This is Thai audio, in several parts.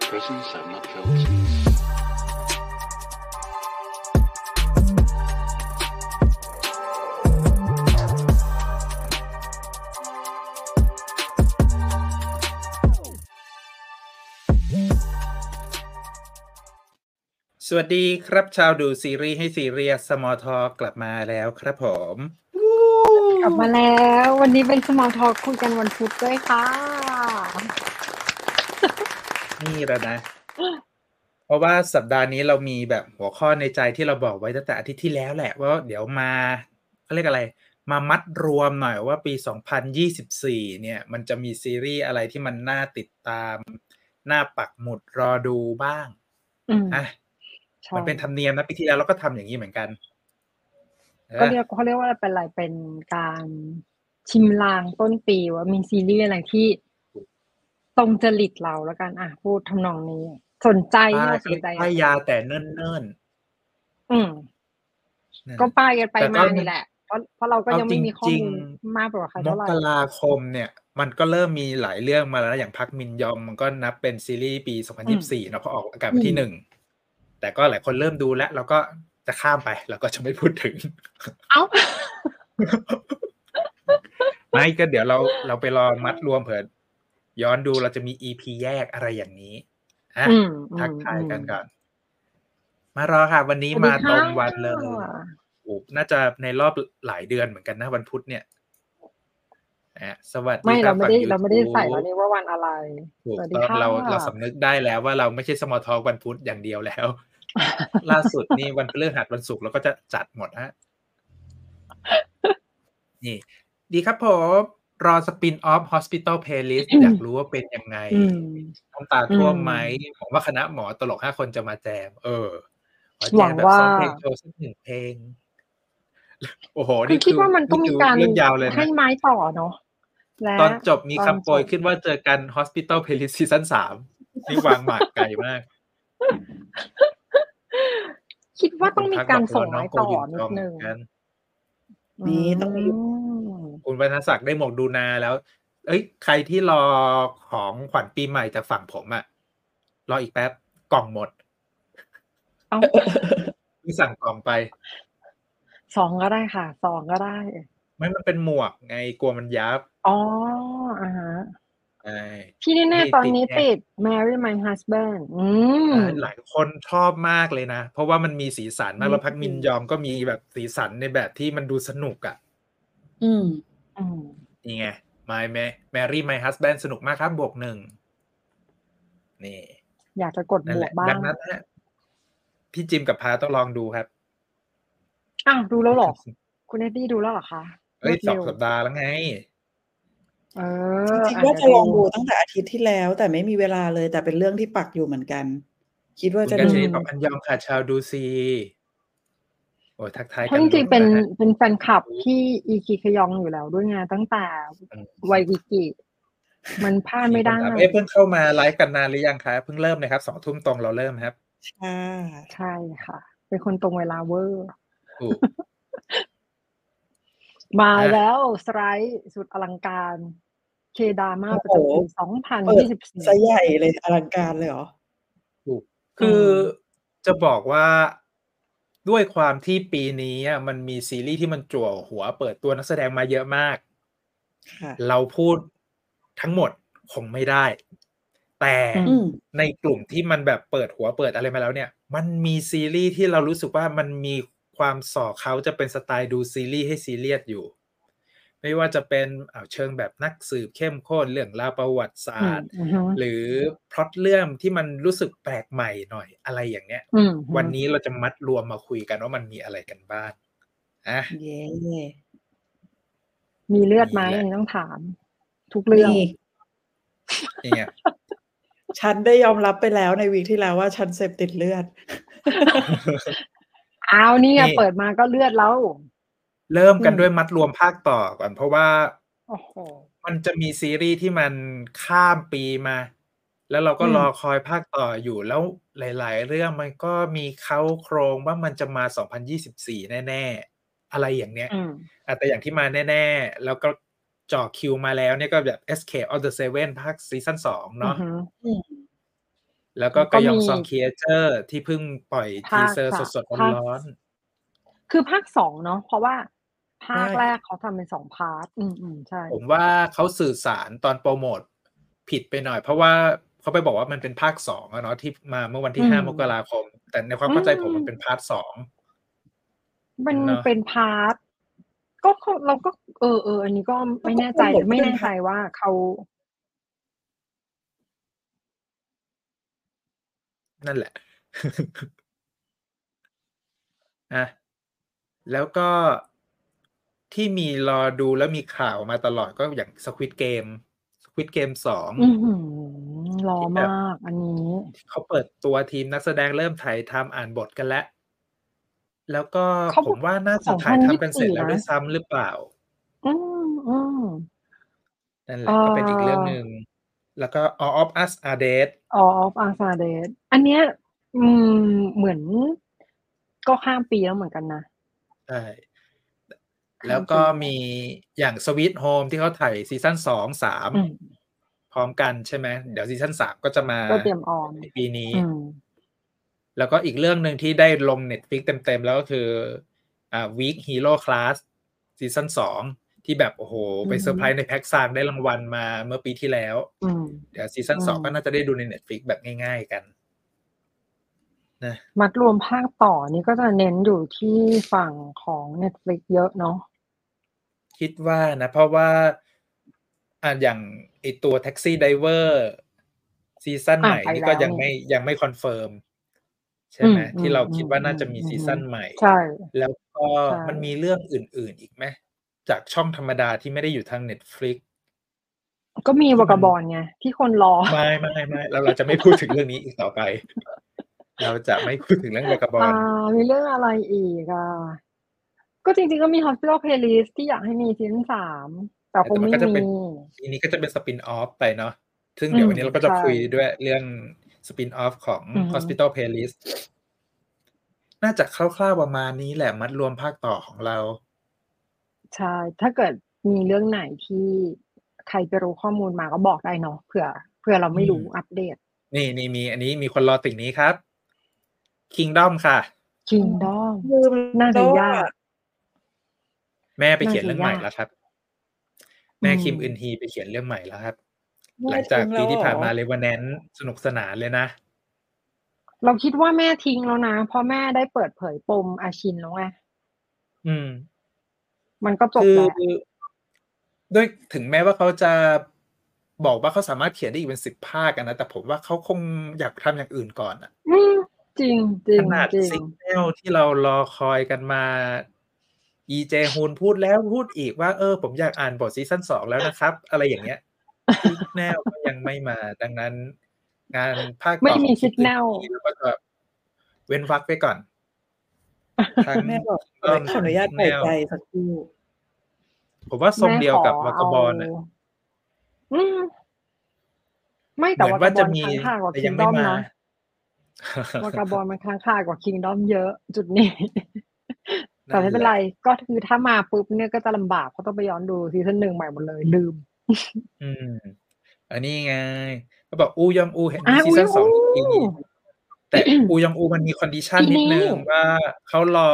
Presence I've not felt since. สวัสดีครับชาวดูซีรีส์ให้ซีเรียสสมอทอกลับมาแล้วครับผมกลับมาแล้ว วันนี้เป็น small talk คุยกันวันพุธด้วยค่ะ นี่แล้วนะ เพราะว่าสัปดาห์นี้เรามีแบบหัวข้อในใจที่เราบอกไว้ตั้งแต่อาทิตย์ที่แล้วแหละว่าเดี๋ยวมาเขาเรียกอะไร มามัดรวมหน่อยว่าปี 2024 เนี่ย มันจะมีซีรีส์อะไรที่มันน่าติดตาม น่าปักหมุดรอดูบ้างอืมอะใช่ มันเป็นธรรมเนียมนะปีที่แล้วเราก็ทำอย่างนี้เหมือนกัน ก็เรียกเขาเรียกว่าเป็นอะไรเป็นการชิมลางต้นปีว่ามีซีรีส์อะไรที่ตรงจริตเราแล้วกันอะพูดทำนองนี้ สนใจป้าที่เราสนใจป้ายยาแต่เนิ่นอืมๆนั่นก็ป้ายกันไปแต่ก็มานี่แหละเพราะเพราะเราก็ยังไม่มีข้อเอาจริมูงลๆมากกว่าใครมเท่าไหร่กราคมเนี่ย มันก็เริ่มมีหลายเรื่องมาแล้วนะอย่างพักมินยองมันก็นับเป็นซีรีส์ปี 2024เนอะเพราะออกอากาศวันที่หนึ่ง แต่ก็หลายคนเริ่มดูแล้วเราก็จะข้ามไปเราก็จะไม่พูดถึง เอ้าไม่ก็เดี๋ยวเราเราไปรอมัดรวมเผื่อย้อนดูเราจะมี EP แยกอะไรอย่างนี้อะอืมทักทายกันอืมก่อน มารอค่ะ วันนี้สวัสดีมาตรงค่ะวันเลยโอ้น่าจะในรอบหลายเดือนเหมือนกันนะวันพุธเนี่ยอะสวัสดีไม่คเราบไม่ได้ฝั่งเราไม่ได้ YouTube ใส่แล้วนี่ว่าวันอะไรถูกสวัสดีต้องค่ะเราเราสำนึกได้แล้วว่าเราไม่ใช่สมอทอวันพุธอย่างเดียวแล้ว ล่าสุดนี่วันพฤหัสวันศุกร์เราก็จะจัดหมดฮะนี่ ดีครับผมรอสปินออฟ Hospital Playlist อยากรู้ว่าเป็นยังไงอืมน้ำตาท่วมอืมไหมผมว่าคณะหมอตลกห้าคนจะมาแจม เออขอหแจวัมงแบบว่าซ้อมเพลงโชว์สักหนึ่งเพลง โอ้โหคือนี่คิดว่ามันต้องมีการเรื่องยาวเลยให้นะไม้ต่อเนาะและตอนจบมีตอนคำโปรยจบขึ้นว่าเจอกัน Hospital Playlist ซีซั่นสามนี่วางหมากไกลมาก คิดว่าต้องมีการส่งน้อไม้งโกต่อยุนนิจดองนึงกันนี่ต้องมีอยู่มคุณวรรณศักดิ์ได้หมวกดูนาแล้ว เอ้ย ใครที่รอของขวัญปีใหม่จากฝั่งผมอะรออีกแป๊บกล่องหมดเอาที่สั่งกล่องไปสองก็ได้ค่ะสองก็ได้ ไม่มันเป็นหมวกไงกลัวมันยับ อ๋ออ่าฮะ ใช่ที่นี่แน่ๆตอนนี้ติดไงติด Marry My Husband อืมหลายคนชอบมากเลยนะ เพราะว่ามันมีสีสันมากอืมแล้วพักมินยอมก็มีแบบสีสันในแบบที่มันดูสนุกอะอืมอืมนี่ไง My Ma- Mary My Husband สนุกมากครับบวกหนึ่งนี่ อยากจะกดนั่บนวแหกละบ้าดังงนั้นฮะพี่จิมกับพาต้องลองดูครับ อ้าว ดูแล้วเหรอ คุณเอ็ดดี้ดูแล้วเหรอคะเอ้ยรวดสองร็วสัปดาห์แล้วไง เอจอริงๆว่าจะลองดูตั้งแต่อาทิตย์ที่แล้ว แต่ไม่มีเวลาเลย แต่เป็นเรื่องที่ปักอยู่เหมือนกัน คิดว่าคุณจะกัญดูชลีบอกอันยองค่ะชาวดูซี โอ้ยทักทายเพกัราะนจริงๆเป็นนะฮะ เป็นแฟนคลับที่อีคิคยองอยู่แล้วด้วยไงตั้งแต่อืมวัยวิกิ มันพลาดไม่ได้คนถาเอ้ยเพิ่งเข้ามาไลฟ์กันนานหรือยังคะเพิ่งเริ่มนะครับสองทุ่มตรงเราเริ่มครับค่ะ ใช่ค่ะ เป็นคนตรงเวลาเวอร์ ถูก มาอะแล้วสไลด์สุดอลังการ เคดามาประจำปีสองพันเปิดยี่สิบสี่ซะใหญ่เลยอลังการเลยเหรอถูกคือจะบอกว่าด้วยความที่ปีนี้อะมันมีซีรีส์ที่มันจั่วหัวเปิดตัวนักแสดงมาเยอะมากค่ะเราพูดทั้งหมดคงไม่ได้ แต่อืมในกลุ่มที่มันแบบเปิดหัวเปิดอะไรมาแล้วเนี่ย มันมีซีรีส์ที่เรารู้สึกว่ามันมี ความสอเขาจะเป็นสไตล์ดูซีรีส์ให้ซีเรียสอยู่ ไม่ว่าจะเป็นอ่าเชิงแบบนักสืบเข้มข้นเรื่องราวประวัติศาสตร์อืมอืมหรือพล็อตเรื่องที่มันรู้สึกแปลกใหม่หน่อยอะไรอย่างเนี้ยอืมวันนี้เราจะมัดรวมมาคุยกันว่ามันมีอะไรกันบ้างอะเย้มีเลือดไหมนี่แหละอันนี้ต้องถาม ทุกเรื่องนี่นี่ไงฉันได้ยอมรับไปแล้วในวีคที่แล้วว่าฉันเสพติดเลือด อ้าวนี่ไงนี่เปิดมาก็เลือดแล้ว เริ่มกันอืมด้วยมัดรวมภาคต่อก่อน เพราะว่าโอ้โหมันจะมีซีรีส์ที่มันข้ามปีมา แล้วเราก็อืมรอคอยภาคต่ออยู่แล้วหลาย ๆ เรื่องมันก็มีเขาโครงว่ามันจะมา 2024 แน่ ๆ อะไรอย่างเนี้ยอืมอะแต่อย่างที่มาแน่ ๆ แล้วก็จ่อคิวมาแล้วเนี่ยก็แบบ Escape of the Seven ภาคซีซั่นสองอือเนาะฮึอืม แล้วก็แล้วกก็ยองมีซองเคียเจอร์ที่เพิ่งปล่อยทีภาคเซอร์สามสดภาคๆร้อนคือภาคสองเนาะเพราะว่าภาคใช่แรกเขาทำเป็นสองพาร์ทอืมอืมใช่ๆผมว่าเขาสื่อสารตอนโปรโมทผิดไปหน่อย เพราะว่าเขาไปบอกว่ามันเป็นภาคสองอะเนาะที่มาเมื่อวันที่อืมห้ามกราคม แต่ในความเข้าใจผมอืมมันเป็นพาร์ทสองมันเนอะเป็นพาร์ทก็เขาเราก็ เออเอออันนี้ก็ไม่แน่ใจก็คงบอกว่าไม่เป็นแน่ใจพาร์ทว่าเขา นั่นแหละอะแล้วก็ที่มีรอดูแล้วมีข่าวมาตลอดก็อย่าง Squid Game Squid Game สองอือหือรอที่แบบมาก อันนี้ เขาเปิดตัวทีมนักแสดงเริ่มถ่ายทำอ่านบทกันแล้ว แล้วก็เขาผมว่าน่าจะถ่ายทำกันเสร็จแล้ว2024ด้วยซ้ำหรือเปล่า อืมอืมนั่นแหเอ่ละก็เป็นอีกเรื่องอหนึ่ง แล้วก็ All of Us Are Dead of Us Are Dead อันเนี้ยอืมเหมือนก็ข้ามปีแล้วเหมือนกันนะใช่แล้วก็มีอย่าง Sweet Home ที่เขาถ่าย season สองสามอืมพร้อมกันใช่ไหมเดี๋ยว season สามก็จะมาก็เตรียม on ในปีนี้อืมแล้วก็อีกเรื่องหนึ่งที่ได้ลง Netflix เต็มๆ แล้วก็คืออ่า Weak Hero Class season สอง ที่แบบโอ้โห ไปอืมเซอร์ไพรส์ในแพ็กซางได้รางวัลมาเมื่อปีที่แล้วอืมเดี๋ยวซีซั่นสองอืมก็น่าจะได้ดูใน Netflix แบบง่าย ๆกันนะมัดรวมภาคต่อนี่ก็จะเน้นอยู่ที่ฝั่งของ Netflix เยอะเนาะคิดว่านะ เพราะว่าอ่าอย่างไอตัว Taxi Driver ซีซั่นอะใหม่ไปนี่ก็แล้วยังนี่ไม่ยังไม่คอนเฟิร์มใช่ไหมอืมที่เราอืมคิดว่าน่าจะมีอืมซีซั่นใหม่ ใช่ แล้วก็ใช่มันมีเรื่องอื่น ๆ อีกไหม จากช่องธรรมดาที่ไม่ได้อยู่ทาง Netflix ก็มีที่วมันกาบอลไงที่คนรอ ไม่ไม่ไม่เราเราจะไม่พูดถึงเรื่องนี้อีกต่อไป เราจะไม่พูดถึงเรื่องเบกาบออ่าลมีเรื่องอะไรอีกอะก็จริงๆก็มี Hospital Playlist ที่อยากให้มีซีซั่นสามแต่คงแต่มันไม่ก็จะมีเป็นทีนี้ก็จะเป็นสปินออฟไปเนาะซึ่งเดี๋ยววันนี้เราก็จะอืมคุยด้วยเรื่องสปินออฟของอือฮึ Hospital Playlist น่าจะคร่าวๆประมาณนี้แหละมัดรวมภาคต่อของเรา ใช่ ถ้าเกิดมีเรื่องไหนที่ใครไปรู้ข้อมูลมาก็บอกได้เนาะเผื่อเผื่อเราไม่รู้อืมอัปเดต นี่นี่มี อันนี้มีคนรอติ่งนี้ครับ Kingdom ค่ะ Kingdom คือมันน่าจะก็ยากแม่ไปเขียนน่าจะเรื่องใหม่ยากแล้วครับ แม่อืมคิมอึนฮีไปเขียนเรื่องใหม่แล้วครับแม่หลังจากทิ้งปีแล้วที่ผ่านเหรอมาเลวานแนนสนุกสนานเลยนะ เราคิดว่าแม่ทิ้งแล้วนะเพราะแม่ได้เปิดเผยปมอาชินแล้วไงอืม มันก็จบคือแล้วด้วยถึงแม้ว่าเขาจะบอกว่าเขาสามารถเขียนได้อีกเป็นสิบภาคกันนะแต่ผมว่าเขาคงอยากทำอย่างอื่นก่อนอะอืมจริงจริขงนาดจริงซิกแนลที่เรารอคอยกันมาอีเจฮูนพูดแล้วพูดอีกว่าเออ ผมอยากอ่านบทซีซั่นสองแล้วนะครับ อะไรอย่างเงี้ยซิกแนลก็ยังไม่มาดังนั้น งานภาคต่อไม่มีของ signal เราก็จะเว้นวักไปก่อน ทั้งแม่บอกเอิ่มขออนุญาตปล่อยใจสักครู่ผมว่าทรงเดียวกับแม่ขวากาบอลน่ะเอืมไม่เหแต่มือนวากาว่าบจะอลมีค้างคากว่าแต่คิยังงดไม่อมมานะวากาบอลมันค้างคากว่าคิงดอมเยอะจุดนี้ แต่ไม่เป็นไร ก็คือถ้ามาปุ๊บเนี่ยก็จะลำบากเพราะต้องไปย้อนดูซีซั่นหนึ่งใหม่หมดเลยลืม อืมอันนี้ไง ก็บอกอูยองอูเห็นอะซีซั่นอูยองสองอูปีนี้ แต่อูยองอูมันมีคอนดิชันปีนินี้ดนึงว่าเขารอ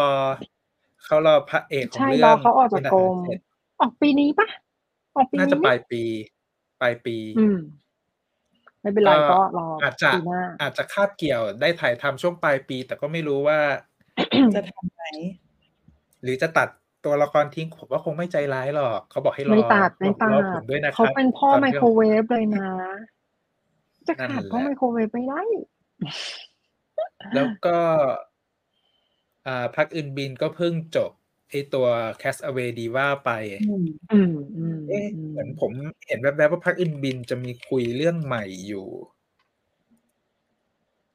เขารอพระเอกของใช่เรื่รอองเขาออกจากเป็นกรมเสร็จออกปีนี้ปะออกปีน่านี้จะไหปมลายปี ปลายปี อืมไม่เป็นไรก็ก็รออาจจะปีหน้าอาจจะคาบเกี่ยวได้ถ่ายทำช่วงปลายปี แต่ก็ไม่รู้ว่าจะทำไหมหรือจะตัดตัวละครทิ้งผมว่าคงไม่ใจร้ายหรอกเขาบอกให้รอไม่ตัดไม่รอตัผดมด้วยนะคเขารับเป็นพ่อตนไมที่โครเวฟเลยนะ จะนั่นขาดแหละพ่อไมโครเวฟไม่ได้ แล้วก็อ่าพักอื่นบินก็เพิ่งจบไอตัว Cast Away Diva ไปอืมอืมอืมเอ๊ะอืมเหมือนผมเห็นแวบๆว่าพักอื่นบินจะมีคุยเรื่องใหม่อยู่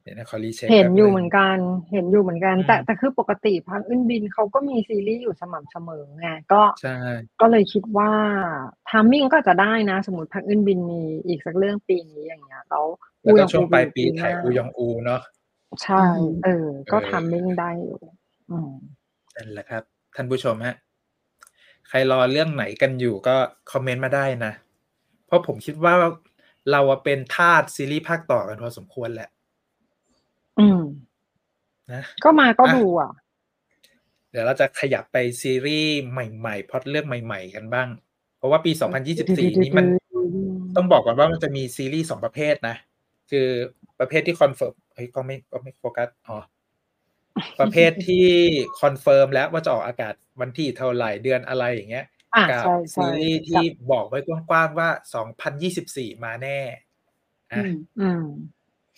เดี๋ยวนะขอรีเช็คเห็นแป๊บอยู่งเหมือนกัน เห็นอยู่เหมือนกันอืมแต่แต่คือปกติพักอึนบินเขาก็มีซีรีส์อยู่สม่ำเสมอไงก็ใช่ก็เลยคิดว่า timing ก็จะได้นะ สมมติพักอึนบินมีอีกสักเรื่องปีนี้อย่างเงี้ยแล้วแล้วก็อูยองช่วงอูปลายปีหน้าถ่ายอูยองอูเนาะ ใช่อืมเออ ก็เออ timing ได้อยู่อืมนั่นแหละครับ ท่านผู้ชมฮะ ใครรอเรื่องไหนกันอยู่ก็ comment มาได้นะ เพราะผมคิดว่าเราอะเป็นทาสซีรีส์ภาคต่อกันพอสมควรแหละ อืม นะ ก็มาก็อะดูอะ เดี๋ยวเราจะขยับไปซีรีส์ใหม่ๆพล็อดเรื่องใหม่ ๆ กันบ้าง เพราะว่าปี 2024 นี้มันต้องบอกก่อนว่ามันจะมีซีรีส์สองประเภทนะ คือประเภทที่ confirm เฮ้ยก็ไม่ก็ไม่โฟกัสอ๋อประเภทที่ confirm แล้วว่าจะออกอากาศวันที่เท่าไหร่เดือนอะไรอย่างเงี้ยอะกัใช่ใช่ซีรีส์ที่บอกไว้กว้างๆว่า2024มาแน่อือะมอืม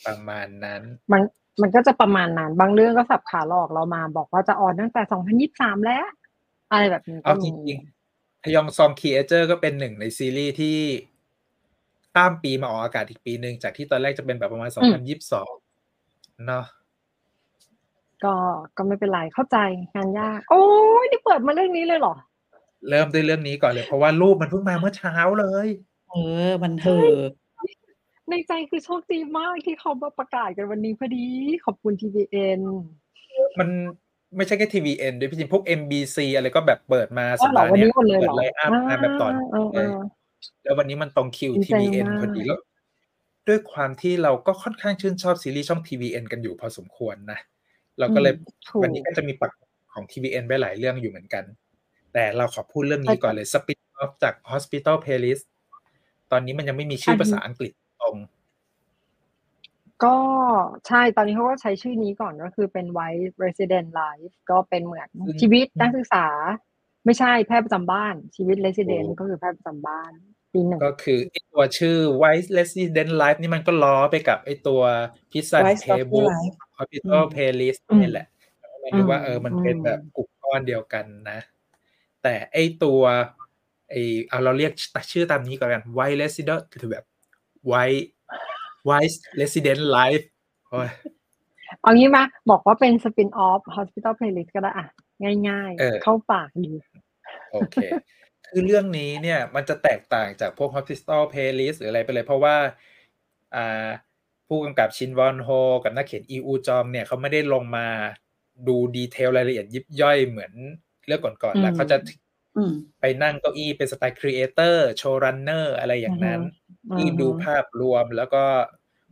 ประมาณนั้น มันมันก็จะประมาณนั้น บางเรื่องก็สับขาหลอกเรามาบอกว่าจะออนตั้งแต่2023แล้ว อะไรแบบนี้ก็เอาจมีริงๆฮยองซองคีเอเจอร์ก็เป็นหนึ่งในซีรีส์ที่ข้ามปีมาออกอากาศอีกปีหนึ่งจากที่ตอนแรกจะเป็นแบบประมาณ2022 เนาะ ก็ก็ไม่เป็นไรเข้าใจงานยาก โอ้ยนี่เปิดมาเรื่องนี้เลยเหรอ เริ่มด้วยเรื่องนี้ก่อนเลย เพราะว่ารูปมันเพิ่งมาเมื่อเช้าเลย เออมันเถอะในใจคือโชคดีมากที่เขามาประกาศกันวันนี้พอดีขอบคุณ TVN มันไม่ใช่แค่ TVN ด้วยพี่จิมพวก MBC อะไรก็แบบเปิดมาอ๋อเหรอห์วันนี้เยหมดเลยเหรอปิไลน์อัพมาแบบต่อเออเออแล้ววันนี้มันตรงคิวดีใจ TVN มากพอดีแล้ว ด้วยความที่เราก็ค่อนข้างชื่นชอบซีรีส์ช่อง TVN กันอยู่พอสมควรนะ เราก็เลยอืมถูกวันนี้ก็จะมีปักของ TVN ไปหลายเรื่องอยู่เหมือนกัน แต่เราขอพูดเรื่องนี้ก่อนเลย Spin off จาก Hospital Playlist ตอนนี้มันยังไม่มีชื่อภาษาอังกฤษตรง ก็ใช่ตอนนี้เขาก็ใช้ชื่อนี้ก่อนก็คือเป็น White Resident Life ก็เป็นเหมือนอืมชีวิตนักศึกษา ไม่ใช่แพทย์ประจำบ้าน ชีวิต Resident โอ้ก็คือแพทย์ประจำบ้าน ปีหนึ่งก็คือไอตัวชื่อ White Resident Life นี่มันก็ล้อไปกับไอตัว p i s a n White Story Table Life Hospital อืม Playlist อืมนี่แหละไม่รู้ว่าอืมเออมันเป็นอืมแบบกลุ่มก้อนเดียวกันนะ แต่ไอตัวไอเอาเราเรียกชื่อตามนี้ก่อนกัน White Resident คือแบบ White White Resident Life โอ้ยเอางี้มาบอกว่าเป็น spin off Hospital Playlist ก็ได้อะง่ายเออๆเข้าปากดีโอเค คือเรื่องนี้เนี่ยมันจะแตกต่างจากพวก Hospital Playlist หรืออะไรไปเลย เพราะว่าอ่าผู้กำกับชินวอนโฮกับนักเขียนอีอูจองเนี่ยเขาไม่ได้ลงมาดู detail รายละเอียดยิบย่อยเหมือนเรื่องก่อนๆแล้วอืมเขาจะอืมไปนั่งเก้าอี้เป็นสไตล์ creator showrunner อะไรอย่างนั้นที่ดูภาพรวมแล้วก็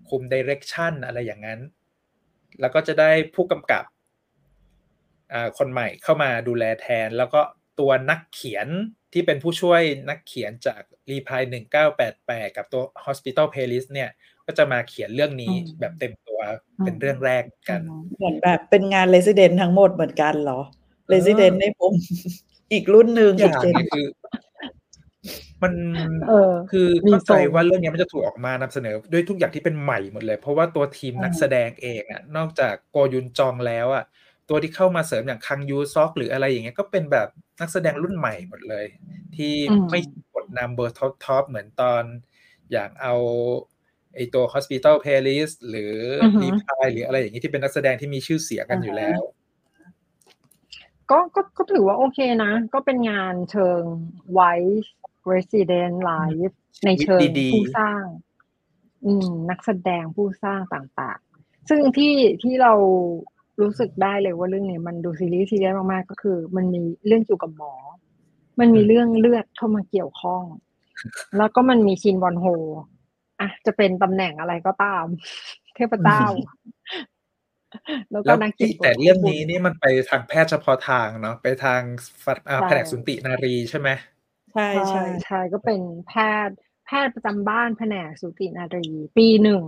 คุม direction อะไรอย่างนั้น แล้วก็จะได้ผู้กำกับอ่าคนใหม่เข้ามาดูแลแทน แล้วก็ตัวนักเขียน ที่เป็นผู้ช่วยนักเขียนจากรีพายหนึ่งเก้าแปดแปดกับตัว Hospital Playlist เนี่ย ก็จะมาเขียนเรื่องนี้อืมแบบเต็มตัวอืมเป็นเรื่องแรกกัน เหมือนแบบเป็นงาน Resident ทั้งหมดเหมือนกันเหรอ Resident ในผมอีกรุ่นหนึ่งออีกย่างเจนนี้คือมันเออคือมีเข้าใจทรงว่าเรื่องนี้มันจะถูกออกมานำเสนอด้วยทุกอย่างที่เป็นใหม่หมดเลย เพราะว่าตัวทีมนักแสดงเองอะ นอกจากโกยุนจองแล้วอะ ตัวที่เข้ามาเสริมอย่างคังยูซอกหรืออะไรอย่างเงี้ยก็เป็นแบบนักแสดงรุ่นใหม่หมดเลย ที่อืมไม่กดนำเบอร์ top top เหมือนตอนอย่างเอาไอตัว Hospital Playlist หรือออฮึ Reply หรืออะไรอย่างนี้ที่เป็นนักแสดงที่มีชื่อเสียงกันอยู่แล้ว ก็ก็ก็ถือว่าโอเคนะ ก็เป็นงานเชิง Wise Resident Life ในเชิงดีๆผู้สร้าง อืม นักแสดงผู้สร้างต่างๆ ซึ่งที่ที่เรา รู้สึกได้เลยว่าเรื่องนี้มันดูซีรีส์ซีเรียสมากๆก็คือ มันมีเรื่องเกี่ยวกับหมอ มันมีอืมเรื่องเลือดเข้ามาเกี่ยวข้อง แล้วก็มันมีชินวอนโฮอะจะเป็นตำแหน่งอะไรก็ตาม เทพเจ้าแล้วก็แล้วนักเขียนบทแต่เรื่องนี้นี่มันไปทางแพทย์เฉพาะทางเนาะไปทางฟันอ่าใช่แผนกสุนตินารีใช่ไหมใช่ใช่ใช่ก็เป็นแพทย์แพทย์ประจำบ้านแผนกสูตินารี ปีหนึ่ง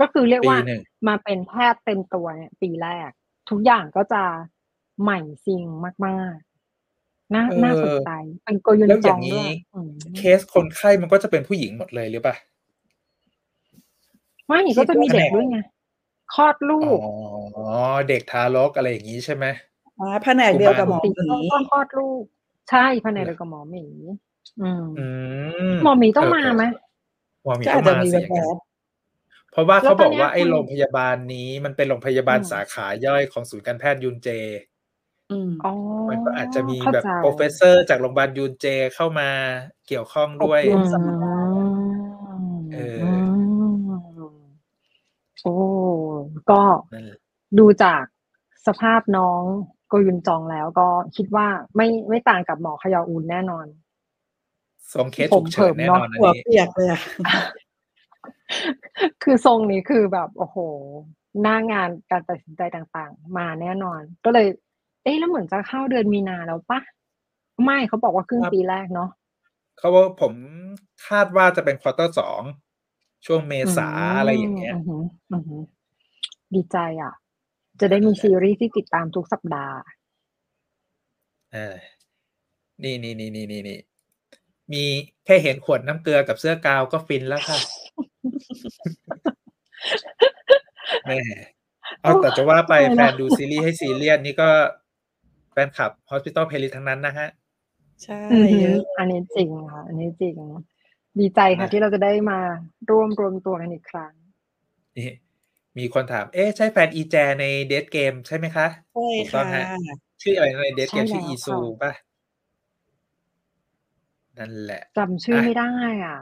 ก็คือเรียกปีว่าหนึ่งมาเป็นแพทย์เต็มตัวเนี่ยปีแรก ทุกอย่างก็จะใหม่ซิงมาก ๆน่าเออน่าสนใจเป็นโกยุนแล้วอจย่าองงด้นี้วยอืมเคสคนไข้มันก็จะเป็นผู้หญิงหมดเลยหรือปะไม่ก็จะมีเด็กด้วยไงคลอดลูอ๋อกเด็กทารกอะไรอย่างนี้ใช่ไหมอ่าแผนกเดียวกับหมอติหมีต้องคลอดลูก ใช่ภายในเดียวกับหมอหมีอืมอืมหมอหมีต้องมาไหมหมอหมีก็ต้อาอจงจะมามีสิแบบ เพราะว่าแล้วเขาตบอนอกเนี้ยว่าไอ้คุณโรงพยาบาลนี้มันเป็นโรงพยาบาลอืมสาขาย่อยของศูนย์การแพทย์ยุนเจอืมอ๋อมันก็อาจจะมีเข้าแบบใจโปรเฟสเซอร์จากโรงพยาบาลยูนเจเข้ามาเกี่ยวข้องด้วยขอบคุอืณมเอออืมโอ้ก็นั่นแหละดูจากสภาพน้องโกยุนจองแล้วก็คิดว่าไม่ไม่ต่างกับหมอขยออุนแน่นอนส่งเคสผฉุมกเฉินเผิมแน่เนนอะอนอันหัวนี้เปียกเลยอะ คือทรงนี้คือแบบโอ้โหหน้างานการตัดสินใจต่างๆ มาแน่นอน ก็เลย เอ๊ะแล้วเหมือนจะเข้าเดือนมีนาแล้วปะไม่เขาบอกว่าครึ่งครับปีแรกเนาะเขาว่าผมคาดว่าจะเป็นควอเตอร์สองช่วงเมษาอะไรอย่างเงี้ยอืมอืมอืมดีใจอะ จะได้มีซีรีส์ที่ติดตามทุกสัปดาห์เออนี่นี่นี่นี่นี่นี่มีแค่เห็นขวดน้ำเกลือกับเสื้อกาวก็ฟินแล้วค่ะ แม่เอาแต่จะว่าไปโอ้ยแฟนะนดูซีรีส์ให้ซีเรียสนี่ก็แฟนคลับ Hospital Playlist ทั้งนั้นนะฮะ ใช่อือหืเยออะอันนี้จริงค่ะ อันนี้จริง ดีใจค่ะนะที่เราจะได้มาร่วมรวมตัวกันอีกครั้ง นี่มีคนถาม เอ๊ะ ใช่แฟนอีแจในเดทเกมใช่ไหมคะ ใช่ถูกต้อค่ะงฮะชื่ออะไรในเดทเกมใช่ชื่อแล้วอีซูค่ะป่ะ นั่นแหละจำชื่ออะไม่ได้อะ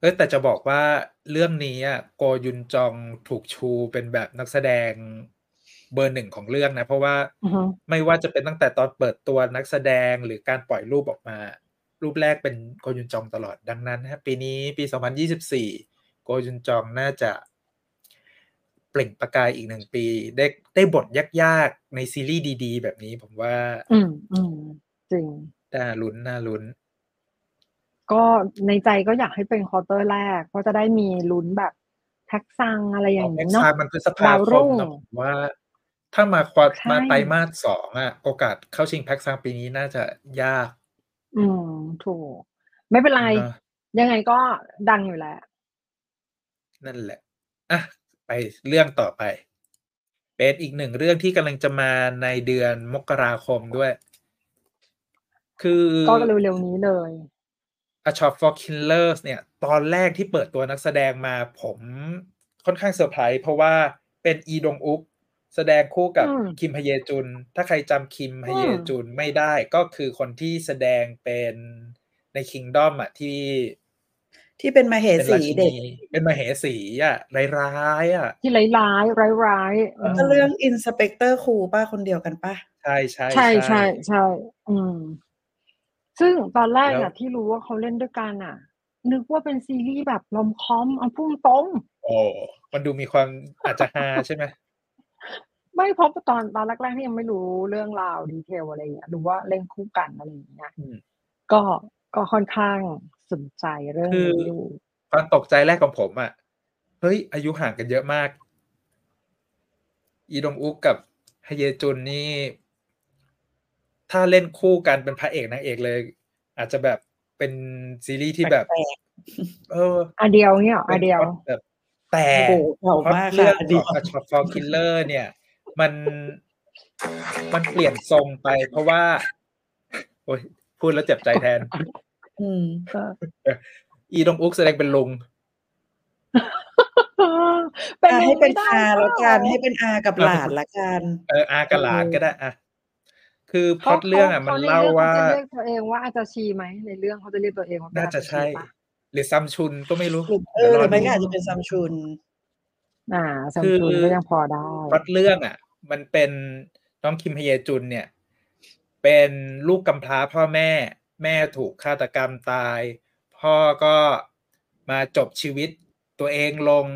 เอ้ยแต่จะบอกว่าเรื่องนี้อะโกยุนจองถูกชูเป็นแบบนักแสดงเบอร์หนึ่งของเรื่องนะ เพราะว่าอือฮึ ไม่ว่าจะเป็นตั้งแต่ตอนเปิดตัวนักแสดงหรือการปล่อยรูปออกมา รูปแรกเป็นโกยุนจองตลอดดังนั้นนะปีนี้ปี 2024 โกยุนจองน่าจะ เปล่งประกายอีกหนึ่งปี ได้ได้บทยากๆ ในซีรีส์ดีๆ แบบนี้ผมว่าอืมอืมจริง น่าลุ้นน่าลุ้น ก็ในใจก็อยากให้เป็นควอเตอร์แรก เพราะจะได้มีลุ้นแบบแท็กซังอะไรอย่างแม็นี้กเนาะซามันพฤษภาดาวครุ่มงนะผมว่า ถ้ามาควอใช่มาไตรมาสสองอะโอกาสเข้าชิงแพ็กซังปีนี้น่าจะยาก อืมถูก ไม่เป็นไรเนอะยังไงก็ดังอยู่แล้ว นั่นแหละ อะ ไปเรื่องต่อไป เป็นอีกหนึ่งเรื่องที่กำลังจะมาในเดือนมกราคมด้วย คือก็เร็วๆนี้เลย A Shop for Killers เนี่ยตอนแรกที่เปิดตัวนักแสดงมาผมค่อนข้างเซอร์ไพรส์เพราะว่าเป็นอีดงอุกแสดงคู่กับอืมคิมฮเยจุน ถ้าใครจำคิมฮเยจุนไม่ได้ก็คือคนที่แสดงเป็นใน Kingdom อะที่ ที่เป็นมาเหเป็นสีราชิเด็กนีเป็นมเหสีอะร้ายๆอะ ที่ร้ายร้ายร้ายๆเออมก็เรื่องอินสเปกเตอร์ครูป้าคนเดียวกันป้าใช่ใช่ใช่ใช่ใช่อืม ซึ่งตอนแรกแล้อะวที่รู้ว่าเขาเล่นด้วยกันอะนึกว่าเป็นซีรีส์แบบลอมคอม เอาพุ่งตรงโอ้มันดูมีความอาจจะฮาใช่ไหมไม่เพราะตอนตอนแรกๆที่ยังไม่รู้เรื่องราวดีเทลอะไรอย่างเงี้ยรู้ว่าเล่นคู่กันอะไรอย่างเงี้ยอืม ก็ก็ค่อนข้างสนใจเรื่องคือ นี้อยู่ความตกใจแรกของผมอะ เฮ้ย อายุห่างกันเยอะมาก อีดงอุกกับฮเยจุนนี่ ถ้าเล่นคู่กันเป็นพระเอกนางเอกเลย อาจจะแบบเป็นซีรีส์ที่แบบแปลกเอออะเดียวเนี่ยเหรออะเดียวป็นพล็อตแบบแต่โอ้โหเก่าพล็อตมากเรื่ค่ะองอันขเดีอยวง A Shot for Killer เนี่ย มันมันเปลี่ยนทรงไป เพราะว่า โอ้ยพูดแล้วเจ็บใจแทน อืมอีดงอุกแสดงเป็นลุงเป็นอะไปให้เป็นไม่ได้อาแล้วกันเปล่าให้เป็นอากับหลานละกัน เอออากับหลานก็ได้อะ คือพล็อตขาเรื่องอะมันขในเล่าว่าขจะเรียกตัวเองว่าอาจาชีไหมในเรื่องเขาจะเรียกตัวเองว่าเป็น่าจะอใช่ปะหรือซัมชุนก็ไม่รู้หรือเอดี๋ยวอรหรือไม่ดูก็อาจจะเป็นซัมชุน อ่าซัมคือซุงก็ยังพอได้พล็อตเรื่องอะ มันเป็นน้องคิมฮเยจุนเนี่ย เป็นลูกกำพร้าพ่อแม่ แม่ถูกฆาตกรรมตาย พ่อก็มาจบชีวิตตัวเองลง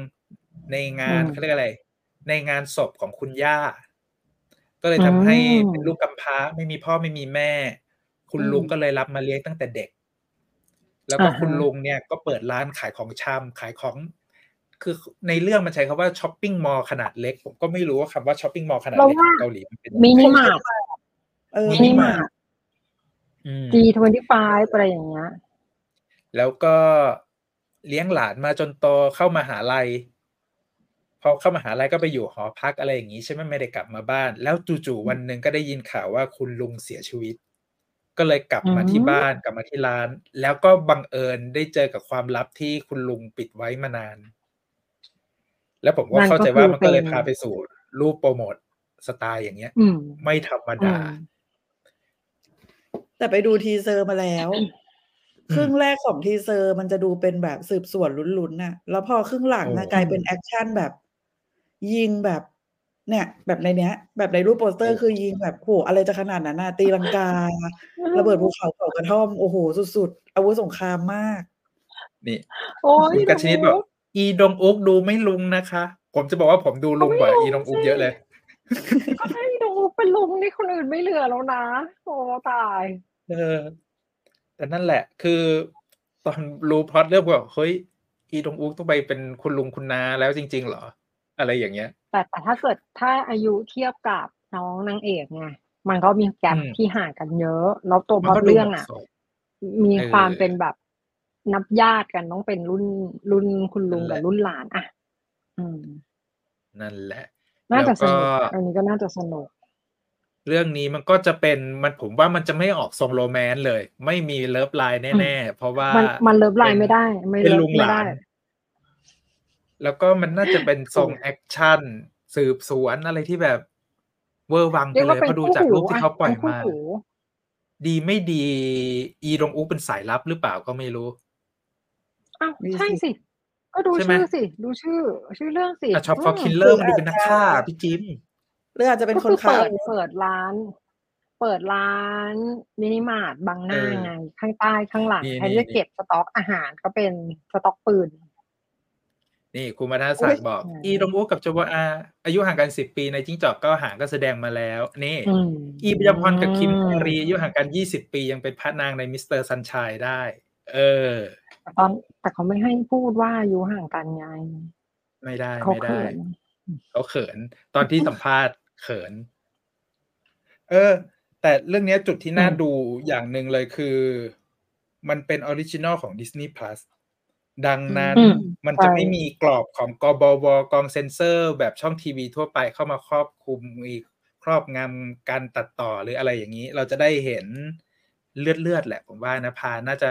ในงานอืมเขาเรียกอะไร ในงานศพของคุณย่า ก็เลยทำให้อืมเป็นลูกกำพร้าไม่มีพ่อไม่มีแม่ คุณอืมลุงก็เลยรับมาเลี้ยงตั้งแต่เด็ก แล้วก็อ่าฮะคุณลุงเนี่ยก็เปิดร้านขายของชำขายของ คือในเรื่องมันใช้คำว่า shopping mall ขนาดเล็ก ผมก็ไม่รู้ว่าคำว่า shopping mall ขนาดเราเล็กว่าของเกาหลีมันเป็นยังไงมินิมาร์ทเออมิมินินิมามาร์ร์ททอืม G25 อะไรอย่างเงี้ยแล้วก็เลี้ยงหลานมาจนโตเข้ามาหาลัย พอเข้ามาหาลัยก็ไปอยู่หอพักอะไรอย่างนี้ใช่ไหมไม่ได้กลับมาบ้าน แล้วจู่ๆวันหนึ่งก็ได้ยินข่าวว่าคุณลุงเสียชีวิต ก็เลยกลับมาอืมที่บ้านกลับมาที่ร้าน แล้วก็บังเอิญได้เจอกับความลับที่คุณลุงปิดไว้มานาน แล้วผมก็นั่นเข้าใจก็ว่าคือมันก็เลยเป็นพาไปสู่รูปโปรโมทสไตล์อย่างเงี้ยอืมไม่ธรรมอืดามแต่ไปดู teaser มาแล้ว ครึ่งแรกของ teaser มันจะดูเป็นแบบสืบสวนลุ้นๆน่ะ แล้วพอครึ่งหลังอะโอ้กลายเป็น action แบบ ยิงแบบเนี่ย แบบในเนี้ย แบบในรูปโปสเตอร์คือยิงแบบโหอะไรจะขนาดนั้นน่ะตีลังการะเบิดภูเขาเผากระท่อม โอ้โห สุดๆ อาวุธสงครามมาก นี่โอ้ยคุณกัชนิดบอกอีดงอุกดูไม่ลุงนะคะ ผมจะบอกว่าผมดูลุงกว่าอีดงอุกเยอะเลยก็ให้ดูเป็นลุงนี่คนอื่นไม่เหลือแล้วนะโอ้ตายเออแต่นั่นแหละ คือ ตอนรู้พล็อตเรื่องว่าเฮ้ยอีดงอุกต้องไปเป็นคุณลุงคุณนาแล้วจริง ๆ เหรอ อะไรอย่างเงี้ย แต่แต่ถ้าเกิดถ้าอายุเทียบกับน้องนางเอกไงมันก็มีแกลอืมที่ห่างกันเยอะ แล้วตัวพมันล็อก็ตดูเรื่องเหมาะอะสมมีเออความเป็นแบบนับญาติกันต้องเป็นรุ่นรุ่นคุณลุงนั่นแหกับละรุ่นหลานอะอืม นั่นแหละ น่าจะแล้วสก็นุกอันนี้ก็น่าจะสนุก เรื่องนี้มันก็จะเป็นมันผมว่ามันจะไม่ออกทรงโรแมนต์เลย ไม่มีเลิฟไลน์แน่ๆ เพราะว่ามันมันเลิฟไลน์ป็ไม่ได้ ไม่เป็นเลิลุฟงหไม่ลาได้น แล้วก็มันน่าจะเป็นทรงแอคชั่นสืบสวนอะไรที่แบบ เวอร์วังไปเรียกเลว่ายเป็นเพราะดูคู่จากหูรูปที่อะเขาปล่อยเป็นคู่มาหูดีไม่ดี อีดงอุเป็นสายลับหรือเปล่าก็ไม่รู้อ้าวมีใช่สิสิ ก็ดูใช่ไหมชื่อสิ ดูชื่อ ชื่อเรื่องสิอะช็อปฟอร์อืมคิลเลอร์มันดูเป็นนักฆ่าพี่จิมหรืออาจจะเป็นก็คนคือฆ่าเปิดเปิดร้านเปิดร้านมินิมาร์ทบางหน้าเออไง ข้างใต้ข้างหลังนี่แทนนี่ที่จะเก็บสต็อกอาหารก็เป็นสต็อกปืน นี่คุณมาทาศักดิ์บอกอุ๊ยอีดงอุกับจวอาอายุห่างกันสิบปีในจิ้งจอกก็ห่างก็แสดงมาแล้ว นี่อืมอีปิยพรกับคิมแครีอายุห่างกันยี่สิบปียังเป็นพระนางในมิสเตอร์ซันชัยได้ เออแต่ตอนแต่เขาไม่ให้พูดว่าอายุห่างกันไงไม่ได้เขาไม่ได้เขินเขาเขินตอนที่สัมภาษณ์เขิน เออ แต่เรื่องเนี้ยจุดที่น่าอืมดูอย่างหนึ่งเลยคือ มันเป็น original ของ Disney Plus ดังนั้นอืมมันจะใช่ไม่มีกรอบของกบวกองเซนเซอร์ แบบช่องทีวีทั่วไปเข้ามาครอบคลุมมีครอบงำการตัดต่อหรืออะไรอย่างนี้ เราจะได้เห็นเลือดเลือดๆแหละ ผมว่านะพาน่าจะ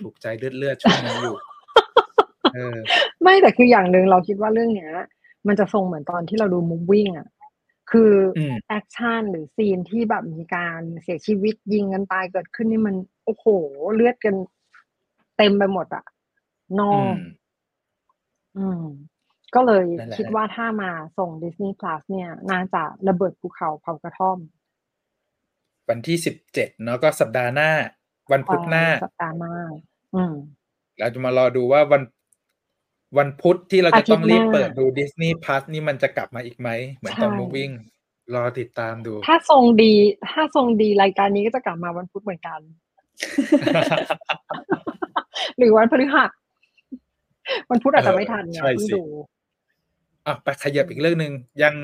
ถูกใจเลือดเลือดๆช่วงนี้อยู่เออไม่แต่คืออย่างหนึ่งเราคิดว่าเรื่องเนี้ย มันจะทรงเหมือนตอนที่เราดู Moving อะคืออม action หรือ scene ที่แบบมีการเสียชีวิตยิงกันตายเกิดขึ้นนี่มัน โอ้โห เลือดกันเต็มไปหมดอะ นออืงมอืม ก็เลยนั่นแหละคิดว่าถ้ามาส่ง Disney Plus เนี่ย น่าจะระเบิดภูเขาเผากระท่อม วันที่สิบเจ็ดเนาะก็สัปดาห์หน้า วันพุธหน้า สัปดาห์หน้าอืม เราจะมารอดูว่าวันวันพุธที่เราจะต้องรีบอาทิตย์หน้า เปิดดู Disney Plus นี่มันจะกลับมาอีกไหม เหมือนตอน ใช่ Moving รอติดตามดู ถ้าทรงดี ถ้าทรงดีรายการนี้ก็จะกลับมาวันพุธเหมือนกัน หรือวันพฤหัส วันพุธอาจจะไม่ทันไงใช่เพิ่งสิดูอะไปขยับอีกเรื่องหนึ่งยัง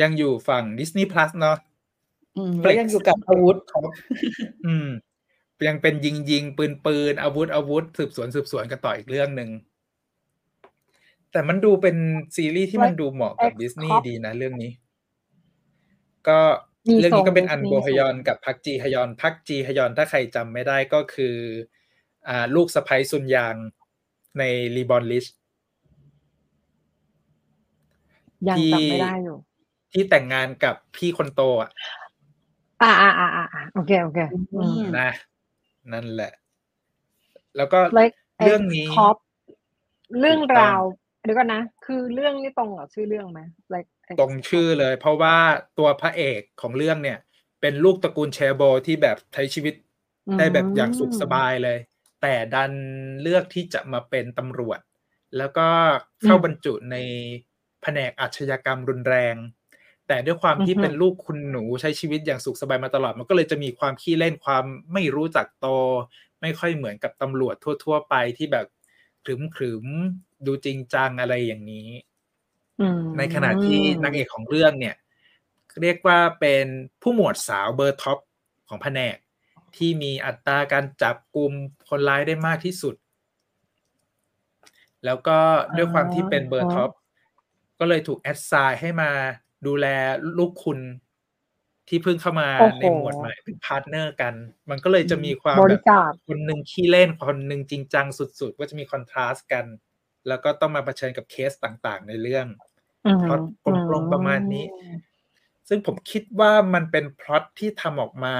ยังอยู่ฝั่ง Disney Plus เนาะอืมแล้วยังอยู่กับอาวุธอืม ยังเป็นยิงยิงปืนปืนอาวุธอาวุธ สืบสวนสืบสวนกันต่ออีกเรื่องหนึ่ง แต่มันดูเป็นซีรีส์ที่มันดูเหมาะกับ X ดิสนีย์ Cop ดีนะเรื่องนี้ ก็มีเรื่องนี้ก็เป็นทรงอัน Disney โบฮยอนกับพักจีฮยอนพักจีฮยอนถ้าใครจำไม่ได้ก็คือ อ่า ลูกสะใภ้ซุนยาง ในรีบอนลิชยังที่จำไม่ได้อยู่ ที่แต่งงานกับพี่คนโตอะ อ่าอ่าอ่าอ่าอ่าโอเคโอเคอืมนะนั่นแหละ แล้วก็เล็กเรื่องนี้คอปเรื่องถูกต้องราวเดี๋ยวก่อนนะ คือเรื่องนี้ตรงกับชื่อเรื่องไหม like ตรงชื่อเลย เพราะว่าตัวพระเอกของเรื่องเนี่ย เป็นลูกตระกูลเชโบที่แบบใช้ชีวิตได้แบบอย่างสุขสบายเลย แต่ดันเลือกที่จะมาเป็นตำรวจ แล้วก็เข้าบรรจุในแผนกอาชญากรรมรุนแรง แต่ด้วยความที่เป็นลูกคุณหนูใช้ชีวิตอย่างสุขสบายมาตลอด มันก็เลยจะมีความขี้เล่นความไม่รู้จักโต ไม่ค่อยเหมือนกับตำรวจทั่ว ๆ ไปที่แบบขรึมขรึมๆดูจริงจังอะไรอย่างนี้อืมในขณะที่นางเอกของเรื่องเนี่ย เรียกว่าเป็นผู้หมวดสาวเบอร์ top ของแผนก ที่มีอัตราการจับกลุ่มคนร้ายได้มากที่สุด แล้วก็ด้วยความที่เป็นเบอร์ top ก็เลยถูกแอดไซน์ให้มาดูแลลูกคุณที่เพิ่งเข้ามาโอ้โหในหมวดใหม่เป็น partner กัน มันก็เลยจะมีความบแบริบการคนหนึ่งขี้เล่นคนหนึ่งจริงจังสุดๆ ก็จะมี contrast กัน แล้วก็ต้องมาเผชิญกับเคสต่างๆ ในเรื่องอืมพล็อตกลมๆประมาณนี้ ซึ่งผมคิดว่ามันเป็นพล็อตที่ทำออกมา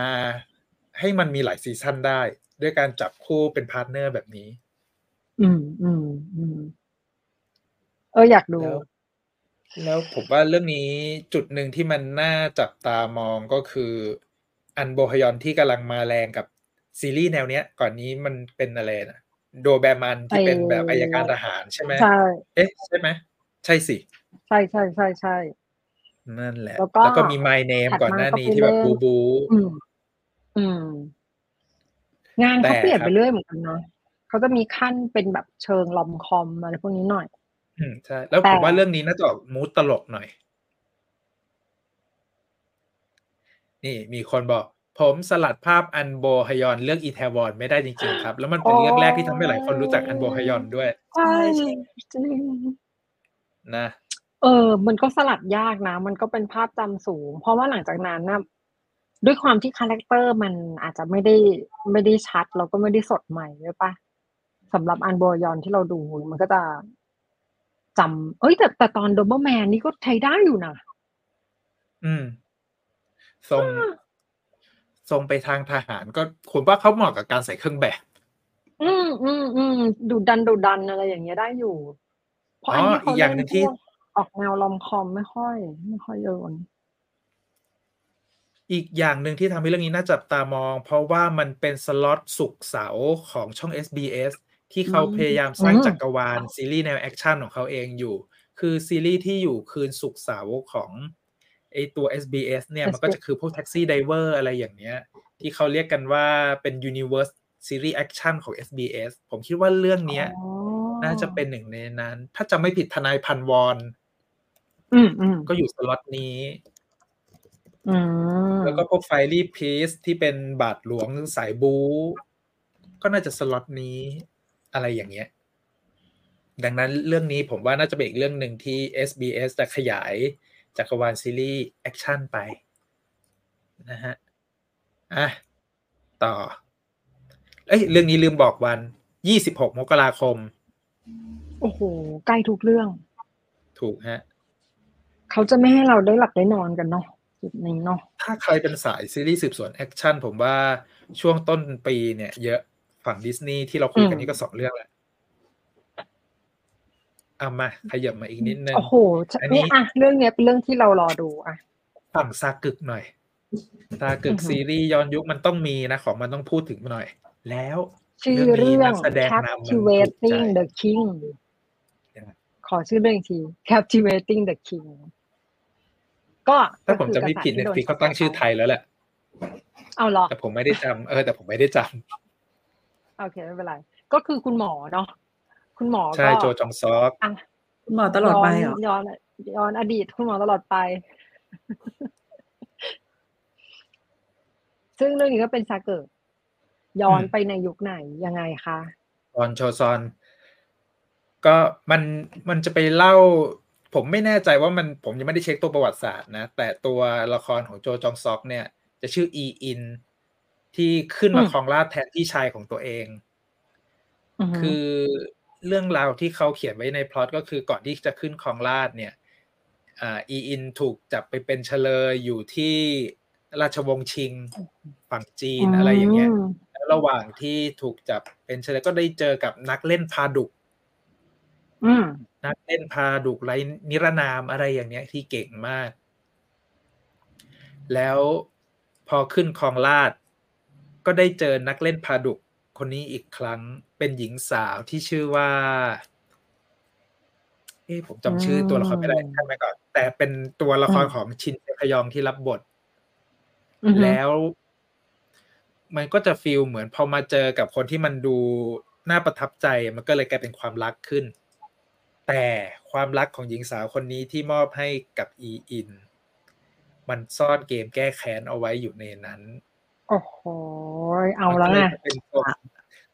ให้มันมีหลาย season ได้ ด้วยการจับคู่เป็น partner แบบนี้ อืมอืมอืมเอออยากดูแล้วแล้วผมว่าเรื่องนี้จุดหนึ่งที่มันน่าจับตามองก็คือ อันโบฮยอนที่กำลังมาแรงกับซีรีส์แนวเนี้ย ก่อนนี้มันเป็นอะไรนะโดแบร์มันที่เป็นแบบอายการทหารใช่ไหมใช่เอ๊ะใช่ไหมใช่สิ ใช่ใช่ใช่ใช่นั่นแหละ แล้วก็แล้วก็มี My Name ถัดมาก่อนหน้าก็นี้เป็นที่แบบเรื่บูองบู อืมอืม งานเขาแต่เปลี่ยนครับไปเรื่อยเหมือนกันนะเขาจะมีขั้นเป็นแบบเชิงลอมคอมอะไรพวกนี้หน่อย อืม ใช่ แล้วแต่ผมว่าเรื่องนี้น่าจะออกมูดตลกหน่อย นี่มีคนบอก ผมสลัดภาพอันโบฮยอนเรื่องอีเทวอนไม่ได้จริง ๆ ครับ แล้วมันเป็นเรื่องแรกที่ทำให้หลายคนรู้จักอันโบฮยอนด้วยใช่ใช่ จริง นะ เออ มันก็สลัดยากนะ มันก็เป็นภาพจำสูง เพราะว่าหลังจากนั้นนะ ด้วยความที่ character มันอาจจะไม่ได้ไม่ได้ชัด แล้วก็ไม่ได้สดใหม่ด้วยปะสำหรับอันโบฮยอนที่เราดูมันก็จะจำเอ้ยแต่แต่ตอนโดเบอร์แมนนี่ก็ใช้ได้อยู่นะอืมทรงทรงไปทางทหารก็ผมว่าเขาเหมาะกับการใส่เครื่องแบบ อืมอืมอืมดูดันดูดันอะไรอย่างเงี้ยได้อยู่ เพราะอันนี้อ๋ออีเขากอย่างเล่นหนึ่งที่พวกออกแนว rom-com ไม่ค่อย ไม่ค่อยโยน อีกอย่างหนึ่งที่ทำให้เรื่องนี้น่าจับตามอง เพราะว่ามันเป็นสล็อตสุกร์เสาร์ของช่อง SBS ที่เขาอืมพยายามสร้างอืมจักรวาลซีรีส์แนวแอคชั่นของเขาเองอยู่ คือซีรีส์ที่อยู่คืนศุกร์เสาร์ของไอตัว SBS เนี่ยมันก็จะคือพวก Taxi Driver อะไรอย่างเนี้ย ที่เขาเรียกกันว่าเป็น Universe Series Action ของ SBS ผมคิดว่าเรื่องเนี้ยอ๋อน่าจะเป็นหนึ่งในนั้น ถ้าจะไม่ผิดทนายพันวอนอืมอืมก็อยู่สล็อตนี้อืม แล้วก็พวก Fiery Priest ที่เป็นบาทหลวงสายบู๊ก็น่าจะสล็อตนี้อะไรอย่างเงี้ย ดังนั้นเรื่องนี้ผมว่าน่าจะเป็นอีกเรื่องหนึ่งที่ SBS จะขยายจักรวาลซีรีส์แอคชั่นไปนะฮะ อะ ต่อ เอ้ย เรื่องนี้ลืมบอกวัน26มกราคม โอ้โห ใกล้ทุกเรื่อง ถูกฮะ เขาจะไม่ให้เราได้หลับได้นอนกันเนาะ จุดนี้เนาะถ้าใครเป็นสายซีรีส์สืบสวนแอคชั่นผมว่าช่วงต้นปีเนี่ย เยอะฝั่งดิสนีย์ที่เราคุยกันนี่ก็สองเรื่องแหละเอามาขยับมาอีกนิดนึงโอ้โหอันนี้นี่อะเรื่องเนี้ยเป็นเรื่องที่เรารอดูอะฝั่งซากึกหน่อยซากึอืกอฮึซีรีส์ย้อนยุคมันต้องมีนะ ของมันต้องพูดถึงหน่อย แล้วชื่อเรื่องนี้เรื่องนักแสดงนำมันถูกใจ Captivating the King ยังไงขอชื่อเรื่องอีกที Captivating the King ก็ถ้าผมก็จะคือไม่ผิดกเน็ระตแสฟิกเขาตั้งชื่อไทยแล้วแหละเอาเหรอแต่ผมไม่ได้จำเออ แต่ผมไม่ได้จำโอเคไม่เป็นไร ก็คือคุณหมอเนาะคุณหมอใช่ก็โจจองซอกอะคุณหมอตลอดไปเหรอย้อนย้อนอดีตคุณหมอตลอดไป ซึ่งเรื่องนี้ก็เป็นซาเกิดย้อนไปในยุคไหนยังไงคะออนโชซอน ก็มันมันจะไปเล่า ผมไม่แน่ใจว่ามันผมยังไม่ได้เช็คตัวประวัติศาสตร์นะ แต่ตัวละครของโจจองซอกเนี่ย จะชื่ออีอิน ที่ขึ้นมาอืมครองราชย์แทนพี่ชายของตัวเองอฮึคือเรื่องราวที่เขาเขียนไว้ในพล็อตก็คือก่อนที่จะขึ้นครองราชย์เนี่ยอ่าอีอินถูกจับไปเป็นเฉลยอยู่ที่ราชวงศ์ชิงฝั่งจีนอะไรอย่างเงี้ยมแล้วระหว่างที่ถูกจับเป็นเฉลยก็ได้เจอกับนักเล่นพาดุกอืม นักเล่นพาดุกไรนิรนามอะไรอย่างเนี้ย ที่เก่งมาก แล้วพอขึ้นครองราชย์ก็ได้เจอนักเล่นพาดุกคนนี้อีกครั้งเป็นหญิงสาวที่ชื่อว่า เอ๊ะผมจำชื่อตัวละครไม่ได้ท่านไปก่อน แต่เป็นตัวละครของชินเซพยองที่รับบทอือฮึแล้วมันก็จะฟีลเหมือนพอมาเจอกับคนที่มันดูน่าประทับใจ มันก็เลยกลายเป็นความรักขึ้น แต่ความรักของหญิงสาวคนนี้ที่มอบให้กับอีอิน มันซ่อนเกมแก้แค้นเอาไว้อยู่ในนั้น โอ้โห เอาแล้วมันไงก็ยเป็นตัว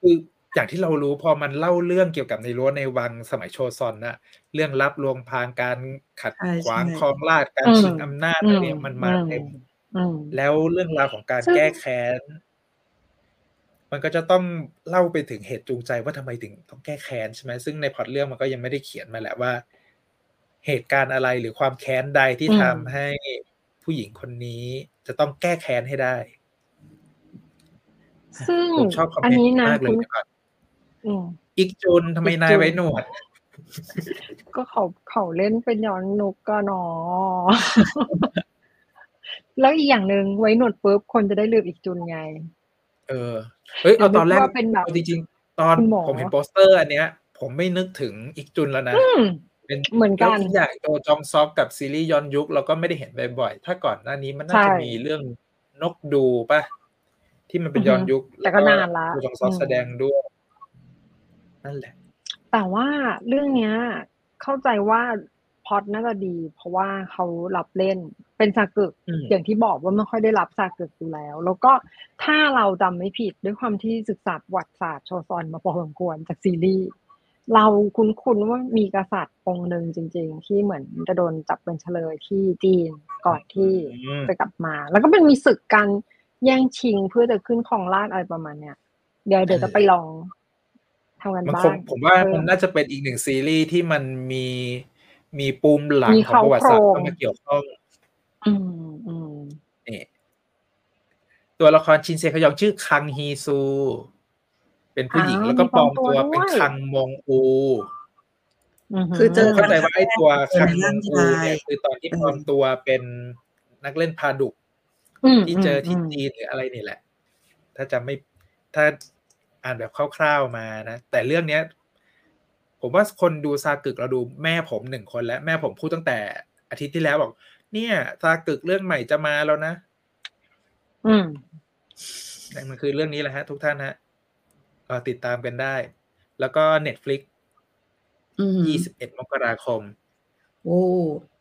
คืออย่างที่เรารู้พอมันเล่าเรื่องเกี่ยวกับในรั้วในวังสมัยโชซอนนะเรื่องลับลวงพรางการขัดใช่ขวางใช่ครองราชย์การอืมชิงอำนาจอะไรเนี่ยมันมาอืมเต็มอืมแล้วเรื่องราวของการซึ่งแก้แค้น มันก็จะต้องเล่าไปถึงเหตุจูงใจว่าทำไมถึงต้องแก้แค้นใช่ไหมซึ่งในพล็อตเรื่องมันก็ยังไม่ได้เขียนมาแหละว่า เหตุการณ์อะไรหรือความแค้นใดที่อืมทำให้ผู้หญิงคนนี้จะต้องแก้แค้นให้ได้ ซึ่งผมชอบคอมอันเมนนี้ต์นะมากเลยคุณเดี๋ยวก่อนอืมอีกจุนทำไมอีกจุนนายไว้หนวด ก็เขาเขาเล่นเป็นย้อนนุกก็หนอ แล้วอีกอย่างหนึ่งไว้หนวดปุ๊บคนจะได้ลืมอิกจุนไง เออเฮ้ยเอาตอนแรกนึกว่าเป็นแบบเอาจริงๆตอนคุณหมอผมเห็นโปสเตอร์อันเนี้ย ผมไม่นึกถึงอิกจุนแล้วนะอืมเป็นเหมือนกันแล้วอีกอย่างตัวจองซอกกับซีรีส์ย้อนยุคเราก็ไม่ได้เห็นบ่อยๆ ถ้าก่อนหน้านี้มันน่าใช่จะมีเรื่องนกดูป่ะ ที่มันเป็นอือฮึย้อนยุค แต่ก็นานละตัวจองซอกอืมแสดงด้วย นั่นแหละ แต่ว่าเรื่องเนี้ย เข้าใจว่า พล็อตน่าจะดี เพราะว่าเขารับเล่นเป็นซากึกอืมอย่างที่บอกว่าไม่ค่อยได้รับซากึกอยู่แล้ว แล้วก็ถ้าเราจำไม่ผิดด้วยความที่ศึกษาประวัติศาสตร์โชซอนมาพอสมควรจากซีรีส์เราคุ้นๆว่ามีกษัตริย์องค์หนึ่งจริง ๆ ที่เหมือนจะโดนจับเป็นเฉลยที่จีนก่อนที่อืมจะกลับมา แล้วก็เป็นมีศึกกันแย่งชิงเพื่อจะขึ้นครองราชย์อะไรประมาณเนี้ยเดี๋ยวเดี๋ยวจะไปลองทำกันมันบ้าคงนผมว่าเออมันน่าจะเป็นอีกหนึ่งซีรีส์ที่มันมี มีปูมหลังมีของประวัติศาสตร์เข้าโครงเข้ามาเกี่ยวข้องอืมอืมนี่ตัวละครชินเซคยองชื่อคังฮีซู เป็นผู้หญิงอ้าวแล้วก็ปลอมตัวมีปลอมตัวเป็นด้วยคังมงอูคือเจอเข้าใจว่าไอ้ตัวคังมร่างงอูชายเนี่ยคือตอนที่เออปลอมตัวเป็นนักเล่นพาดุกมที่เจอที่มจีนหรืออะไรนี่แหละ ถ้าจะไม่ถ้าอ่านแบบคร่าวๆมานะ แต่เรื่องเนี้ย ผมว่าคนดูซากึกเราดูแม่ผมหนึ่งคนแล้วแม่ผมพูดตั้งแต่อาทิตย์ที่แล้วบอก เนี่ยซากึกเรื่องใหม่จะมาแล้วนะ อืมนั่นมันคือเรื่องนี้แหละฮะ ทุกท่านฮะก็ติดตามกันได้ แล้วก็ Netflix อืม21มกราคม โอ้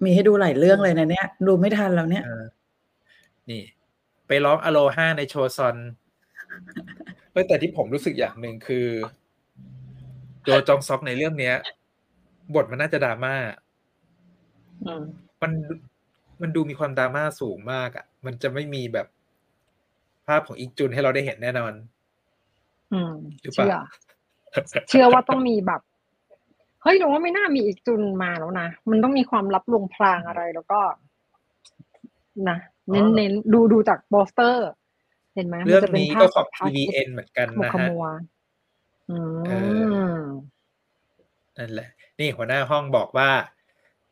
มีให้ดูหลายเรื่องเลยนะเนี่ย ดูไม่ทันแล้วเนี่ยเออนี่ ไปร้องอโลฮาในโชซอนเฮ้ยแต่ที่ผมรู้สึกอย่างหนึ่งคือ โจจองซอกในเรื่องเนี้ย บทมันน่าจะดราม่าอืมมันมันดูมีความดราม่าสูงมากอะ่ะ มันจะไม่มีแบบภาพของอีกจุนให้เราได้เห็นแน่นอน อืมหรือเปล่าเชื่อ เชื่อว่าต้องมีแบบเฮ้ยเราว่าไม่น่ามีอีกจุนมาแล้วนะ มันต้องมีความลับลวงพรางอะไรแล้วก็ นะเน้นเน้นดูดูจากโปสเตอร์ เห็นไหมเรื่องมัจะป็นี้ภาก็พของภาพ TVN เหมือนกันขมุนะขฮะมัว อืเอม นั่นแหละ นี่หัวหน้าห้องบอกว่า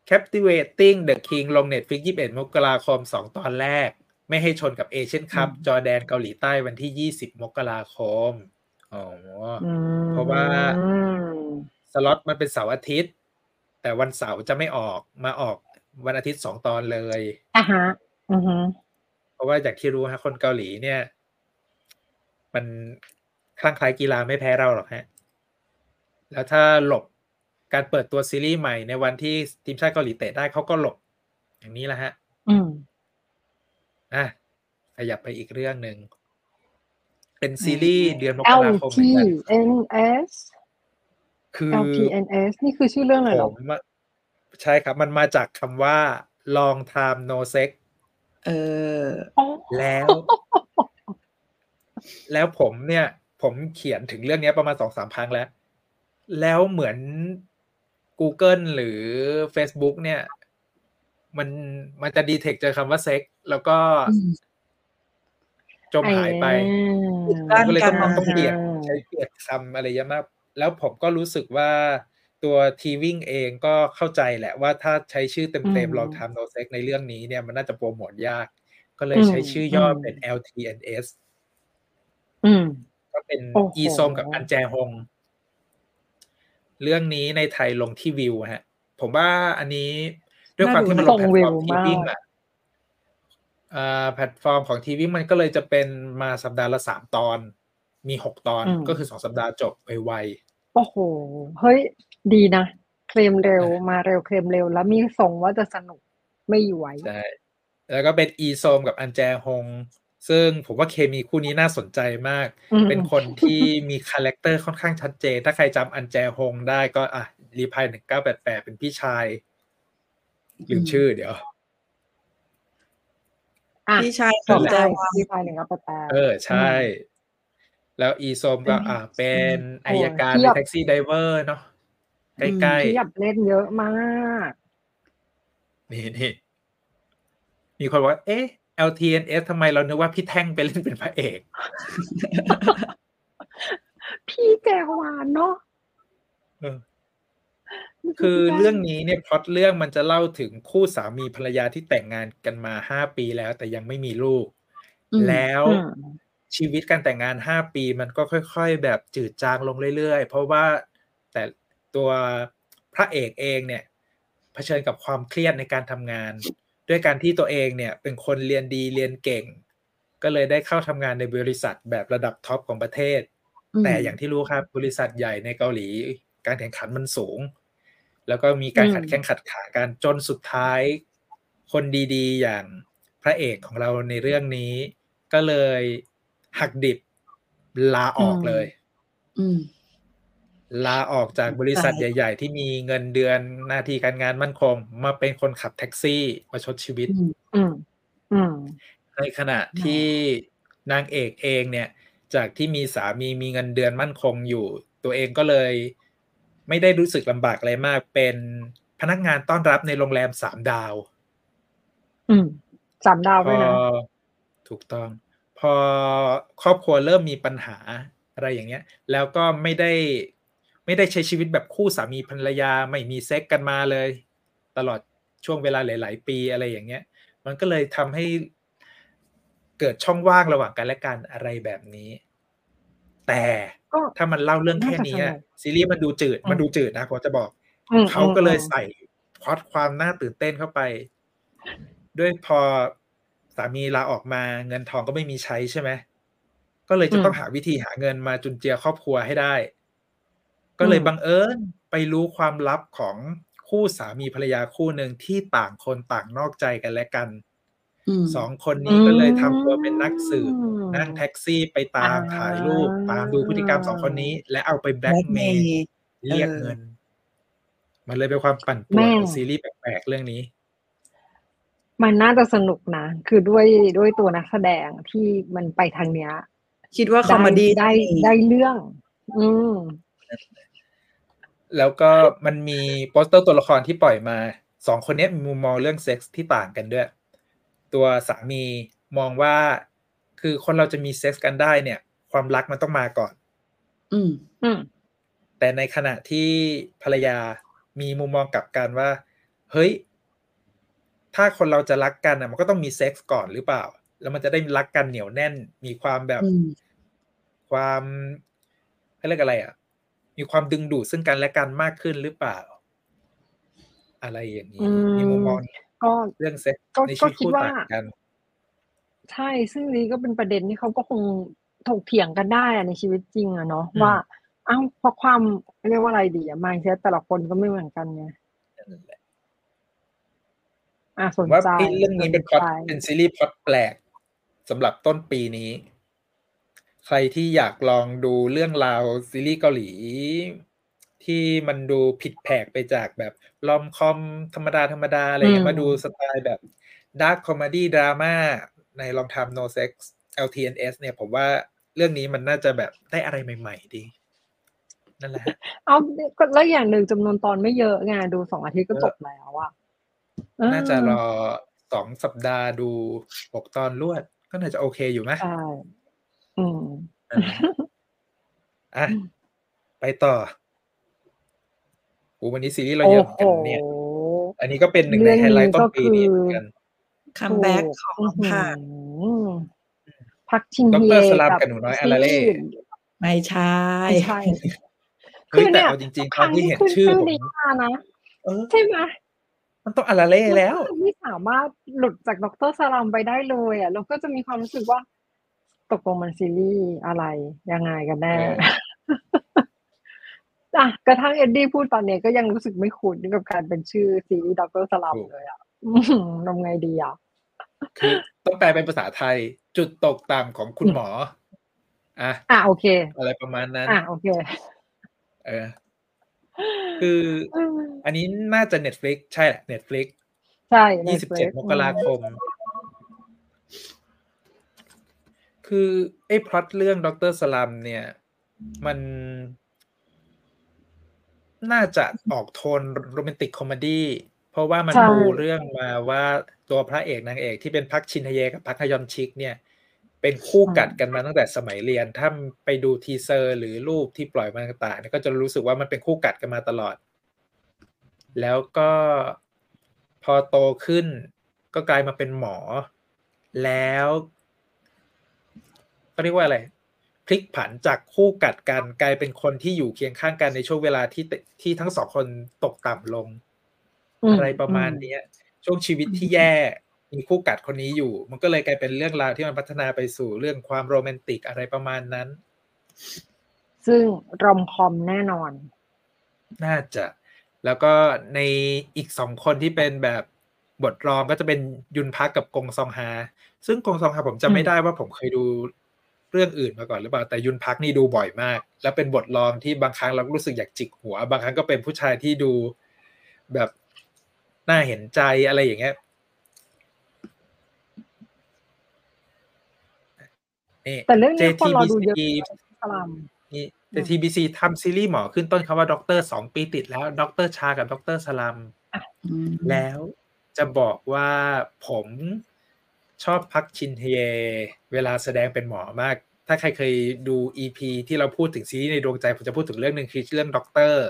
Captivating the King ลง Netflix 21 มกราคม 2 ตอนแรก ไม่ให้ชนกับเอเชียนคัพอืมจอร์แดนเกาหลีใต้วันที่ 20 มกราคม อ๋อ อืมเพราะว่าสล็อตมันเป็นเสาร์อาทิตย์ แต่วันเสาร์จะไม่ออกมาออกวันอาทิตย์สองตอนเลยอะฮะ อือฮึ เพราะว่าจากที่รู้ฮะ คนเกาหลีเนี่ย มัน คลั่งไคล้กีฬาไม่แพ้เราหรอกฮะ แล้วถ้าหลบการเปิดตัวซีรีส์ใหม่ในวันที่ทีมชาติเกาหลีเตะได้เขาก็หลบ อย่างนี้แหละฮะ อืมอะขยับไปอีกเรื่องหนึ่ง เป็นซีรีส์เดือนมกราคมเหมือนกัน LTNS คือ LTNS นี่คือชื่อเรื่องอะไรผเหรอมอะใช่ครับ มันมาจากคำว่า long time no sex เอออ๋อแล้ว แล้วผมเนี่ย ผมเขียนถึงเรื่องนี้ประมาณสองสามครั้งแล้ว แล้วเหมือน Google หรือ Facebook เนี่ย มันมันจะดีเทคเจอคำว่าเซ็ก แล้วก็อืมจมหายไปด้านก็เลยต้องการต้องเปลี่ยนอ่าใช้เปลี่ยนคำอะไรเยอะมาก แล้วผมก็รู้สึกว่าตัว TVING เองก็เข้าใจแหละว่าถ้าใช้ชื่อเต็มๆ Long Time No Sex ในเรื่องนี้เนี่ยมันน่าจะโปรโมทยาก ก็เลยใช้ชื่อย่อเป็น LTNS อืมก็ เป็นโอ้โหอีซอมกับอันแจฮง เรื่องนี้ในไทยลงที่วิวฮะ ผมว่าอันนี้ด้วยความที่มันลงแพลตฟอร์ม TVING อะอ่าแพลตฟอร์มของ TVING มันก็เลยจะเป็นมาสัปดาห์ละสามตอน มีหกตอนอืมก็คือสองสัปดาห์จบไวโอ้โห เฮ้ย ดีนะ เคลมเร็วมาเร็วเคลมเร็ว แล้วมีส่งว่าจะสนุกไม่อยู่ไหวๆใช่แล้วก็เป็นอีซอมกับอันแจฮง ซึ่งผมว่าเคมีคู่นี้น่าสนใจมากอืมเป็นคนที่มี character ค่อนข้างชัดเจน ถ้าใครจำอันแจฮงได้ก็อะรีพายหนึ่งเก้าแปดแปดเป็นพี่ชาย ลืมชื่อเดี๋ยวอะพี่ชายขขอองงแจใจวาที่ภายหนึ่งก็แปลเออใช่ แล้วอีโซมก็เป็นอ่าเป็นอายการโอ้หเทีรืยอบแท็กซี่ไดเวอร์เนาะใกล้เทียบเล่นเยอะมากๆนี่นี่มีคนบอกว่า เอ๊ะ LTNS ทำไมเรานึกว่าพี่แท่งไปเล่นเป็นพระเอก พี่แกหวานเนาะเออคือเรื่องนี้เนี่ยพล็อตเรื่องมันจะเล่าถึงคู่สามีภรรยาที่แต่งงานกันมาห้าปีแล้ว แต่ยังไม่มีลูกอืมแล้วอืมชีวิตการแต่งงานห้าปีมันก็ค่อย ๆ แบบจืดจางลงเรื่อยๆ เพราะว่าแต่ตัวพระเอกเองเนี่ยเผชิญกับความเครียดในการทำงาน ด้วยการที่ตัวเองเนี่ยเป็นคนเรียนดีเรียนเก่ง ก็เลยได้เข้าทำงานในบริษัทแบบระดับท็อปของประเทศอืมแต่อย่างที่รู้ครับบริษัทใหญ่ในเกาหลี การแข่งขันมันสูง แล้วก็มีการขัดแข้งขัดขากันจนสุดท้าย คนดีๆ อย่างพระเอกของเราในเรื่องนี้ ก็เลยหักดิบลาออกเลยอืม ลาออกจากบริษัทใหญ่ ๆ ที่มีเงินเดือนหน้าที่การงานมั่นคง มาเป็นคนขับแท็กซี่มาชดชีวิตอืมอืมอืมในขณะที่นางเอกเองเนี่ย จากที่มีสามีมีเงินเดือนมั่นคงอยู่ ตัวเองก็เลย ไม่ได้รู้สึกลำบากอะไรมาก เป็นพนักงานต้อนรับในโรงแรมสามดาว อืมสามดาวพด้วยอนะถูกต้อง พอครอบครัวเริ่มมีปัญหาอะไรอย่างเงี้ย แล้วก็ไม่ได้ ไม่ได้ใช้ชีวิตแบบคู่สามีภรรยาไม่มีเซ็กกันมาเลย ตลอดช่วงเวลาหลาย ๆ ปีอะไรอย่างเงี้ย มันก็เลยทำให้เกิดช่องว่างระหว่างกันและกันอะไรแบบนี้ แต่ก็ถ้ามันเล่าเรื่องแค่นี้อะน่าจะสนุกซีรีส์มันดูจืดอืมมันดูจืดนะผมจะบอกอืมเขาก็เลยอืมใส่พล็อตความน่าตื่นเต้นเข้าไป ด้วยพอสามีลาออกมาเงินทองก็ไม่มีใช้ใช่ไหมก็เลยจะต้องหาวิธีหาเงินมาจุนเจือครอบครัวให้ได้ ก็เลยบังเอิญไปรู้ความลับของคู่สามีภรรยาคู่หนึ่งที่ต่างคนต่างนอกใจกันและกันอืมสองคนนี้ก็เลยทำตัวเป็นนักสืบอืมนั่งแท็กซี่ไปตามอ่าถ่ายรูปตามดูพฤติกรรมสองคนนี้ และเอาไปแบล็กเมย์ blackmail เรียกเออเงิน มันเลยเป็นความปั่นป่วนแม่ของซีรีส์แปลกๆเรื่องนี้ มันน่าจะสนุกนะ คือด้วยด้วยตัวนักแสดงที่มันไปทางเนี้ย คิดว่า comedy ได้ได้เรื่อง อืม แล้วก็มันมีโปสเตอร์ตัวละครที่ปล่อยมาสองคนเนี้ยมีมุมมองเรื่องเซ็กส์ที่ต่างกันด้วย ตัวสามีมองว่าคือคนเราจะมีเซ็กส์กันได้เนี่ย ความรักมันต้องมาก่อน อืมอืมแต่ในขณะที่ภรรยามีมุมมองกลับกันว่า เฮ้ย ถ้าคนเราจะรักกันอะ มันก็ต้องมีเซ็กส์ก่อนหรือเปล่า แล้วมันจะได้รักกันเหนียวแน่น มีความแบบอืมความเขาเรียกอะไรอะ มีความดึงดูดซึ่งกันและกันมากขึ้นหรือเปล่า อะไรอย่างนี้อืมมีมุมมองก็เรื่องเซ็กส์ก็ในชีก็วิตคิดคู่ว่าต่างกัน ใช่ ซึ่งนี้ก็เป็นประเด็นที่เขาก็คงถกเถียงกันได้อะในชีวิตจริงอะเนาะอืมว่าเอ้าเพราะความเรียกว่าอะไรดีอะ mindset แต่ละคนก็ไม่เหมือนกันไงนั่นแหละอะสนว่าใจไอ้เรื่องนี้เป็นพล็อตสใจเป็นซีรีส์พล็อตแปลกสำหรับต้นปีนี้ ใครที่อยากลองดูเรื่องราวซีรีส์เกาหลี ที่มันดูผิดแผกไปจากแบบ rom-com ธรรมดาธรรมดาอะไรอย่างเงี้ยมาดูสไตล์แบบ dark comedy ดราม่าในลองทำ No Sex LTNS เนี่ยผมว่าเรื่องนี้มันน่าจะแบบได้อะไรใหม่ ๆ ดี นั่นแหละฮะเอาก็แล้วอย่างหนึ่งจำนวนตอนไม่เยอะไงดูสองอาทิตย์ก็จบแล้วอะเออน่าจะรอสองสัปดาห์ดูหกตอนรวด ก็น่าจะโอเคอยู่ไหมใช่ อืมนั่นแหละอะไปต่อโอ้วันนี้ซีรีส์เราโอ้เยอะเหมือนโหกันเนี่ย อันนี้ก็เป็นหนึ่งในเรื่องไฮไลท์นี้ต้นก็ปีคือนี้เหมือนกันคัมแบ็กถูกของอื้อหือผ่านพักชินดเฮรสลัมกับหนูน้อยอาราเล่ไม่ใช่ไม่ใช่เฮ้ยแต่เอาจริงๆตอนที่เห็นชื่อผมนี้มานะเออใช่ไหมมันต้องอาราเล่แล้วไม่สามารถหลุดจากดรสลัมไปได้เลย อะ เราก็จะมีความรู้สึกว่า ตกลงมันซีรีส์อะไรยังไงกันแน่เอออะกระทั่งเอ็ดดี้พูดตอนเนี้ยก็ยังรู้สึกไม่คุ้นกับการเป็นชื่อซีรีส์ดรสลัมเลยอะอื้อหือทำไงดีอะคือต้องแปลเป็นภาษาไทย จุดตกต่ำของคุณหมอ อะอะโอเค อะไรประมาณนั้น อะโอเค เออ คืออันนี้น่าจะ Netflix ใช่แหละ Netflix ใช่ยี่สิบเจ็ด Netflix มกราคม คือไอ้พล็อตเรื่อง Doctor Slump เนี่ย มันน่าจะออกโทน romantic comedyเพราะว่ามันใช่ปูเรื่องมาว่าตัวพระเอกนางเอกที่เป็นพักชินเฮกับพักฮยอนชิก เนี่ย เป็นคู่กัดกันมาตั้งแต่สมัยเรียน ถ้าไปดู teaser หรือรูปที่ปล่อยมาต่างๆเนี่ยก็จะรู้สึกว่ามันเป็นคู่กัดกันมาตลอด แล้วก็พอโตขึ้นก็กลายมาเป็นหมอ แล้ว เขาเรียกว่าอะไรพลิกผันจากคู่กัดกันกลายเป็นคนที่อยู่เคียงข้างกันในช่วงเวลาที่เตที่ทั้งสองคนตกต่ำลงอืมอะไรประมาณเนี้ย ช่วงชีวิตที่แย่มีคู่กัดคนนี้อยู่ มันก็เลยกลายเป็นเรื่องราวที่มันพัฒนาไปสู่เรื่องความโรแมนติกอะไรประมาณนั้น ซึ่งรอมคอมแน่นอน น่าจะ แล้วก็ในอีกสองคนที่เป็นแบบบทรองก็จะเป็นยุนพักกับกงซองฮาซึ่งกงซองฮาผมจำไม่ได้ว่าผมเคยดู เรื่องอื่นมาก่อนหรือเปล่าแต่ยุนพักนี่ดูบ่อยมาก แล้วเป็นบทรองที่บางครั้งเราก็รู้สึกอยากจิกหัว บางครั้งก็เป็นผู้ชายที่ดูแบบน่าเห็นใจอะไรอย่างเงี้ยนี่แต่เรื่องนี้คนรอดูเยอะ JTBC สลัมนี่แต่ JTBC ทำซีรีส์หมอขึ้นต้นคำว่าด็อกเตอร์สองปีติดแล้ว Doctor Cha กับ Doctor Slumpอืมแล้วจะบอกว่าผมชอบพักชินเฮเยเวลาแสดงเป็นหมอมาก ถ้าใครเคยดู EP ที่เราพูดถึงซีรีส์ในดวงใจผมจะพูดถึงเรื่องหนึ่งคือเรื่องด็อกเตอร์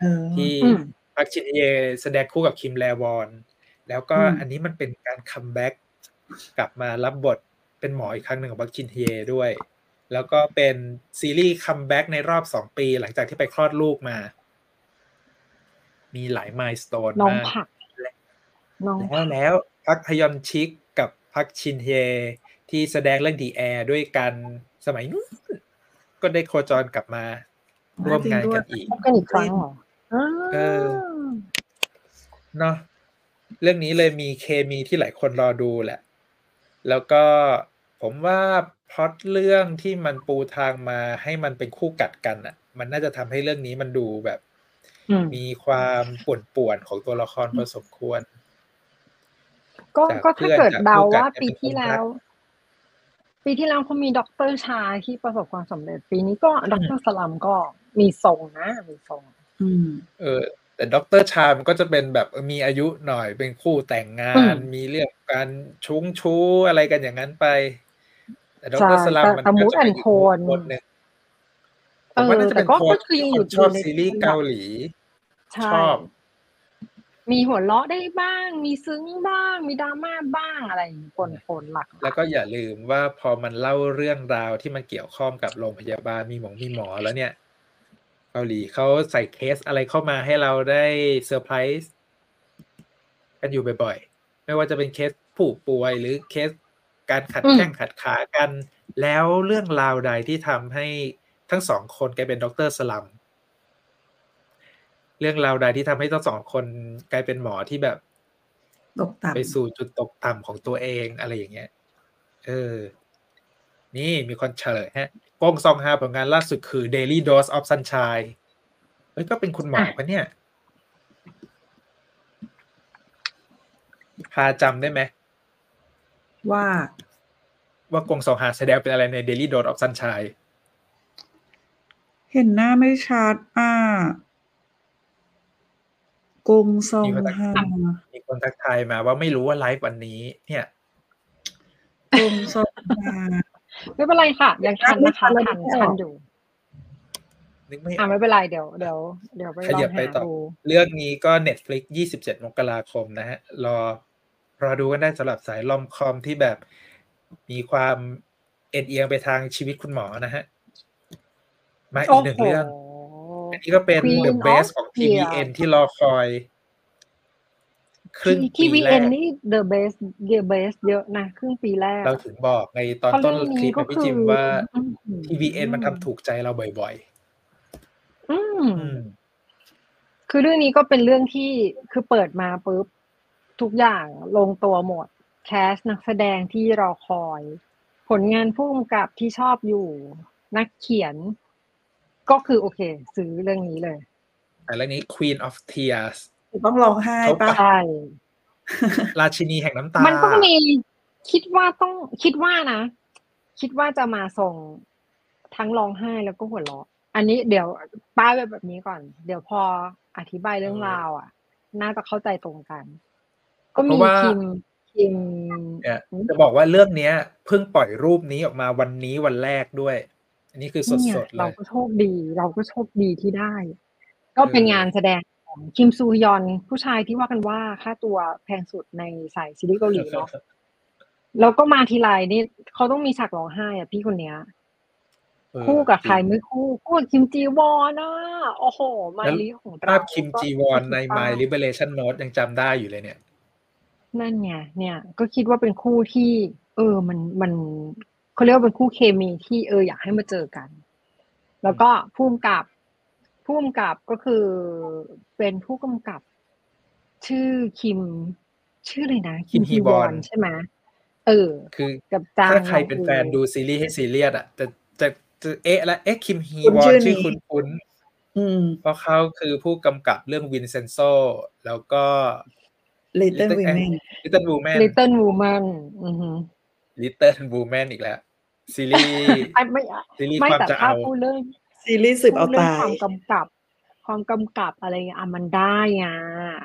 เออที่อืมพักชินเฮเยแสดงคู่กับคิมแลวอน แล้วก็อืมอันนี้มันเป็นการ comeback กลับมารับบทเป็นหมออีกครั้งหนึ่งของพักชินเฮเยด้วย แล้วก็เป็นซีรีส์ comeback ในรอบสองปีหลังจากที่ไปคลอดลูกมา มีหลาย milestone น้องมากผักน้องแล้วแล้วพักฮยอนชิกกับพักชินเฮที่แสดงเรื่อง The Heirs ด้วยกัน สมัยนู้นก็ได้โคจรกลับมา ร่วมงานกันอีกพบกันอีกครั้งเหรออ่าเออเนาะเรื่องนี้เลยมีเคมีที่หลายคนรอดูแหละ แล้วก็ผมว่าพล็อตเรื่องที่มันปูทางมาให้มันเป็นคู่กัดกันอะ มันน่าจะทำให้เรื่องนี้มันดูแบบอืมมีความป่วนๆของตัวละครพอสมควร ก็จากก็ถ้าเกิดเพื่อนจากเดาคู่กัดว่าเนี่ยปีเป็นที่คนรัแล้กว ปีที่แล้วเขามีด็อกเตอร์ชาที่ประสบความสำเร็จ ปีนี้ก็ด็อกเตอร์สลัมก็มีทรงนะมีทรงอืมเออ แต่ด็อกเตอร์ชามก็จะเป็นแบบมีอายุหน่อยเป็นคู่แต่งงาน มีเรื่องการชุ้งชู้อะไรกันอย่างนั้นไป แต่ด็อกเตอร์ใช่สลัมแต่มันแต่ก็ mood จะเป็น and อีก tone โทนหนึ่งผเอมอว่าน่าจะแต่เป็นก็โทก็นคือยังคอยู่นชอบในซีรีส์ระดับเกาหลีใช่ชอบ มีหัวเราะได้บ้าง มีซึ้งบ้าง มีดราม่าบ้างอะไรอย่างนี้ปนปนๆหลัก แล้วก็อย่าลืมว่าพอมันเล่าเรื่องราวที่มันเกี่ยวข้องกับโรงพยาบาลมีหมอมีหมอแล้วเนี่ยเกาหลีเขาใส่เคสอะไรเข้ามาให้เราได้เซอร์ไพรส์กันอยู่บ่อยๆ ไม่ว่าจะเป็นเคสผู้ป่วยหรือเคสการขัดแข้งขัดขากัน แล้วเรื่องราวใดที่ทำให้ทั้งสองคนกลายเป็น Doctor Slump เรื่องราวใดที่ทำให้ทั้งสองคนกลายเป็นหมอที่แบบตกต่ำไปสู่จุดตกต่ำของตัวเองอะไรอย่างเงี้ย เออ นี่มีคนเฉลยฮะกงซองฮาผลงานล่าสุดคือ Daily Dose of Sunshine เฮ้ยก็เป็นคุณหมอปะเนี่ย พาจำได้ไหม ว่า ว่ากงซองฮาแสดงเป็นอะไรใน Daily Dose of Sunshine เห็นหน้าไม่ชัดอะ กงซองฮามีคนทักทายมาว่าไม่รู้ว่าไลฟ์วันนี้ เนี่ยกงซองฮาไม่เป็นไรค่ะ ยังทันนะคะไม่ทัทันนแล้วทันอยู่นึกไม่ออ่าอกไม่เป็นไรเดี๋ยวเดี๋ยวเดี๋ยวไปขลอยับงไปหาต่อดูเรื่องนี้ก็ Netflix 27มกราคมนะฮะ รอ รอดูกันได้สำหรับสายลอมคอมที่แบบมีความเอ็นเอียงไปทางชีวิตคุณหมอนะฮะ มาอีกหนึ่งเรื่อง อันนี้ก็เป็น Queen The of Best ของ Tears TVN ที่รอคอย ครึ่งที่ปีแร VN กนี่ the best the best เยอะนะ ครึ่งปีแรก เราถึงบอกในตอนเพราะต้นเรื่องคลินี้ปก็นะพี่คือจิมว่าอืม TVN มันทำถูกใจเราบ่อยอืมๆอืม คือเรื่องนี้ก็เป็นเรื่องที่คือเปิดมาปุ๊บ ทุกอย่างลงตัวหมด แคสนักแสดงที่รอคอย ผลงานผู้กำกับที่ชอบอยู่ นักเขียน ก็คือโอเค ซื้อเรื่องนี้เลย แต่เรื่องนี้ Queen of Tears ต้องร้องไห้ปะใช่ราชินีแห่งน้ำตา มันต้องมีคิดว่าต้องคิดว่านะ คิดว่าจะมาส่งทั้งร้องไห้แล้วก็หัวเราะ อันนี้เดี๋ยวป้ายไว้แบบนี้ก่อน เดี๋ยวพออธิบายเรื่องราวอะ น่าจะเข้าใจตรงกัน ก็เพมีราะว่าคิมคิมเนี่ยจะบอกว่าเรื่องเนี้ย เพิ่งปล่อยรูปนี้ออกมาวันนี้วันแรกด้วย อันนี้คือสนี่ไงดๆเลเรายก็โชคดี เราก็โชคดีที่ได้ ก็เป็นเอองานแสดงของคิมซูฮยอนผู้ชายที่ว่ากันว่าค่าตัวแพงสุดในสายซีรีส์เกาหลีเนาะแล้วก็มาทีไรนี่เขาต้องมีฉากร้องไห้อะพี่คนเนี้ยเออคู่กับใครจงไม่คู่คู่กับคิมจีวอนนะโอ้โหมาแล้วลีของเราภาพคิมจีวอนในก็ My Liberation Note ยังจำได้อยู่เลยเนี่ย นั่นไงเนี่ย ก็คิดว่าเป็นคู่ที่ เออมันมัน เขาเรียกว่าเป็นคู่เคมีที่เอออยากให้มาเจอกัน แล้วก็ผู้กำกับผู้กำกับก็คือเป็นผู้กำกับ ชื่อคิม ชื่อเลยนะ คิมฮีบอนใช่ไหมเออ คือกับจางถ้าใครเป็นยองอูแฟนดูซีรีส์ให้ซีเรียสอะจะจะจะเอ๊ะและเอ๊ะคิมฮีคุ้นวอชื่นอชื่อนี้คุณคุณอืมเพราะเขาคือผู้กำกับเรื่องวินเซนโซแล้วก็ Little Little Women Little Woman Little Woman อือหือ Little Woman อีกแล้ว ซีรีส์ไอ้ไม่ซีรีส์ไม่ความแต่จะถ้าเอาพูดเรื่องซีรีส์สืบเอาพูดรื่ตางความยกำกับ ความกำกับอะไรเงี้ยอะมันได้ไง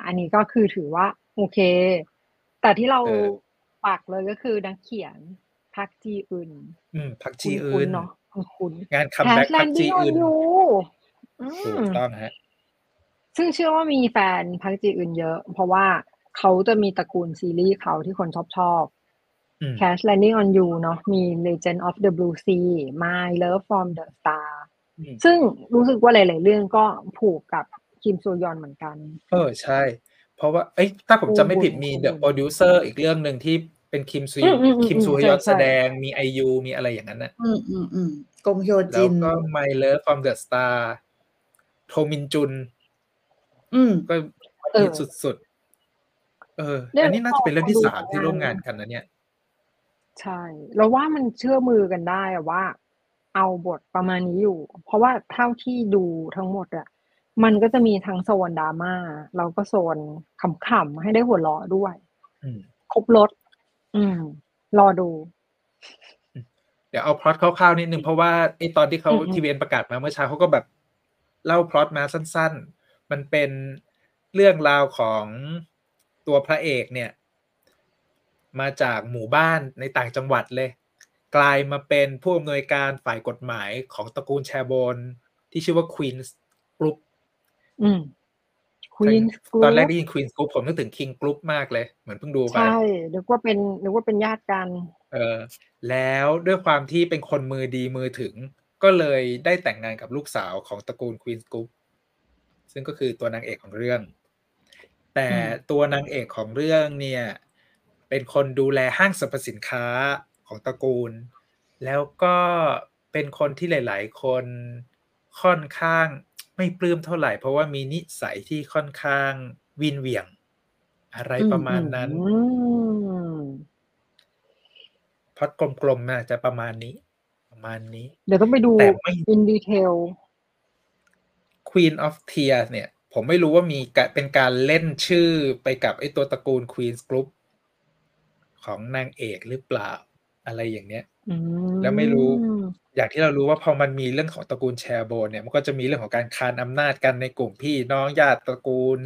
อันนี้ก็คือถือว่า โอเค แต่ที่เราเออปักเลยก็คือนักเขียนพักจีอึนอืมพักคุจีณอื่คุณนเนาะคุณคุณงานคัมแบ็กแลพันกดิ้จีงออนอื่นยูถูกต้องฮะซึ่งเชื่อว่ามีแฟนพักจีอึนเยอะ เพราะว่าเขาจะมีตระกูลซีรีส์เขาที่คนชอบชอบ อืม Cash Landing on You เนาะมี Legend of the Blue Sea My Love from the Star อืม ซึ่งรู้สึกว่าหลาย ๆ เรื่องก็ผูกกับคิมโซยอนเหมือนกัน เออใช่ เพราะว่าเอ้ยถ้าผมจำไม่ผิดโอ้โหมีเดอะโปรดิวเซอร์อีกเรื่องหนึ่งที่เป็นคิมซูอืมอืมอืมคิมซูฮยอนใช่ใช่ แสดงมีไอยูมีอะไรอย่างนั้นนะอืมอืมอืมกงโฮแล้จิวนก็ My Love from the Star โทมินจุนอืม ก็เออสุดๆ เออเนี่ยอันนี้น่าจะเป็นเรื่องที่พอดูสามที่งานร่วมงานกันนะเนี่ย ใช่ เราว่ามันเชื่อมือกันได้อะว่า เอาบทประมาณนี้อยู่ เพราะว่าเท่าที่ดูทั้งหมดอะมันก็จะมีทั้งโซนดราม่าแล้วก็โซนขำๆให้ได้หัวเราะด้วย อืม ครบรถอืม รอดู เดี๋ยวเอาพล็อตคร่าวๆนิดนึงเพราะว่าไอตอนที่เขาอืมอืม ทีวีประกาศมาเมื่อเช้าเขาก็แบบเล่าพล็อตมาสั้น ๆ มันเป็นเรื่องราวของตัวพระเอกเนี่ย มาจากหมู่บ้านในต่างจังหวัดเลย กลายมาเป็นผู้อำนวยการฝ่ายกฎหมายของตระกูลแชร์โบนที่ชื่อว่า Queen's Group อืมควีนตอนแรกได้ยิน Queen's Group ผมนึกถึง King Group มากเลย เหมือนเพิ่งดูไป ใช่นึกว่าเป็นนึกว่าเป็นญาติกัน เออ แล้วด้วยความที่เป็นคนมือดีมือถึง ก็เลยได้แต่งงานกับลูกสาวของตระกูลควีนส์กรุ๊ปซึ่งก็คือตัวนางเอกของเรื่อง แต่อืมตัวนางเอกของเรื่องเนี่ย เป็นคนดูแลห้างสรรพสินค้าของตระกูล แล้วก็เป็นคนที่หลาย ๆ คนค่อนข้างไม่ปลื้มเท่าไหร่ เพราะว่ามีนิสัยที่ค่อนข้างวินเหวียง อะไรประมาณนั้นอืมพล็อดกลมๆน่าจะประมาณนี้ ประมาณนี้ เดี๋ยวต้องไปดูแต่ไม่ in detail Queen of Tears เนี่ย ผมไม่รู้ว่ามีกะเป็นการเล่นชื่อไปกับไอ้ตัวตระกูล Queen's Group ของนางเอกหรือเปล่าอะไรอย่างเนี้ยอืมแล้วไม่รู้ อย่างที่เรารู้ว่าพอมันมีเรื่องของตระกูลแชร์โบนเนี่ยมันก็จะมีเรื่องของการคานอำนาจกันในกลุ่มพี่น้องญาติตระกูล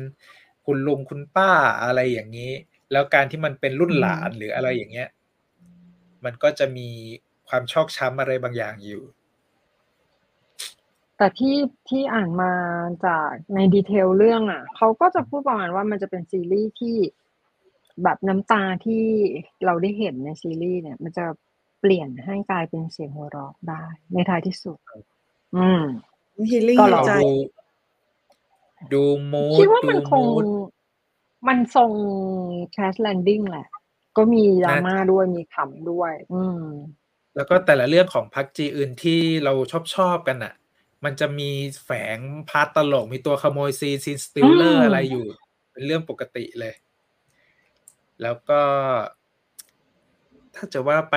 คุณลุงคุณป้าอะไรอย่างนี้ แล้วการที่มันเป็นรุ่นหลานหรืออะไรอย่างเงี้ย มันก็จะมีความชอกช้ำอะไรบางอย่างอยู่ แต่ที่ที่อ่านมาจากในดีเทลเรื่องอะเขาก็จะพูดประมาณว่ามันจะเป็นซีรีส์ที่ แบบน้ำตาที่เราได้เห็นในซีรีส์เนี่ย มันจะเปลี่ยนให้กลายเป็นเสียงหัวเราะได้ ในท้ายที่สุด อืมฮีลิ่งก็ในเราใจดูดูมูดคิดว่าดูมันคงมูดมันทรง Crash Landing แหละ ก็มีดราม่าด้วยมีขำด้วย อืม แล้วก็แต่ละเรื่องของพักจีอึนที่เราชอบชอบกันอะ มันจะมีแฝง part ตลกมีตัวขโมยซีนซีนสติลเลออืร์มอะไรอยู่ เป็นเรื่องปกติเลย แล้วก็ ถ้าจะว่าไป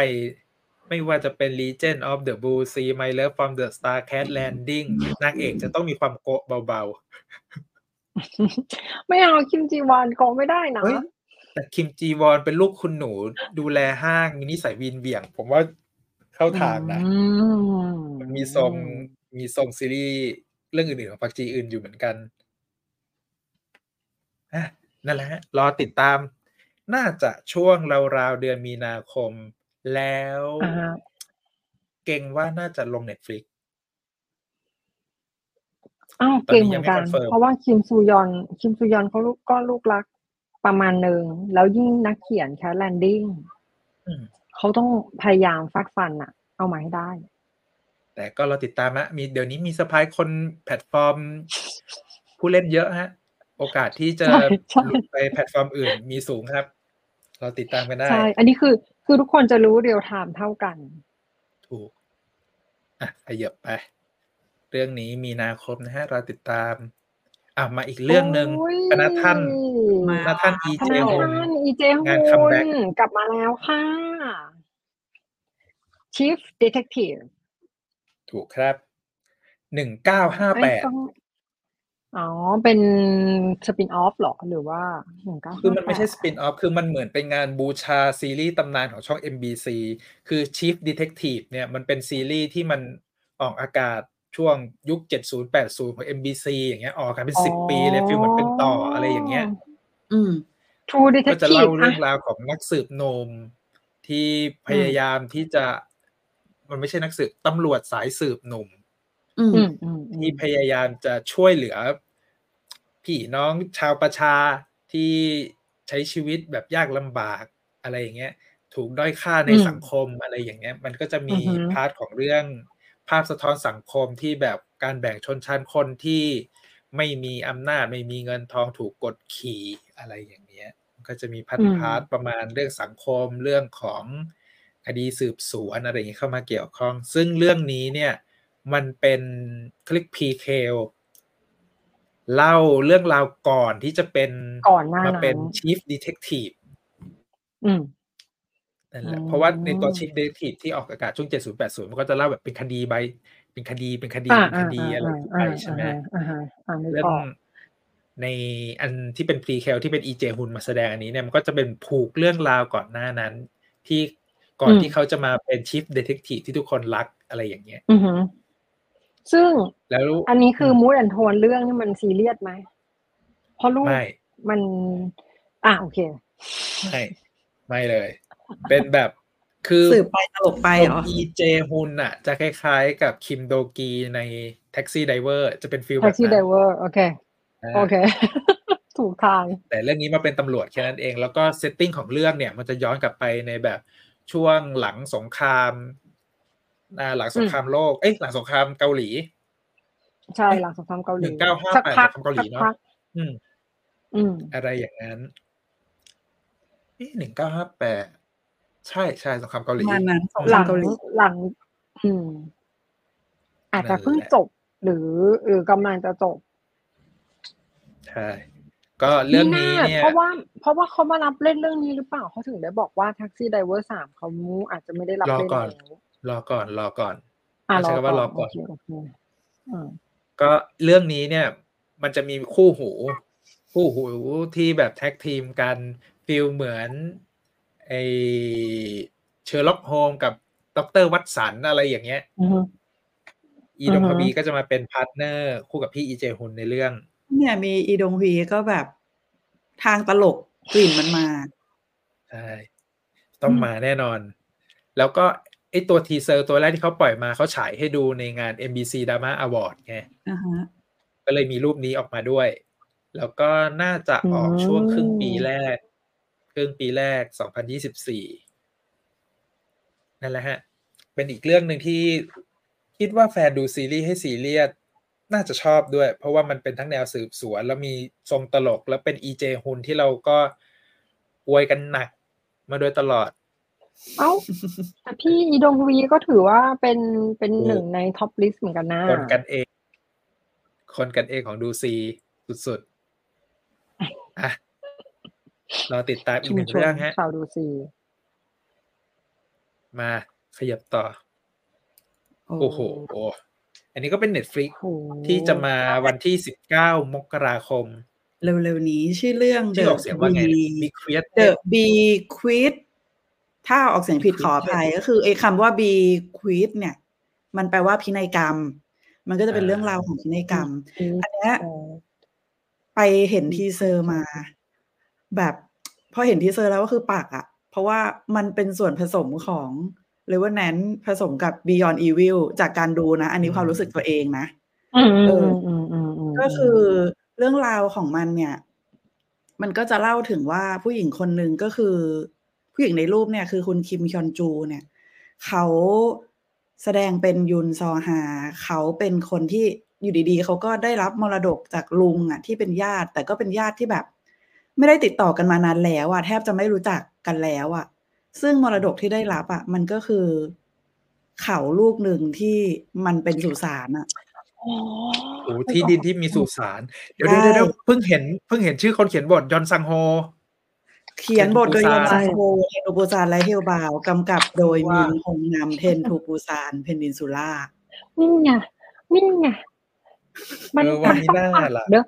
ไม่ว่าจะเป็น Legend of the Blue Sea My Love from the Star Crash Landing นางเอกจะต้องมีความโกะเบาไม่เอาคิมจีวอนก็ไม่ได้ๆนะเฮ้ยแต่คิมจีวอนเป็นลูกคุณหนูดูแลห้างมีนิสัยวีนเหวี่ยง ผมว่าคเข้าทางนะอืมมันมีทรงมีทรงซีรีส์เรื่องอื่นๆของปักจีอื่นอยู่เหมือนกันอะนั่นแหละฮะรอติดตาม น่าจะช่วงราวๆเดือนมีนาคม แล้ว อ่าฮะ เก่งว่าน่าจะลง Netflix อ้าวตอนนี้เก่งเหมือนกันยังไม่คอนเฟิร์มเพราะว่าคิมซูฮยอน คิมซูฮยอนเขาลูกก็ลูกรักประมาณหนึ่ง แล้วยิ่งนักเขียน Crash Landing อืม เขาต้องพยายามฟัดฟันอะเอามาให้ได้ แต่ก็เราติดตามฮะมีเดี๋ยวนี้มีสปายคนแพลตฟอร์ม ผู้เล่นเยอะฮะ โอกาสที่จะใช่ใช่ หลุดไปแพลตฟอร์มอื่นมีสูงครับ เราติดตามกันได้ใช่อันนี้คือคือทุกคนจะรู้เรียลไทม์เท่ากัน ถูกอะขยับไป เรื่องนี้มีนาคมนะฮะ เราติดตาม อะมาอีกเรื่องหนึ่งโอ้ยคณะท่านมาคณะท่านอีคเจณะฮุนท่านอีเจฮุงาน comeback นกลับมาแล้วค่ะ Chief Detective ถูกครับหนึ่งเก้าห้าเอ้แปยดต้ องอ๋อ เป็น spin-off หรอ หรือว่าหนึ่งเก้าคือมันไม่ใช่ spin-off คือมันเหมือนเป็นงานบูชาซีรีส์ตำนานของช่อง MBC คือ Chief Detective เนี่ยมันเป็นซีรีส์ที่มันออกอากาศช่วงยุค 70 80 ของ MBC อย่างเงี้ยออกกันเป็น 10 ปีเลย feel เหมือนเป็นต่ออะไรอย่างเงี้ย อืม True ก็จะเล่า Detective เรื่องอะราวของนักสืบหนุ่ม ที่พยายามที่จะ มันไม่ใช่นักสืบตำรวจสายสืบหนุ่มอืมอืมอืมอื ที่พยายามจะช่วยเหลือพี่น้องชาวประชาที่ใช้ชีวิตแบบยากลำบากอะไรอย่างเงี้ย ถูกด้อยค่าในสังคมอะไรอย่างเงี้ย มันก็จะมี part ของเรื่องภาพสะท้อนสังคมที่แบบการแบ่งชนชั้นคนที่ไม่มีอำนาจไม่มีเงินทองถูกกดขี่อะไรอย่างเงี้ยมันก็จะมี part part ประมาณเรื่องสังคมเรื่องของคดีสืบสวนอะไรอย่างเงี้ยเข้ามาเกี่ยวข้อง ซึ่งเรื่องนี้เนี่ย มันเป็นคลิกพีเคลเล่าเรื่องราวก่อนที่จะเป็นก่อนหน้ามานั้นเป็น Chief Detective อืมนั่นแหละอืมเพราะว่าในตัว Chief Detective ที่ออกอากาศช่วง 70 80 มันก็จะเล่าแบบเป็นคดีใบ เป็นคดีเป็นคดีอ่าเป็นคดีอะไรไปใช่ไหมอ่าฮะอ่านึกเรื่อองอกในอันที่เป็นพรีเคลที่เป็นอีเจฮุนมาแสดงอันนี้เนี่ยมันก็จะเป็นผูกเรื่องราวก่อนหน้านั้น ที่ก่อนที่เขาจะมาเป็น Chief Detective ที่ทุกคนรักอะไรอย่างเงี้ยอือฮึ ซึ่งแล้วอันนี้คือ mood and tone เรื่องนี่มันซีเรียสไหมเพราะลูกไม่มัน อะโอเคไม่ไม่เลย เป็นแบบคือสืบไปตลกไปเหรออีเจฮุนอะ จะคล้ายๆกับคิมโดกีใน Taxi Driver จะเป็น feel แบบ Taxi Driver นั้นเวอร์โอเคอ่าโอเค ถูกทาง แต่เรื่องนี้มาเป็นตำรวจแค่นั้นเอง แล้วก็เซตติ้งของเรื่องเนี่ย มันจะย้อนกลับไปในแบบช่วงหลังสงครามอ่า หลังสงครามโลก เอ้ยหลังสงครามเกาหลี ใช่หลังสงครามเกาหลี1958สักพักสงครามเกาหลีเนอะสัพักอืม อืม อะไรอย่างนั้นหนึ่งเก้าห้าแปดใช่ใช่สงครามเกาหปลีระมาณนั้นสงคหราลัมงเกาหลีหลัง อืม อาจจะเพิ่งนั่นแหละจบหรือ หรือกำลังจะจบใช่ก็เรื่องนี้เนี่ยเพราะว่า เพราะว่าเขามารับเล่นเรื่องนี้หรือเปล่าเขาถึงได้บอกว่า Taxi Driver สามเขาอาจจะไม่ได้รับรอเล่นก่อนแล้ว รอก่อน รอก่อนอะใช้คำว่ารอก่อนโอเคโอเคอืมก็เรื่องนี้เนี่ย มันจะมีคู่หู คู่หูที่แบบ tag team กัน feel เหมือนไอเชอร์ล็อกโฮมส์กับด็อกเตอร์วัตสันอะไรอย่างเงี้ยอือฮึอีดงอือพฮึบีก็จะมาเป็น partner คู่กับพี่อีเจฮุนในเรื่อง เนี่ยมีอีดงฮวีก็แบบทางตลกกลิ่นมันมาใช่ต้องมาแน่นอน แล้วก็ ไอตัว teaser ตัวแรกที่เขาปล่อยมาเขาฉายให้ดูในงาน MBC Drama Award ไงอ่าฮะก็เลยมีรูปนี้ออกมาด้วย แล้วก็น่าจะออกช่วงครึ่งปีแรก ครึ่งปีแรก 2024 นั่นแหละฮะ เป็นอีกเรื่องหนึ่งที่คิดว่าแฟนดูซีรีส์ให้ซีเรียสน่าจะชอบด้วย เพราะว่ามันเป็นทั้งแนวสืบสวน แล้วมีทรงตลกแล้วเป็นอีเจฮุนที่เราก็อวยกันหนักมาโดยตลอด เอ้าแต่พี่อีดงฮวีก็ถือว่าเป็นเป็นถูกหนึ่งใน top list เหมือนกันนะ คนกันเอง คนกันเองของดูซีสุดๆอะรอติดตามอีกชุหมนึ่งชนเรื่องฮะชาวดูซี มาขยับต่อ โอ้โห อันนี้ก็เป็น Netflix โอ้โหที่จะมาวันที่19มกราคม เร็วๆนี้ชื่อเรื่องที่ออกเสียงว่าไง The บิ๊กเฟียส The Be Quit ถ้าออกเสียงผิดขออภัยก็คือไอ้คำว่า be quit เนี่ย มันแปลว่าพินัยกรรม มันก็จะเป็นเรื่องราวของพินัยกรรม อันเนี้ยเออไปเห็น teaser มา แบบพอเห็น teaser แล้วก็คือปากอะเพราะว่ามันเป็นส่วนผสมของ Revenant ผสมกับ Beyond Evil จากการดูนะ อันนี้ความรู้สึกตัวเองนะอืมเออือมอืมอืมอืมก็คือเรื่องราวของมันเนี่ย มันก็จะเล่าถึงว่าผู้หญิงคนหนึ่งก็คือ ผู้หญิงในรูปเนี่ยคือคุณคิมฮยอนจูเนี่ยเขาแสดงเป็นยุนซอฮาเขาเป็นคนที่อยู่ดีๆ เขาก็ได้รับมรดกจากลุงอะที่เป็นญาติ แต่ก็เป็นญาติที่แบบ ไม่ได้ติดต่อกันมานานแล้วอะแทบจะไม่รู้จักกันแล้วอะ ซึ่งมรดกที่ได้รับอะ มันก็คือเขาลูกหนึ่งที่มันเป็นสุสานอะอ๋อโอ้ที่ดินที่มีสุสานเดี๋ยวใช่เดี๋ยวเดี๋ยวเพิ่งเห็นเพิ่งเห็นชื่อคนเขียนบทยอนซังโฮ เขียนบทโดยเทยนอนทูปูซานซาโฮเทนทูปูซานและเฮลบาวกำกับโดยว่ามินฮงนำเทนทูปูซานเพนดินซูล่านี่ไงนี่ไงมันเออว่ามีหน้าล่ะเดี๋ยว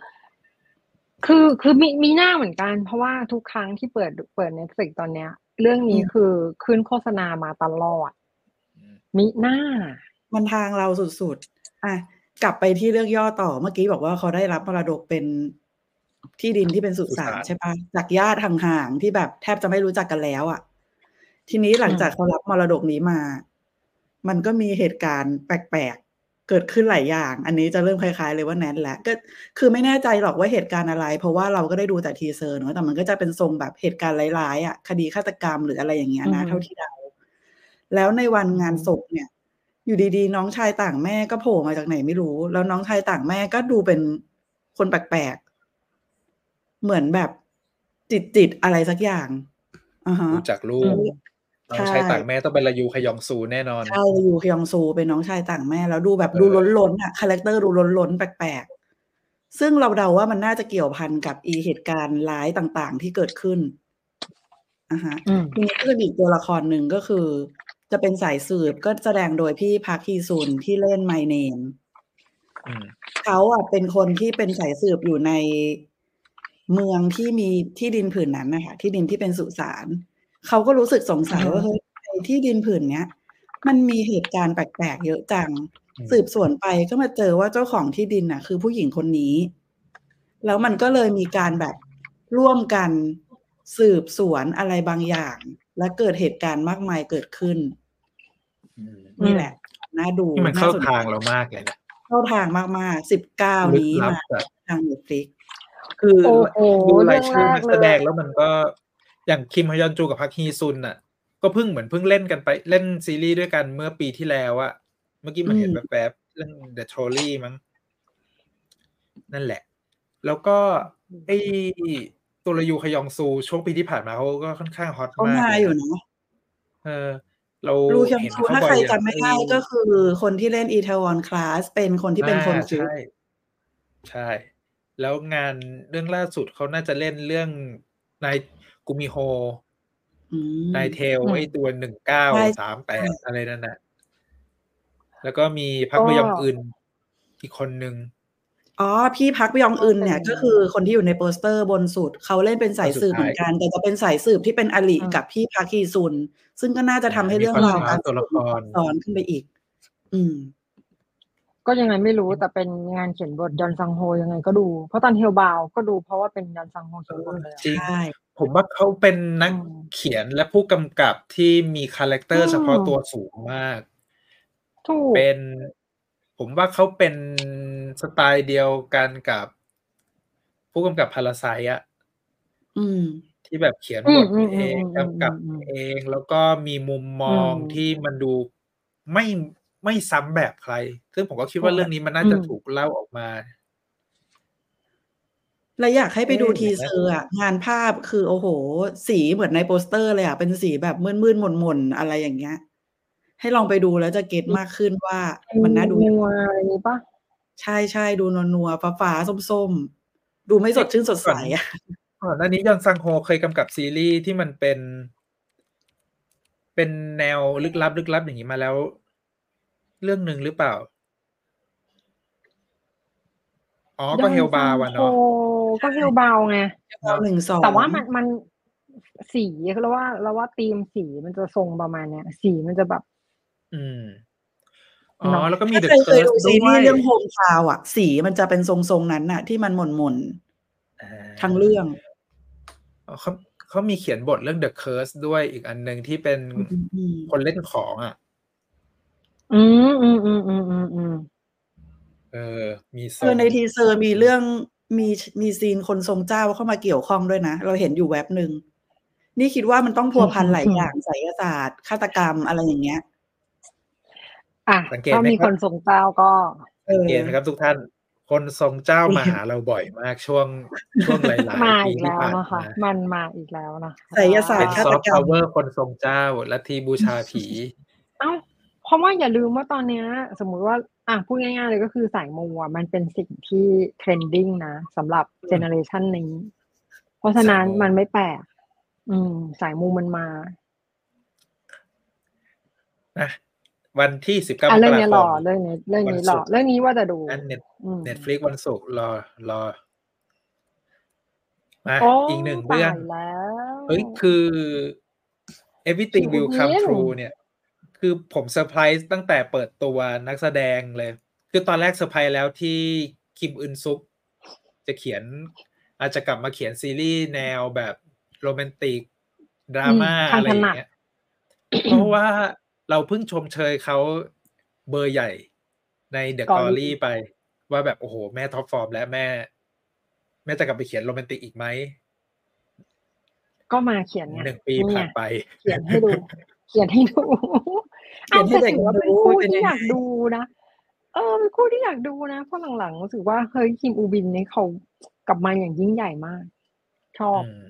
คือคือมีมีหน้าเหมือนกัน เพราะว่าทุกครั้งที่เปิดเปิด Netflix ตอนเนี้ย เรื่องนี้คือขึ้นโฆษณามาตลอด มีหน้า มันทางเราสุดๆอะกลับไปที่เรื่องย่อต่อเมื่อกี้บอกว่าเขาได้รับมรดกเป็น ที่ดินที่เป็นสุสานสุสานใช่ปะจากญาติห่างๆที่แบบแทบจะไม่รู้จักกันแล้วอะ่ะ ทีนี้หลังจากเขารับมรดกนี้มา มันก็มีเหตุการณ์แปลกๆ เกิดขึ้นหลายอย่าง อันนี้จะเริ่มคล้ายๆ Revenant แหละก็คือไม่แน่ใจหรอกว่าเหตุการณ์อะไร เพราะว่าเราก็ได้ดูแต่ teaser เนอะแต่มันก็จะเป็นทรงแบบเหตุการณ์ร้ายๆอะ คดีฆาตกรรมหรืออะไรอย่างเงี้ยนะอืมเท่าที่เดาแล้วในวันงานศพเนี่ย อยู่ดีๆ น้องชายต่างแม่ก็โผล่มาจากไหนไม่รู้ แล้วน้องชายต่างแม่ก็ดูเป็นคนแปลกๆ เหมือนแบบจิตจิตๆอะไรสักอย่างอ่าฮะดูจากรูปอืมน้องชายต่างแม่ต้องเป็นรยูคยองซูแน่นอนใช่รยูคยองซูเป็นน้องชายต่างแม่แล้วดูแบบเออดูล้นๆอะ character ดูล้นๆแปลกๆ ซึ่งเราเดาว่ามันน่าจะเกี่ยวพันกับอีเหตุการณ์ร้ายต่างๆ ที่เกิดขึ้นอ่าฮะอืมทีนี้ก็จะมีอีกตัวละครหนึ่งก็คือ จะเป็นสายสืบก็แสดงโดยพี่พักฮีซุนที่เล่น My Nameอืมเขาอะเป็นคนที่เป็นสายสืบอยู่ใน เมืองที่มีที่ดินผืนนั้นนะคะที่ดินที่เป็นสุสานเขาก็รู้สึกสงสัยอือฮึว่าเฮ้ยไอ้ที่ดินผืนเนี้ย มันมีเหตุการณ์แปลกๆเยอะจังอืมสืบสวนไปก็มาเจอว่าเจ้าของที่ดินน่ะ คือผู้หญิงคนนี้ แล้วมันก็เลยมีการแบบร่วมกันสืบสวนอะไรบางอย่าง และเกิดเหตุการณ์มากมายเกิดขึ้นอืมนี่แหละน่าดูนี่มันเข้าสใจทางเรามากเลยนะเข้าทางมากๆสิบเก้าลึกนี้ลับมาแบบทางเน็ตฟลิก คือโอ้โหดูราเรื่ยองชื่แรอกนักเลแสดงยแล้วมันก็อย่างคิมฮยอนจูกับพักฮีซุนน่ะ ก็เพิ่งเหมือนเพิ่งเล่นกันไปเล่นซีรีส์ด้วยกันเมื่อปีที่แล้วอะเมื่อกี้มันเห็นแบบแบบๆเรื่อง The Trolley มั้งนั่นแหละ แล้วก็ไอ้ตัวระยูขยองซูช่วงปีที่ผ่านมาเขาก็ค่อนข้างฮอตเขามากมาเลยอยู่นะเนาะเออ เรารูคยองเห็นซูเขาถ้าบ่ใคอรยอย่างจำไม่ได้อ้ก็คือคนที่เล่นอีเทวอนคลาสเป็นคนที่เป็นคนอ่าคุกใช่ ใช่ แล้วงานเรื่องล่าสุดเขาน่าจะเล่นเรื่องนายกุมิโฮอืมนายเทลอืมไอ้ตัวหนึ่งเก้าใช่สามแปใช่ดอะไรนั่นน่ะ แล้วก็มีพักก็มยองอึนอีกคนหนึ่งอ๋อ พี่พักยองอึนเนี่ยเป็นก็คือคนที่อยู่ในโปสเตอร์บนสุด เขาเล่นเป็นสายสืบคนสุดเหมือนท้ายกัน แต่จะเป็นสายสืบที่เป็นอลิอืมกับพี่พักฮีซุน ซึ่งก็น่าจะทำให้มีเรื่องความราวสามารถตัวละครซ้อนขึ้นไปอีก อืม ก็ยังไงไม่รู้แต่เป็นงานเขียนบทยอนซังโฮยังไงก็ดู เพราะตอน Hellbound ก็ดูเพราะว่าเป็นยอนซังโฮเขียนบทเลยอะจริงใช่ผมว่าเขาเป็นนักอืมเขียนและผู้กำกับที่มีคาแรคเตอร์อืมเฉพาะตัวสูงมากถูกเป็น ผมว่าเขาเป็นสไตล์เดียวกันกับ ผู้กำกับ Parasiteอะอืมที่แบบเขียนอืบมทอืมเองอืมกำกับอืมเอง แล้วก็มีมุมมองอืมที่มันดูไม่ ไม่ซ้ำแบบใคร ซึ่งผมก็คิดว่าเรื่องนี้มันน่าจะอืมถูกเล่าออกมาแล้วอยากให้ไปดูเอ๊ะ teaser อะงานภาพคือโอ้โห สีเหมือนในโปสเตอร์เลยอะเป็นสีแบบมืดๆหม่นๆอะไรอย่างเงี้ย ให้ลองไปดูแล้วจะ get มากขึ้นว่ามันน่าดูนัวอะไรนี้ปะใช่ใช่ดูนัวๆฟ้าๆส้มๆ ดูไม่สดชื่นสดใสอะก่อนหน้านี้ยอนซังโฮเคยกำกับซีรีส์ที่มันเป็น เป็นแนวลึกลับลึกลับอย่างนี้มาแล้ว เรื่องหนึ่งหรือเปล่า อ๋อ ก็ Hellbound เนาะโอ้ก็ Hellbound ไงหนึ่งสองแต่ว่ามันมันสีแล้วว่าแล้วว่าธีมสีมันจะทรงประมาณเนี้ย สีมันจะแบบ อืมอ๋อเนาะแล้วก็มีถ้า The เคยเคยดู Curse ซีด้รีวยส์เรื่องโฮมทาวอะ สีมันจะเป็นทรงๆนั้นน่ะ ที่มันหม่นหม่นอ่าๆทั้งเรื่องอ๋อเขาเขามีเขียนบทเรื่อง The Curse ด้วยอีกอันหนึ่งที่เป็นอืมคนเล่นของอะ อืมอืมอืมอืมอืมอืมเออ มีทรคืองในทีเซอร์มีเรื่องมีมีซีนคนทรงเจ้าเข้ามาเกี่ยวข้องด้วยนะ เราเห็นอยู่แว็บหนึ่ง นี่คิดว่ามันต้องพัวพันหลายอย่างไสยศาสตร์ฆาตกรรมอะไรอย่างเงี้ย อะสังเกตถ้าไหมมีคครับนส่งเจ้าก็ เออ เห็นไหมครับทุกท่าน คนทรงเจ้ามาหาเราบ่อยมากช่วงช่วงหลายมาๆปีอีกที่แล้วผ่านนะคะ มา มันมาอีกแล้วนะคะ ไสยศาสตเป็นร์ฆาซอตฟต์กรรพามวเวอร์คนทรงเจ้าลัทธิบูชาผีเอ้าเพ ราะว่าอย่าลืมว่าตอนเนี้ย สมมุติว่าอะพูดง่ายๆเลยก็คือสายมูอะมันเป็นสิ่งที่เทรนดิ้งนะสำหรับเจเนอเรชันนี้ เพราะฉะนั้นสายมูมันไม่แปลกอืม สายมูมันมานะวันที่สิบเก้าอะมเรื่กองรานี้คหล่อมเรื่องนี้เรื่องนี้วันหศุล่อกร์เรื่องนี้ว่าจะดูอันเน็ตอืมเน็ตฟลิกวันศุกร์รอรอมาโอ้อีกหนึ่งเรื่องตายแล้วเฮ้ยคือ everything คิว will come บิน true เนี่ย คือผมเซอร์ไพรส์ตั้งแต่เปิดตัวนักแสดงเลย คือตอนแรกเซอร์ไพรส์แล้วที่คิมอึนซุกจะเขียน อาจจะกลับมาเขียนซีรีส์แนวแบบโรแมนติกดราม่าอืมทางอะไรอย่างเงี้ยเพราะว่าเราเพิ่งชมเชยเขาเบอร์ใหญ่ใน The Glory ไป ว่าแบบโอ้โห แม่ top form และแม่ แม่จะกลับไปเขียนโรแมนติกอีกไหม ก็มาเขียนไงหนึ่งปีนี่ผ่านไงไป เขียนให้ดู เขียนให้ดูเขียนให้ อาจจะเด็กถือว่าดูเป็นคู่เป็นที่ยังไงอยากดูนะ เออเป็นคู่ที่อยากดูนะ เพราะหลังๆรู้สึกว่าเฮ้ยคิมอูบินนี่เขากลับมาอย่างยิ่งใหญ่มาก ชอบอืม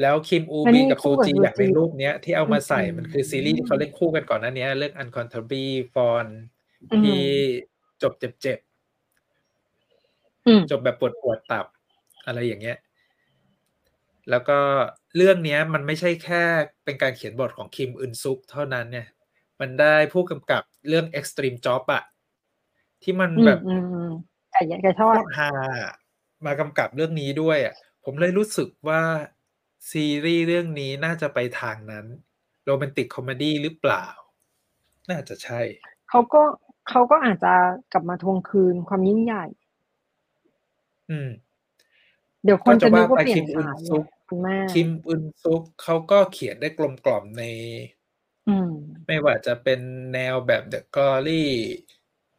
แล้วคิมอูอันนี้บินกับคู่ซูกับจีซูอย่างในจีรูปเนี้ย ที่เอามาใส่อืมมันคือซีรีส์ที่เขาเล่นคู่กันก่อนหน้านี้เรื่อง Uncontrollably Fond อืมที่จบเจ็บอืมๆจบแบบปวดปวดๆตับ อะไรอย่างเงี้ยแล้วก็เรื่องเนี้ยมันไม่ใช่แค่เป็นการเขียนบทของคิมอึนซุกเท่านั้นเนี่ย มันได้ผู้กำกับเรื่อง Extreme Job อะที่มันอืแบมบอืมอืมไก่ไก่ทโคอดตรฮามากำกับเรื่องนี้ด้วยอะผมเลยรู้สึกว่าซีรีส์เรื่องนี้น่าจะไปทางนั้นโรแมนติกคอมเมดี้หรือเปล่า น่าจะใช่ เขาก็เขาก็อาจจะกลับมาทวงคืนความยิ่งใหญ่ อืม เดี๋ยวคนจะนึกว่าก็จะว่าไปเปลี่ยนคิมอึนสายซุกคุณแม่คิมอึนซุกเขาก็เขียนได้กลมกล่อมใน อืม ไม่ว่าจะเป็นแนวแบบ The Glory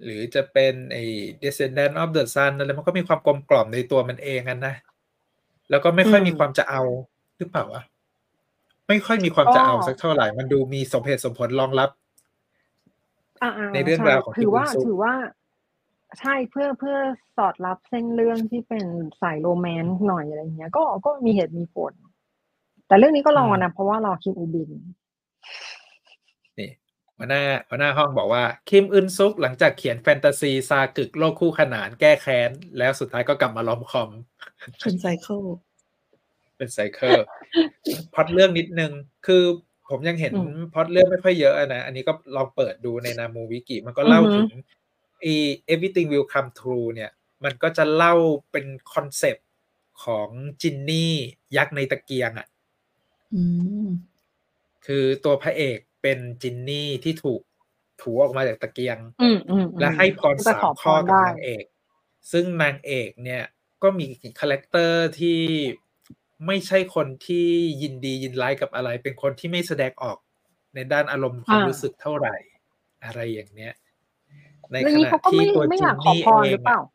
หรือจะเป็นไอ้ Descendant of the Sun อะไรมันก็มีความกลมกล่อมในตัวมันเองกันนะ แล้วก็ไม่ค่อยอืมมีความจะเอาหรือเปล่าวะไม่ค่อยมีความจะเอาก็สักเท่าไหร่ มันดูมีสมเหตุสมผลรองรับอ่าในเรื่องใช่ ราวของถือว่าคิมอึนซุกถือว่า ใช่ เพื่อ เพื่อสอดรับเส้นเรื่องที่เป็นสาย romance หน่อยอะไรเงี้ย ก็ ก็มีเหตุมีผล แต่เรื่องนี้ก็รอนะ เพราะว่ารอคิมอูบินนี่ หัวหน้าหัวหน้าห้องบอกว่า คิมอึนซุกหลังจากเขียนแฟนตาซีซากึกโลกคู่ขนานแก้แค้น แล้วสุดท้ายก็กลับมา rom-com เป็น cycle เป็น cycle พล็อตเรื่องนิดนึง คือผมยังเห็นอืมพล็อตเรื่องไม่ค่อยเยอะอะนะ อันนี้ก็ลองเปิดดูในนามูวิกิ มันก็เล่าอือฮึถึงไอ้ Everything Will Come True เนี่ย มันก็จะเล่าเป็นคอนเซปต์ของจินนี่ยักษ์ในตะเกียงอะ่ะอืมคือตัวพระเอก เป็นจินนี่ที่ถูกถูออกมาจากตะเกียงอืมอืมอืมและให้พรก็จะขอพรได้สามอพข้อกับนางเอก ซึ่งนางเอกเนี่ยก็มี character ที่ไม่ใช่คนที่ยินดียินร้ายกับอะไร เป็นคนที่ไม่แสดงออกในด้านอารมณ์ความอ่ารู้รู้สึกเท่าไหร่ อะไรอย่างเนี้ย ในเรื่องขนี้ณะเขาก็ที่ไม่ตัวไม่จิอนยากขอนี่พรเอหรืงอเปล่าอะ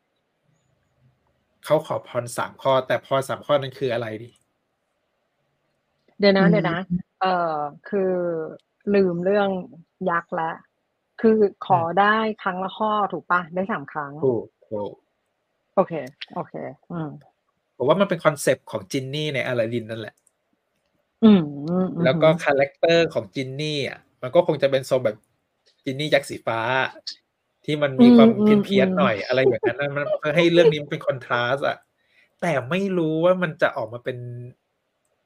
เขาขอพรสามข้อ แต่พรสามข้อนั้นคืออะไรดิเดี๋ยวนะอืมเดี๋ยวนะ เอ่อ คือ ลืมเรื่องยักษ์แล้วคือขอได้ครั้งละข้อถูกปะได้สามครั้งถูกถูกโอเค โอเค อืมผมว่ามันเป็นคอนเซปต์ของจินนี่ในอลาดินนั่นแหละ อืมอืมแล้วก็คาแรคเตอร์ของจินนี่อะมันก็คงจะเป็นทรงแบบจินนี่ยักษ์สีฟ้า ที่มันมีความเพี้ยนเพียนๆหน่อยอะไรอย่างนั้นนะมันเพื่อให้เรื่องนี้มันเป็นคอนทราสต์อะแต่ไม่รู้ว่ามันจะออกมาเป็น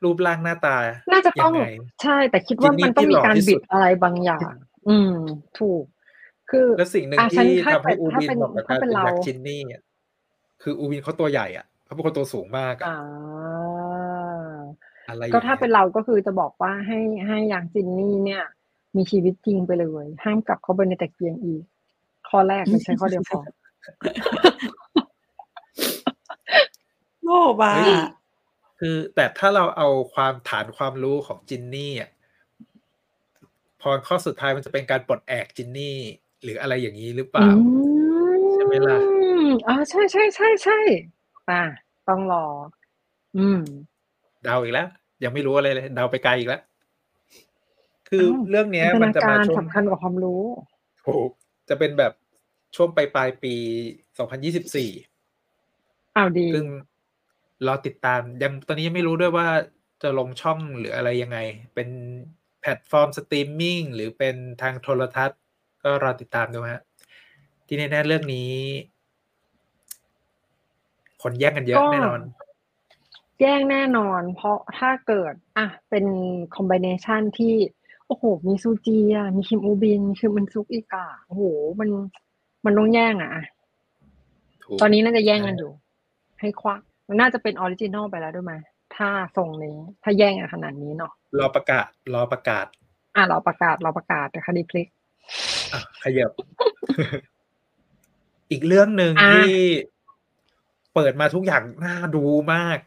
รูปร่างหน้าตา น่าจะต้องยังไงใช่ แต่คิดว่าจินนี่มันต้องที่มีหล่อการที่สุบิดดอะไรบางอย่าง อืม ถูก คือแล้วสิ่งหนึ่งอะฉันที่ถ้าทำให้เป็นอูถ้าบินเป็นเหมาะกับการถ้าเป็นเป็นยักษ์เราจินนี่อะคืออูบินเขาตัวใหญ่อะเขาเป็นคนตัวสูงมากอะอ่าออะไรอย่ก็งถ้างี้ยเป็นเราก็คือจะบอกว่าให้ให้ยางจินนี่เนี่ย มีชีวิตจริงไปเลย ห้ามกลับเข้าไปในตะเกียงอีก ข้อแรกเลยใช้ข้อเดียวพอโลภอะเฮ้ย คือแต่ถ้าเราเอาความฐานความรู้ของจินนี่อะพอข้อสุดท้ายมันจะเป็นการปลดแอกจินนี่ หรืออะไรอย่างนี้หรือเปล่า ใช่ไหมล่ะอ่าใช่ใช่ใช่ใช่อะต้องรอ อืม เดาอีกแล้ว ยังไม่รู้อะไรเลย เดาไปไกลอีกแล้ว คืออ้าวเรื่องเนี้ยมันจะมาช่วง จินตนาการสำคัญกว่าความรู้ถูกจะเป็นแบบช่วงปลายปลายๆปี2024อ้าวดีซึ่ง รอติดตามยังตอนนี้ยังไม่รู้ด้วยว่าจะลงช่องหรืออะไรยังไง เป็นแพลตฟอร์มสตรีมมิ่งหรือเป็นทางโทรทัศน์ ก็รอติดตามดูฮะ ที่แน่ๆเรื่องนี้ คนแย่งกันเยอะก็แน่นอน แย่งแน่นอน เพราะถ้าเกิด อะ เป็น combination ที่ โอ้โห มีซูจีอะ มีคิมอูบินมีคิมมันซุกอีกอะ โอ้โห มันมันต้องแย่งอะถูกตอนนี้น่าจะแย่งกันอยู่ ให้ควัก มันน่าจะเป็น original ไปแล้วด้วยไหมถ้าทรงนี้ ถ้าแย่งกันขนาดนี้เนาะรอประกาศ รอประกาศ อะเราประกาศเราประกาศแต่คดีพลิกอะขยับ อีกเรื่องหนึ่งอะที่เปิดมาทุกอย่างน่าดูมาก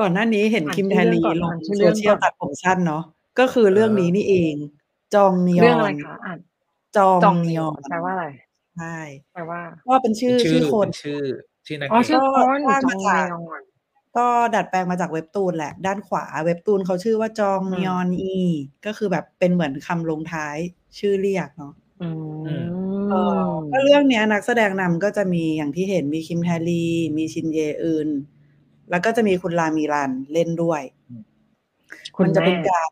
ก่อนหน้านี้เห็นอ่านคิมชื่แทอเรื่ลีองก่อนลงอ่านชื่อโซเรื่องเชียลก่อนตัดผมสั้นเนาะก็คือเรื่องนี้นี่เอง จองนียเรื่องออะไรนคะอ่านจองจองนีนียยออนนแปลว่าอะไรใช่แปลว่าก็เป็นชื่อเป็นชื่อคนเป็นชื่อ ชื่อนางอ๋อเอกชื่อคนก็จมาองจากนียอนก็ดัดแปลงมาจากเว็บตูนแหละ ด้านขวาเว็บตูนเขาชื่อว่าจองอืมนียอนอี ก็คือแบบเป็นเหมือนคำลงท้ายชื่อเรียกเนาะอืเออมก็เรื่องเนี้ยนักแสดงนำก็จะมีอย่างที่เห็นมีคิมแทลี มีชินเยอึนแล้วก็จะมีคุณรามีรันเล่นด้วยคุณมันจะเป็นแม่การ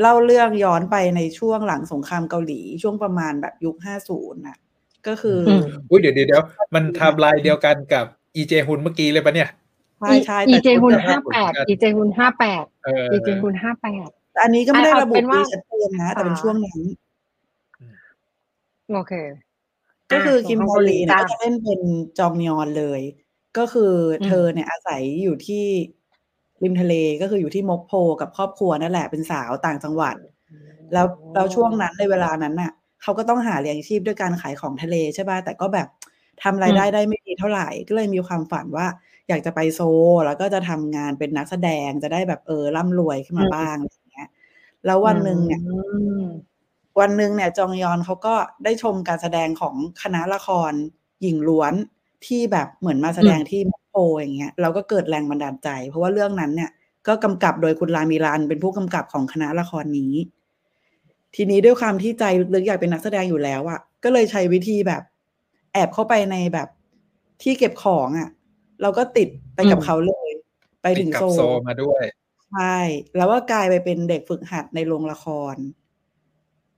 เล่าเรื่องย้อนไปในช่วงหลังสงครามเกาหลีช่วงประมาณแบบยุคห้าศูนย์น่ะ ก็คือออืมอุ้ยเดี๋ยวเดี๋ยวเดี๋ยวมันไทม์ไลน์เดียวกันกับอีเจฮุนเมื่อกี้เลยปะเนี่ยใช่ใช่อีแต่เจฮุนจะห้าแปดเหมือนกันอีเจฮุนห้าแปดเอออีเจฮุนห้าแปดแต่อันนี้ก็ไม่ได้เอาระบุเป็นว่าปีชัดเจนนะแต่เป็นช่วงนั้นโอเค ก็คือคิมขแทงเกาหลีเนี่ยจ้าก็จะเล่นเป็นจองยอนเลย ก็คืออมเธอเนี่ยอาศัยอยู่ที่ริมทะเลก็คืออยู่ที่มกโพกับครอบครัวนั่นแหละเป็นสาวต่างจังหวัด แล้วแล้วช่วงนั้นในเวลานั้นน่ะ เขาก็ต้องหาเลี้ยงชีพด้วยการขายของทะเลใช่ป่ะแต่ก็แบบทำรายได้ได้ไม่ดีเท่าไหร่ ก็เลยมีความฝันว่า อยากจะไปโซลแล้วก็จะทำงานเป็นนักแสดงจะได้แบบเออร่ำรวยขึ้นมาบ้างอะไรอย่างเงี้ย แล้ววันหนึ่งเนี่ยอืมวันหนึ่งเนี่ย จองยอนเขาก็ได้ชมการแสดงของคณะละครหญิงล้วนที่แบบเหมือนมาแสดงที่มอโปอย่างเงี้ยเราก็เกิดแรงบันดาลใจ เพราะว่าเรื่องนั้นเนี่ย ก็กำกับโดยคุณรามีรันเป็นผู้กำกับของคณะละครนี้ ทีนี้ด้วยความที่ใจลึกๆอยากเป็นนักแสดงอยู่แล้วอะ่ะก็เลยใช้วิธีแบบ แอบเข้าไปในแบบที่เก็บของอะ่ะเราก็ติดไปกับอืมเขาเลย ไปถึงกับโซโซลมาด้วยใช่แล้วก็กลายไปเป็นเด็กฝึกหัดในโรงละคร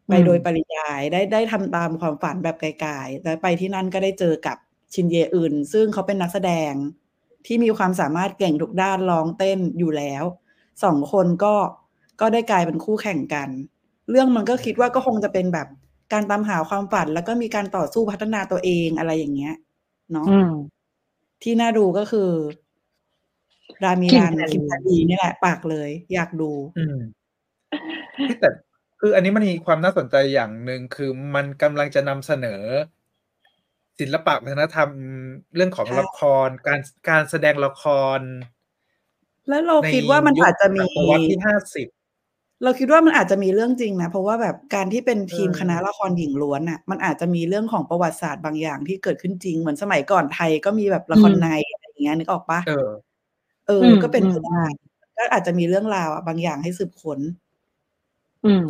ไปอืมโดยปริยายได้ได้ทำตามความฝันแบบไกลๆแล้วไปที่นั่นก็ได้เจอกับชินเยอื่น ซึ่งเขาเป็นนักแสดงที่มีความสามารถเก่งทุกด้านร้องเต้นอยู่แล้วสองคนก็ก็ได้กลายเป็นคู่แข่งกัน เรื่องมันก็คิดว่าก็คงจะเป็นแบบการตามหาความฝัน แล้วก็มีการต่อสู้พัฒนาตัวเองอะไรอย่างเงี้ยเนาะอืมที่น่าดูก็คือ รามีรันคิคิมมแทแทลีลีนี่แหละ ปากเลย อยากดูอืมที่แต่คืออันนี้มันมีความน่าสนใจอย่างหนึ่งคือมันกำลังจะนำเสนอ ศิลปะวัฒนธรรมเรื่องของใช่ละคร การการแสดงละคร แล้วเราในคิดว่ามันยุคอาจจะมีศตวรรษที่ห้าสิบ เราคิดว่ามันอาจจะมีเรื่องจริงนะ เพราะว่าแบบการที่เป็นทีมเออคณะละครหญิงล้วนอะ มันอาจจะมีเรื่องของประวัติศาสตร์บางอย่างที่เกิดขึ้นจริง เหมือนสมัยก่อนไทยก็มีแบบละครอืมในอะไรอย่างเงี้ยนึกออกปะเออ เอออืมก็เป็นไปอืมได้ก็อาจจะมีเรื่องราวอะบางอย่างให้สืบค้น อืม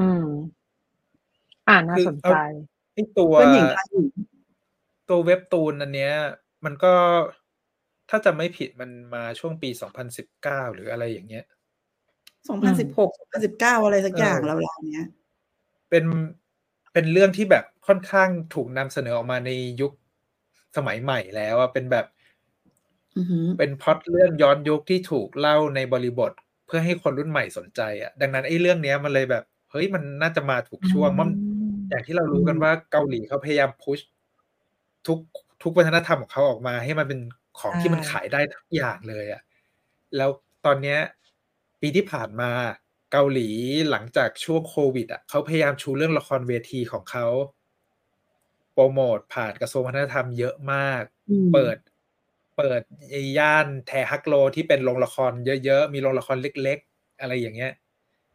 อืมอ่าน่าคือสนเอาใจไอตัวเพื่อนหญิงทางหญิงตัวเว็บตูนอันเนี้ย มันก็ถ้าจะไม่ผิดมันมาช่วงปีสองพันสิบเก้าหรืออะไรอย่างเงี้ย สองพันสิบหกสองพันสิบเก้าอะไรสักอย่างเออราวๆเนี้ย เป็นเป็นเรื่องที่แบบค่อนข้างถูกนำเสนอออกมาในยุคสมัยใหม่แล้วอะเป็นแบบอือหือเป็นพล็อตเรื่องย้อนยุคที่ถูกเล่าในบริบทเพื่อให้คนรุ่นใหม่สนใจอะ ดังนั้นไอ้เรื่องเนี้ยมันเลยแบบ เฮ้ยมันน่าจะมาถูกช่วงมันอย่างที่เรารู้กันว่าเกาหลีเขาพยายามพุชทุกทุกวัฒนธรรมของเขาออกมา ให้มันเป็นของที่มันขายได้ทุกอย่างเลยอะ แล้วตอนเนี้ย ปีที่ผ่านมาเกาหลีหลังจากช่วงโควิดอะเขาพยายามชูเรื่องละครเวทีของเขาโปรโมทผ่านกระทรวงวัฒนธรรมเยอะมากอืมเปิด เปิดไอ้ย่านแทฮักโลที่เป็นโรงละครเยอะๆ มีโรงละครเล็ก ๆ อะไรอย่างเงี้ย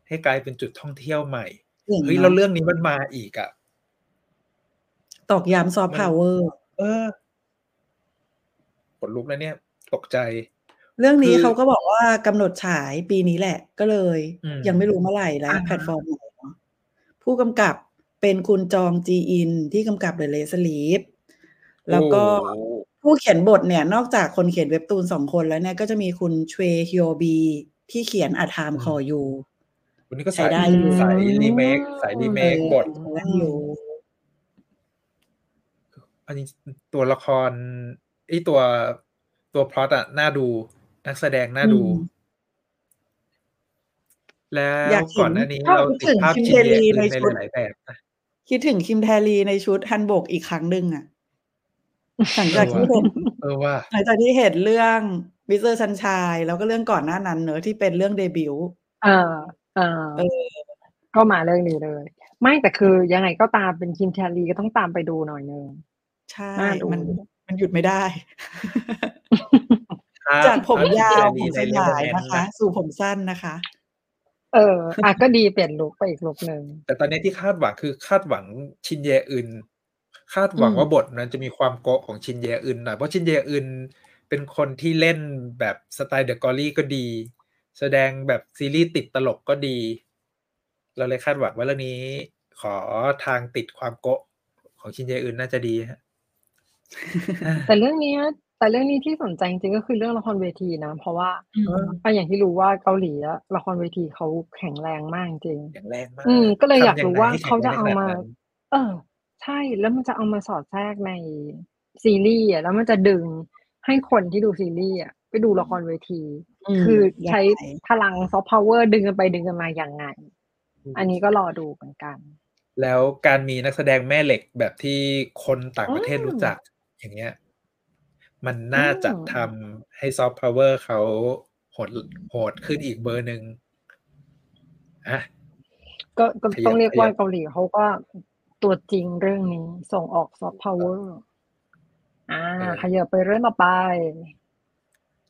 ให้กลายเป็นจุดท่องเที่ยวใหม่เก่งเฮ้ยเนอะแล้วเรื่องนี้มันมาอีกอะตอกย้ำ soft power เออขนลุกแล้วเนี่ย ตกใจ เรื่องนี้คือเขาก็บอกว่ากำหนดฉายปีนี้แหละ ก็เลยอืมยังไม่รู้เมื่อไหร่และอ่าแพลตฟอร์มไหนเนาะผู้กำกับเป็นคุณจองจีอินที่กำกับเดอะเลสลีฟแล้วก็โอ้โหผู้เขียนบทเนี่ย นอกจากคนเขียนเว็บตูนสองคนแล้วเนี่ย ก็จะมีคุณชเวฮยโอบีที่เขียนอาทามคอยูวันนี้ก็ใช้สายได้อยู่สายรีเมคสายรีเมคบทนั่นอยู่อันนี้ตัวละครไอ้ตัวตัวพล็อตอะน่าดู นักแสดงน่าดูอืมแล้วอยากเห็นก่อนหน้านี้ภาพเราติดภาพคิมชิเทนลีเยในอื่นในชุดหลายๆแบบนะคิดถึงคิมแทรีในชุดฮันบกอีกครั้งหนึ่งอะหลังจากที่เห็นเออว่าหลังจากที่เห็นเรื่องวิเซอร์ชันชายแล้วก็เรื่องก่อนหน้านั้นเนอะที่เป็นเรื่องเดบิวต์เออเออเออก็มาเรื่องนี้เลย ไม่แต่คือยังไงก็ตามเป็นคิมแทรีก็ต้องตามไปดูหน่อยนึงใช่น่าดูมันมันหยุดไม่ได้ครับ จากผมยาวครับผมสในเรื่องยายแอนนะคะ สู่ผมสั้นนะคะ เอออะก็ดีเปลี่ยนลุคไปอีกลุคหนึ่งแต่ตอนนี้ที่คาดหวังคือคาดหวังชินเยอึนคาดหวังอืมว่าบทนั้นจะมีความโกะของชินเยอึนหน่อยเพราะชินเยอึนเป็นคนที่เล่นแบบสไตล์เดอะกอรี่ก็ดี แสดงแบบซีรีส์ติดตลกก็ดี เราเลยคาดหวังว่าเรื่องนี้ ขอทางติดความโกะของชินเยอึนน่าจะดีฮะแต่เรื่องเนี้ย แต่เรื่องนี้ที่สนใจจริง ๆ ก็คือเรื่องละครเวทีนะ เพราะว่าก็อย่างที่รู้ว่าเกาหลีอะละครเวทีเขาแข็งแรงมากจริงอย่างแรงมากอืมก็เลยอยากทำงรู้ไงว่าให้แข็งเขาจะแรงเอามาขนดนั้น เออ ใช่ แล้วมันจะเอามาสอดแทรกในซีรีส์อะแล้วมันจะดึงให้คนที่ดูซีรีส์อะไปดูละครเวทีมคือใช้ยังไง พลังซอฟต์พาวเวอร์ดึงกันไปดึงกันมาอย่างไงอันนี้ก็รอดูเหมือนกัน แล้วการมีนักแสดงแม่เหล็กแบบที่คนต่างประเทศอืมรู้จักอย่างเงี้ย มันน่าจะอืมทำให้ซอฟต์พาวเวอร์เขาโหดโหดขึ้นอีกเบอร์หนึ่งอะก็ก็ขยับต้องเรียกว่าขยับเกาหลีเขาก็ตัวจริงเรื่องนี้ส่งออกซอฟต์พาวเวอร์อ่าเออขยับไปเรื่องต่อไป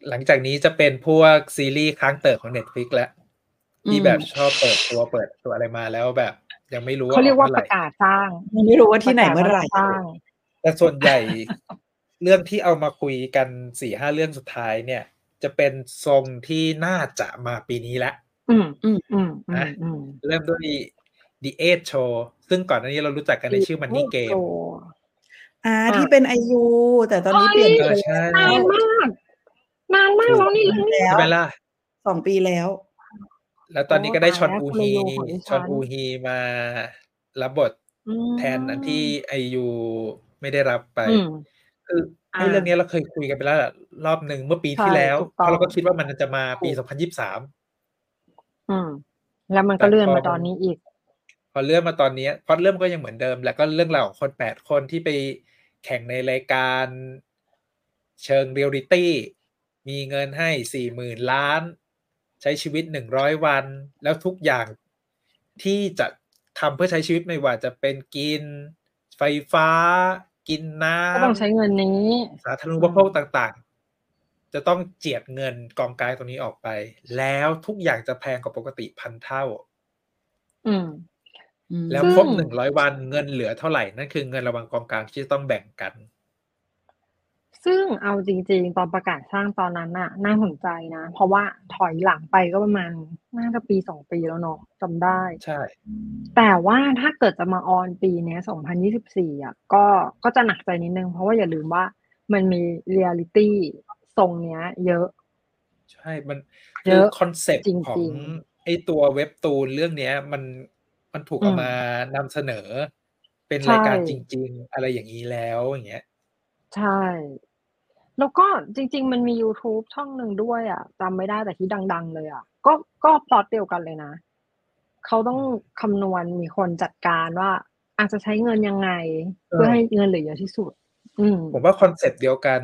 หลังจากนี้จะเป็นพวกซีรีส์ค้างเติบของ Netflix แล้วที่อืมแบบชอบเปิดตัวเปิดตัวอะไรมาแล้วแบบ ยังไม่รู้เขาเรียกว่าออปมื่อระไหกาศสร้างยังไม่รู้ว่าที่ไหนเมื่อไหร่ประกาศว่าจะสร้าง แต่ส่วนใหญ่ เรื่องที่เอามาคุยกันสี่ห้าเรื่องสุดท้ายเนี่ย จะเป็นทรงที่น่าจะมาปีนี้ละอืมอืมอืมอือะมอืมเริ่มด้วย The Eight Show ซึ่งก่อนหน้านี้เรารู้จักกันในชื่อมันนี่เกมโอ้อ่าอะที่เป็นไอยูแต่ตอนนี้เปลี่ยนเอไปอใช่นานมาก นานมากแล้วนี่แล้ใช่วไหมล่ะสองปีแล้ว แล้วตอนนี้ก็ได้โอ้ชอนตายแล้วอูคนละฮีโยของดิฉันชอนอูฮีมารับบทอืมแทนอันที่ไอยูไม่ได้รับไปอืม คือไอ้อ่าเรื่องนี้เราเคยคุยกันไปแล้วแหละรอบหนึ่งเมื่อปีใช่ที่แล้วถูกเพต้องราะเราก็คิดว่ามันจะมาปีถูกสองพันยิบสามอืม แล้วมันก็แต่เลื่อนพอมาตอนนี้อีก พอเรื่องมาตอนนี้พอเรื่องก็ยังเหมือนเดิม แล้วก็เรื่องราวของคนแปดคนที่ไปแข่งในรายการเชิงเรียลลิตี้ มีเงินให้สี่หมื่นล้าน ใช้ชีวิตหนึ่งร้อยวัน แล้วทุกอย่างที่จะทำเพื่อใช้ชีวิตไม่ว่าจะเป็นกินไฟฟ้า กินน้ก็ต้องใช้เงินนี้ำสาธารณูปโภคต่างๆ จะต้องเจียดเงินกองกลางตรงนี้ออกไป แล้วทุกอย่างจะแพงกว่าปกติพันเท่า อืมแล้วซึ่งครบหนึ่งร้อยวันเงินเหลือเท่าไหร่ นั่นคือเงินระหว่างกองกลางที่จะต้องแบ่งกัน ซึ่งเอาจริงๆ ตอนประกาศสร้างตอนนั้นน่ะ น่าสนใจนะ เพราะว่าถอยหลังไปก็ประมาณน่าจะปีสองปีแล้วเนาะจำได้ ใช่ แต่ว่าถ้าเกิดจะมา on ปีเนี้ย2024อะก็ก็จะหนักใจนิดนึง เพราะว่าอย่าลืมว่ามันมีเรียลิตี้ทรงเนี้ย เยอะ ใช่ มันเยคืออะ concept จริงๆของไอตัวเว็บตูนเรื่องเนี้ย มันมันถูกอืเอามมานำเสนอ เป็นใช่รายการจริง ๆ อะไรอย่างนี้แล้วอย่างเงี้ยใช่ แล้วก็จริง ๆ มันมี YouTube ช่องหนึ่งด้วยอะจำไม่ได้แต่ที่ดัง ๆ เลยอะก็ก็พล็อตเดียวกันเลยนะ เขาต้องคำนวณมีคนจัดการว่า อาจจะใช้เงินยังไง เพื่อให้เงินเหลือเยอะที่สุด อืมผมว่าคอนเซปต์เดียวกัน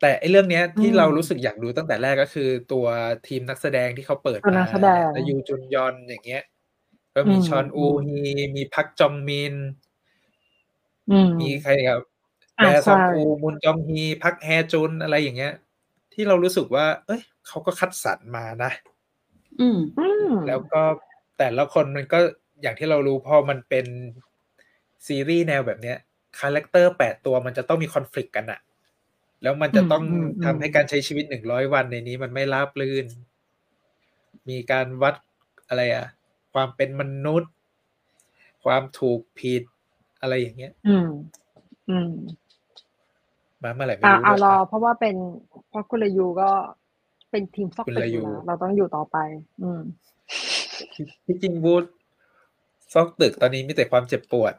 แต่ไอ้เรื่องเนี้ยที่อืมเรารู้สึกอยากดูตั้งแต่แรกก็คือ ตัวทีมนักแสดงที่เขาเปิดตัวมานักแสดงแต่ยูจุนยอนอย่างเงี้ย ก็มีอืมชอนอือูมฮีมีพักจองมินอืมมีใครครับ อะแบซองใช่อูมุนจองฮีพักแฮจุนอะไรอย่างเงี้ย ที่เรารู้สึกว่า เอ้ยเขาก็คัดสรรมานะอืมอืมแล้วก็แต่ละคนมันก็อย่างที่เรารู้พอมันเป็นซีรีส์แนวแบบเนี้ย character แปดตัวมันจะต้องมี conflict กันอะแล้วมันจะต้องอืมอืมทำให้การใช้ชีวิตหนึ่งร้อยวันในนี้มันไม่ราบรื่น มีการวัดอะไรอะความเป็นมนุษย์ ความถูกผิดอะไรอย่างเงี้ย อืม อืม มาเมื่อไหร่ไม่อ่ารู้อ่าด้วยรอครับเพราะว่าเป็นเพราะคุณลายูก็เป็นทีมซอกคุณตึกลาอยูยู่แล้วเราต้องอยู่ต่อไป อืมที่จริงบูธซอกตึกตอนนี้มีแต่ความเจ็บปวด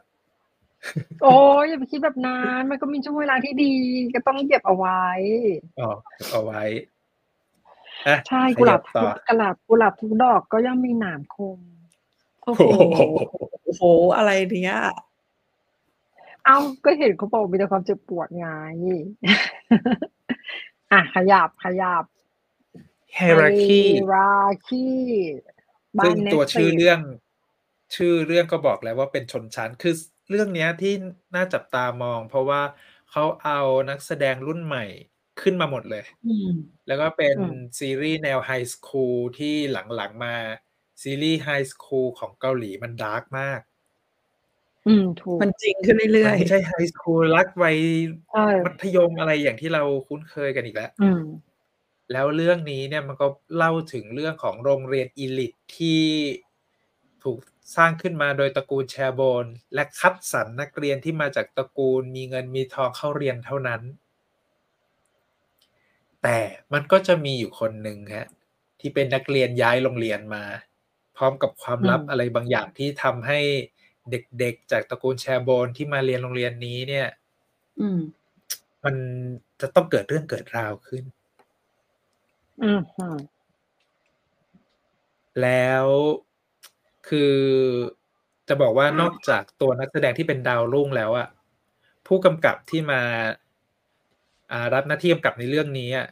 โอ้ยอย่าไปคิดแบบนั้นมันก็มีช่วงเวลาที่ดีก็ต้องเก็บเอาไว้อ๋อเอาไว้อะใช่ขกุหลายับบต่อกุหลาบกุหลาบทุกดอกก็ย่อมมีหนามคมโอ้โหโอ้โหโอ้โหอะไรเนี้ย เอ้าก็เห็นเขาบอกมีแต่ความเจ็บปวดไงอะขยับขยับ hierarchy ราคีบ้าซึ่นงเน็ตตัวชื่อฟลิกเรื่อง ชื่อเรื่องก็บอกแล้วว่าเป็นชนชั้น คือเรื่องเนี้ยที่น่าจับตามอง เพราะว่าเขาเอานักแสดงรุ่นใหม่ขึ้นมาหมดเลยอืมแล้วก็เป็นอืมซีรีส์แนว high school ที่หลังๆมาซีรีส์ high school ของเกาหลีมัน dark มาก อืมถูกมันจริงขึ้นเรื่มัอนยไม่ใช่ไฮสคูลรักวัยใช่มัธยมอะไรอย่างที่เราคุ้นเคยกันอีกแล้วอืมแล้วเรื่องนี้เนี่ยมันก็เล่าถึงเรื่องของโรงเรียน elite ที่ถูกสร้างขึ้นมาโดยตระกูลแชร์โบน และคัดสรรนักเรียนที่มาจากตระกูลมีเงินมีทองเข้าเรียนเท่านั้น แต่มันก็จะมีอยู่คนหนึ่งฮะที่เป็นนักเรียนย้ายโรงเรียนมา พร้อมกับความลับอืมอะไรบางอย่างที่ทำให้ เด็กๆ จากตระกูลแชร์โบนที่มาเรียนโรงเรียนนี้เนี่ย อืม มันจะต้องเกิดเรื่องเกิดราวขึ้นอืมอืมแล้วคือจะบอกว่านอกจากตัวนักแสดงที่เป็นดาวรุ่งแล้วอะผู้กำกับที่มาอ่ารับหน้าที่กำกับในเรื่องนี้อะ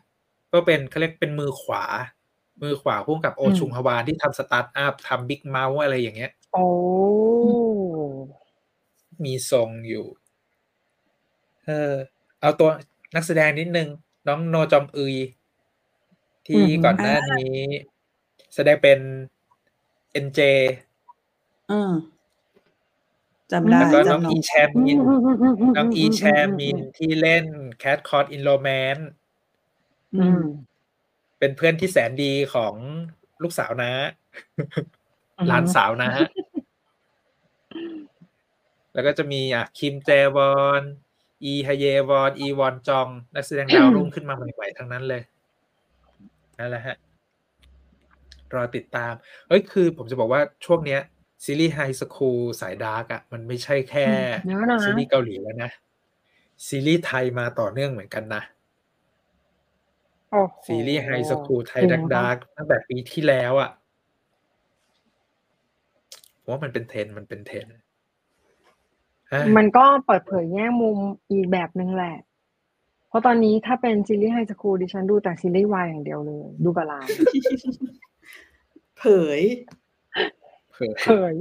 ก็เป็นเขาเรียกเป็นมือขวา มือขวาผู้กำกับโอชุงฮวานที่ทำสตาร์ทอัพทำบิ๊กเมาส์อะไรอย่างเงี้ยโอ้ มีทรงอยู่ เออ เอาตัวนักแสดงนิดนึง น้องโนจอมอึย ที่ก่อนหน้านี้ แสดงเป็นเอ็นเจอืมจำได้แล้วก็น้องจำน้องอีแชมมิน น้องอีแชมมินที่เล่น Cat Caught in Romance อืมเป็นเพื่อนที่แสนดีของลูกสาวนะอืมหลานสาวนะ แล้วก็จะมีอะคิมแจวอน อีฮเยวอน อีวอนจอง นักแสดงดาวรุ่งขึ้นมาใหม่ๆทั้งนั้นเลยนั่นแหละฮะ รอติดตาม เอ้ยคือผมจะบอกว่าช่วงเนี้ยซีรีส์ high school สาย dark อะ มันไม่ใช่แค่เยอะนะซีรีส์เกาหลีแล้วนะซีรีส์ไทยมาต่อเนื่องเหมือนกันนะโอ้โหซีรีส์ high school ไทยจริงปะ ดังกว่า darkตั้งแต่ปีที่แล้วอะผมว่ามันเป็นเทรนด์มันเป็นเทรนด์อะ มันก็เปิดเผยแง่มุมอีกแบบหนึ่งแหละ เพราะตอนนี้ถ้าเป็นซีรีส์ high school ดิฉันดูแต่ซีรีส์วายอย่างเดียวเลย ดูกับหลานเผยเผื่อเผย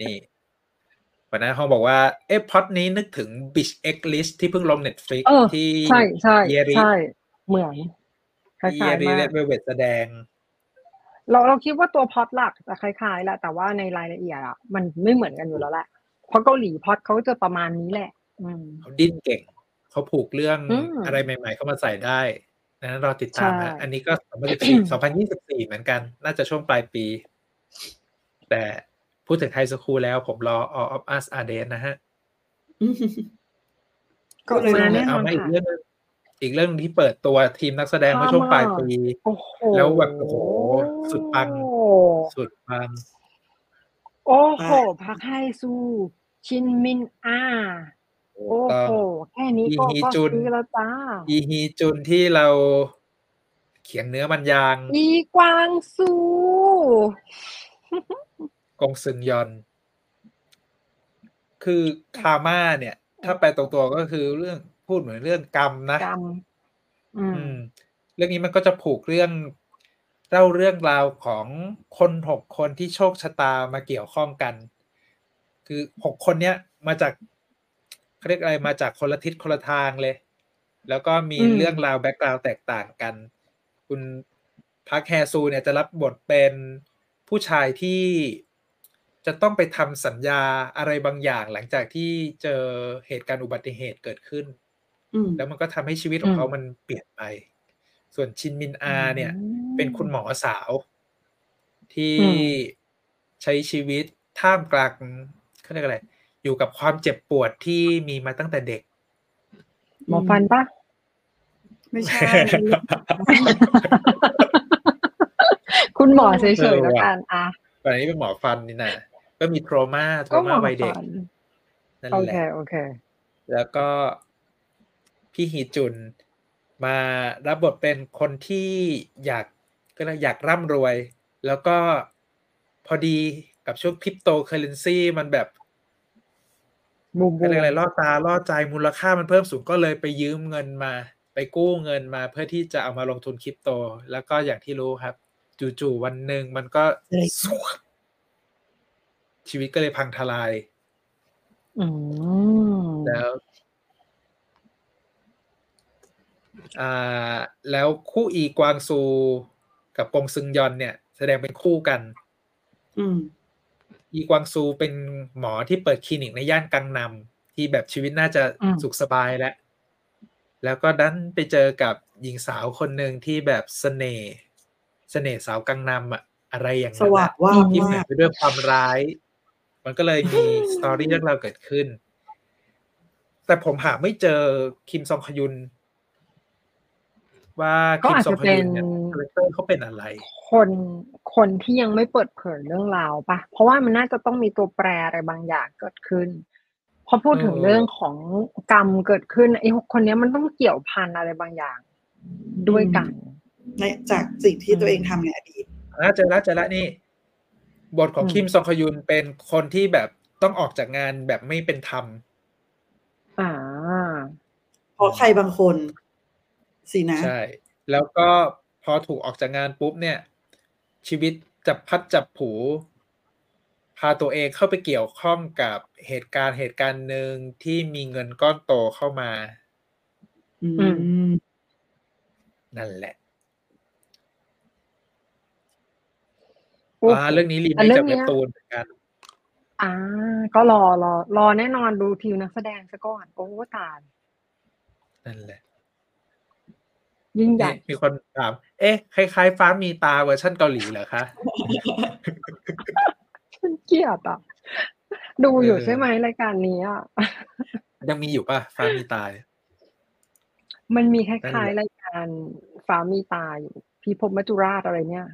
นี่วันนั้นเขาบอกว่า เอ๊ะพล็อดนี้นึกถึง Bitch X Rich ที่เพิ่งลง Netflix เออที่ใช่ใช่เยริใช่เหมือนคล้าที่เยยริๆมาเลกดเวลเวตแสดง เราเราคิดว่าตัวพล็อตหลักจะคล้ายๆแหละแต่ว่าในรายละเอียดอะมันไม่เหมือนกันอยู่แล้วแหละเพราะเกาหลีพล็อตเขาจะประมาณนี้แหละอืมเขาดิ้นเก่งเขาผูกเรื่องอืมอะไรใหม่ ๆ เข้ามาใส่ได้ดังนั้นรอติดตามใช่ฮะอันนี้ก็2014 2024เหมือนกัน น่าจะช่วงปลายปี แต่พูดถึง high school แล้วผมรอ All of Us Are Dead นะฮะก็ก็เลยมาแน่นเอาอนมาอีกค่ะเรื่องหนึง อีกเรื่องหนึ่งที่เปิดตัวทีมนักแสดงเมื่อช่วงปลายปีโอ้โหแล้วแบบโอ้โห สุดปัง สุดปัง โอ้โหพักให้สู้ ชินมินอาโอ้ต้องโห แค่นี้ก็อีฮีก็จุนซื้อแล้วจ้า อีฮีจุนที่เราเขียนเนื้อมันยาง อีกวางซูกงซึงยอน คือ karma เนี่ย ถ้าแปลตรงตัวก็คือเรื่อง พูดเหมือนเรื่องกรรมนะกรรมอืมอืม เรื่องนี้มันก็จะผูกเรื่องเล่าเรื่องราวของคนหกคนที่โชคชะตามาเกี่ยวข้องกัน คือหกคนเนี้ยมาจากเขาเรียกอะไรมาจากคนละทิศคนละทางเลย แล้วก็มีอืมเรื่องราว background แตกต่างกัน คุณพักแฮซูเนี่ยจะรับบทเป็นผู้ชายที่จะต้องไปทำสัญญาอะไรบางอย่างหลังจากที่เจอเหตุการณ์อุบัติเหตุเกิดขึ้นอืม แล้วมันก็ทำให้ชีวิตของเขาอืมมันเปลี่ยนไป ส่วนชินมินอาเนี่ยอืมเป็นคุณหมอสาว ที่อืมใช้ชีวิตท่ามกลางเขาเรียกอะไร อยู่กับความเจ็บปวดที่มีมาตั้งแต่เด็ก หมอฟันปะไม่ใช่ คุณหมอเฉยเออๆแล้วว่ะกันอะตอนนี้เป็นหมอฟันนี่นะก็มีโทรมาโทรก็หมมาอวัยเด็กฟันนั่นโอแหเคละโอเค แล้วก็ พี่ฮีจุน มารับบทเป็นคนที่อยากก็เลยอยากร่ำรวย แล้วก็พอดีกับช่วงคริปโตเคอเรนซีมันแบบบูมบูอะไรมอะไรล่อตาล่อใจมูลค่ามันเพิ่มสูงก็เลยไปยืมเงินมา ไปกู้เงินมาเพื่อที่จะเอามาลงทุนคริปโต แล้วก็อย่างที่รู้ครับ จู่ๆวันหนึ่งมันก็อะไรสวบชีวิตก็เลยพังทลายอืมแล้ว อ่าแล้วคู่อีกวางซูกับกงซึงยอนเนี่ย แสดงเป็นคู่กัน อืมอีกวางซูเป็นหมอที่เปิดคลินิกในย่านกังนำที่แบบชีวิตน่าจะสุขสบายแล้ว แล้วก็ดันไปเจอกับหญิงสาวคนหนึ่งที่แบบเสน่ห์เสน่ห์สาวกังนำอะอะไรอย่างสนั้นว่างอะว่าบที่แฝมางกไปด้วยความร้าย มันก็เลยมีสตอรี่เรื่องราวเกิดขึ้น แต่ผมหาไม่เจอคิมซองคยุน ว่าก็คิมอาจซองจะคเป็ยุนนเนี่ยคาแรคเตอร์เขาเป็นอะไร คนคนที่ยังไม่เปิดเผยเรื่องราวปะเพราะว่ามันน่าจะต้องมีตัวแปรอะไรบางอย่างเกิดขึ้นพอพูดถึงเออเรื่องของกรรมเกิดขึ้นไอ้หกคนเนี้ยมันต้องเกี่ยวพันอะไรบางอย่าง ด้วยกันในจากสิ่งที่ตัวเองทำในอดีตอะเจอแล้วเจอแล้วนี่ บทของอืมคิมซองคยุนเป็นคนที่แบบต้องออกจากงานแบบไม่เป็นธรรมอ่าเพราะใครบางคน สินะ ใช่ แล้วก็พอถูกออกจากงานปุ๊บเนี่ย ชีวิตจับพัดจับผู พาตัวเองเข้าไปเกี่ยวข้องกับเหตุการณ์เหตุการณ์หนึ่งที่มีเงินก้อนโตเข้ามา อือืมนั่นแหละโอ้โหอ่าเรื่องนี้รีแต่เมคเรื่จาอกงเว็เนี้บยตูนเหมือนกันอ่า ก็รอรอรอแน่นอนดูทิวนักแสดงซะก่อนโอ้ตายนั่นแหละ ยิ่งใหญ่นี่มีคนถาม เอ๊ะ คล้าย ๆ ฟ้ามีตาเวอร์ชันเกาหลีเหรอคะฉันเกลียดอะ ดูอยู่เออใช่ไหมรายการนี้อะ ยังมีอยู่ป่ะ ฟ้ามีตา มันมีคนั่ล้ายนแหละๆรายการฟ้ามีตาอยู่ พีพบมัจจุราชอะไรเนี่ย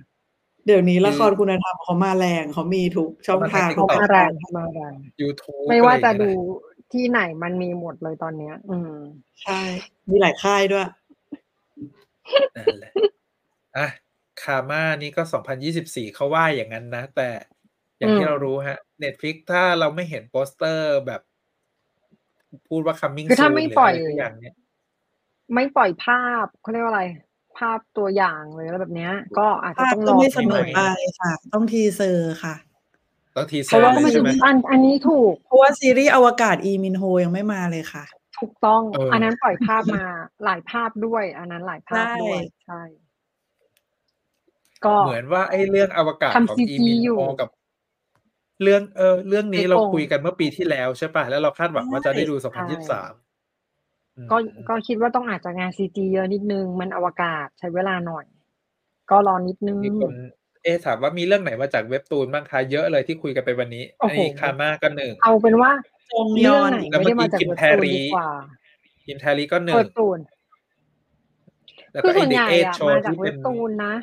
เดี๋ยวนี้ละครคุณธรรมเขามาแรงเขามีทุกช่องทางเขามาแรงเขามาแรง YouTube ไม่ว่าจะอรอย่งดูเงี้ยที่ไหนมันมีหมดเลยตอนเนี้ย อืม ใช่ มีหลายค่ายด้วย นั่นแหละอะคาม่านี่ก็สองพันยี่สิบสี่เขาว่าอย่างนั้นนะ แต่อย่างที่อืมเรารู้ฮะ Netflix ถ้าเราไม่เห็นโปสเตอร์แบบ พูดว่า coming คือถ้า soon ไม่หรือปล่อยอะไรสักอย่างเนี่ยไม่ปล่อยภาพเขาเรียกว่าอะไร ภาพตัวอย่างเลยแล้วแบบเนี้ย ก็อาจจะภาพต้องรก็อไม่เสหมน่ออยไปค่ะ ต้องทีเซอร์ค่ะต้องทีเซเพอราะร์ว่าเลยมันใช่ไหมอันอันนี้ถูก เพราะว่าซีรีส์อวกาศอีมินโฮยังไม่มาเลยค่ะ ถูกต้อง เอออัอันนั้นปล่อยภาพมาหลายภาพด้วย อันนั้นหลายภาพด้วยใช่ใช่ ก็เหมือนว่าไอ้เรื่องอวกาศทำของ CG อีมินอยู่โกับ เรื่องเออเรื่องนี้ไอ้เราโอ่งคุยกันเมื่อปีที่แล้วใช่ป่ะ แล้วเราคาดหวังว่าจะได้ดูใช่สองพันยี่สิบสามก็ก็คิดว่าต้องอาจจะงานซีจีเยอะนิดนึง มันอวกาศใช้เวลาหน่อย ก็รอนิดนึง มีคน เอะถามว่ามีเรื่องไหนมาจากเว็บตูนบ้างคะเยอะเลยที่คุยกันไปวันนี้ โอ้อันโหนี้คาม่าก็หนึ่งเอาเป็นว่าจงย เรื่อองนไหนแล้วไม่เมื่อได้กี้มาจากคิมเว็บแพตูรนรีดีกว่าทีมแทรี่ก็หนึ่เปิงดตูนแล้วคืก็อไอส่วนเด็ใหกญ่เอชอะโชมาว์จากที่เว็เป็บนตูนนะ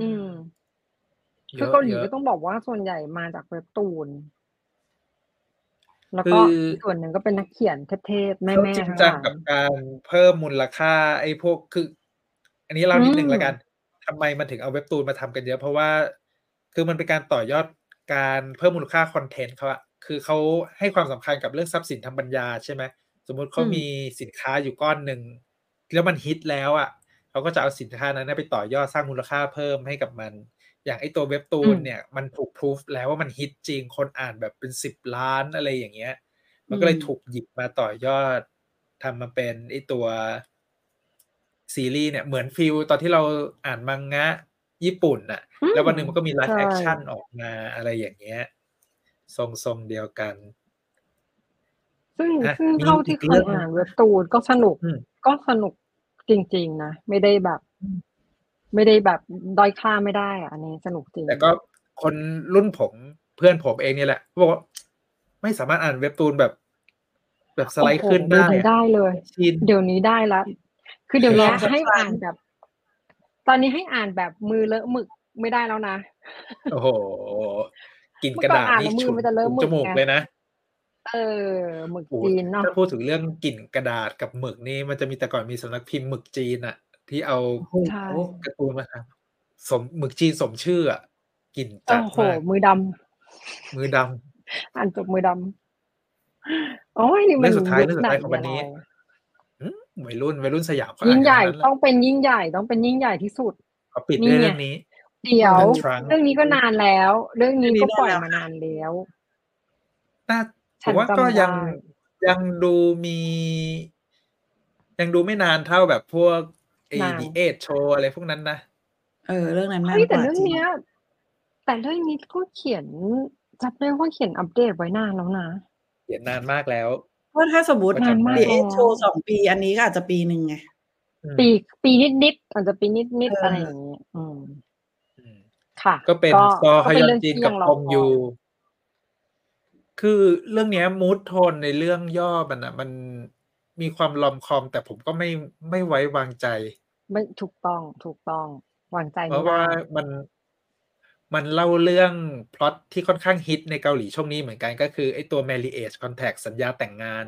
อืมเยคืออะเกาหลีเยอะก็ต้องบอกว่าส่วนใหญ่มาจากเว็บตูน แล้วคืก็อส่วนหนึ่งก็เป็นนักเขียนเทพๆแม่เขาแม่จริงทั้งจัหงลายกับการเพิ่มมูลค่า ไอ้พวกคือ อันนี้เล่านิดนึงอืมแล้วกันทำไมมันถึงเอาเว็บตูนมาทำกันเยอะ เพราะว่า คือมันเป็นการต่อยอดการเพิ่มมูลค่าคอนเทนต์เขาอะ คือเขาให้ความสำคัญกับเรื่องทรัพย์สินทางปัญญาใช่ไหมสมมติเขาอืมมีสินค้าอยู่ก้อนหนึ่งแล้วมันฮิตแล้วอะเขาก็จะเอาสินค้านั้นนะไปต่อยอดสร้างมูลค่าเพิ่มให้กับมัน อย่างไอตัวเว็บตูนเนี่ยมันถูกพิสูจแล้วว่ามันฮิตจริงคนอ่านแบบเป็นสิบล้านอะไรอย่างเงี้ย มันก็เลยอืมถูกหยิบมาต่อยอดทำมาเป็นไอตัวซีรีส์เนี่ยเหมือน feel ตอนที่เราอ่านมังงะญี่ปุ่นน่ะอืมแล้ววันหนึ่งมันก็มีไลฟ์ใช่ action ออกมาอะไรอย่างเงี้ย ทรงทรงๆเดียวกัน ซึ่งอะซึ่งมีเท่าที่อีกเคเรื่ยองหนึ่งอ่านเว็บตูนก็สนุกอืมก็สนุกจริง ๆ นะ ไม่ได้แบบ ไม่ได้แบบด้อยค่าไม่ได้อะอันนี้สนุกจริง แต่ก็คนรุ่นผมเพื่อนผมเองเนี่ยแหละบอกว่าไม่สามารถอ่านเว็บตูนแบบ แบบสไลด์โอ้โหขึ้นเดี๋ยวได้นี้ได้เลยชินเดี๋ยวนี้ได้ละคือเดี๋ยวนี้ลองสักให้ครั้งอ่านแบบ ตอนนี้ให้อ่านแบบมือเลอะหมึกไม่ได้แล้วนะ โอ้โห กลิ่นกระดาษนี่เมื่อก่อนอ่านแล้วมือฉุนมันจะเลอะถึงหมึกจมูกไงเลยนะเออหมึกโอ้โหจีนเนาะถ้าพูดถึงเรื่องกลิ่นกระดาษกับหมึกนี่มันจะมีแต่ก่อนมีสำนักพิมพ์หมึกจีนอะที่เอาใช่การ์ตูนมาทำสมหมึกจีนสมชื่ออะกลิ่นจัโอ้ดโหมากมือดำมือดำอ่านจบมือดำโอ้ยนี่มันเรื่องสุดท้ายยุคเรื่องสุดไหนท้ายของวันนี้เยเราอืมวัยรุ่นวัยรุ่นสยามเขายิ่อ่างนใหญ่กันทั้งนั้นแหต้ละองเป็นยิ่งใหญ่ต้องเป็นยิ่งใหญ่ที่สุดเขาปิดนี่ด้วยไงเรื่องนี้ เดี๋ยว Golden Trunk เรื่องนี้ก็นานแล้ว เรื่องนี้เรื่องนี้ก็ปล่อยนานแล้วมานานแล้วน่าผฉัมนว่าจำก็ยังได้ยังดูมี ยังดูไม่นานเท่าแบบพวกไอ้นานดีเอทโชอะไรพวกนั้นนะเออ เรื่องนั้นนานเฮ้ยกแต่ว่าเรื่องจริงเนี้ย แต่เรื่องนี้ก็เขียนจำได้ว่าเขียนอัปเดตไว้นานแล้วนะเขียนนานมากแล้วเพราะถ้าสมมตินานมากดีเอแล้วโชว์สองปี อันนี้ก็อาจจะปีหนึ่งไงอืมปีปีนิดนิดๆอาจจะปีนิดนิดเออออะไรอย่างเงี้ยอืมอืม ค่ะ ก็เป็นซอฮก็ยเป็นอนเรื่องจินที่กัยับงรกองยูคอยคือเรื่องเนี้ยมูดโทนในเรื่องย่อมันอะ มันมีความลอมคอม แต่ผมก็ไม่ไม่ไว้วางใจ ไม่ถูกต้องถูกต้องวางใจเพไม่ราะได้ว่ามันมันเล่าเรื่องพล็อตที่ค่อนข้างฮิตในเกาหลีช่วงนี้เหมือนกันก็คือไอ้ตัว marriage contract สัญญาแต่งงาน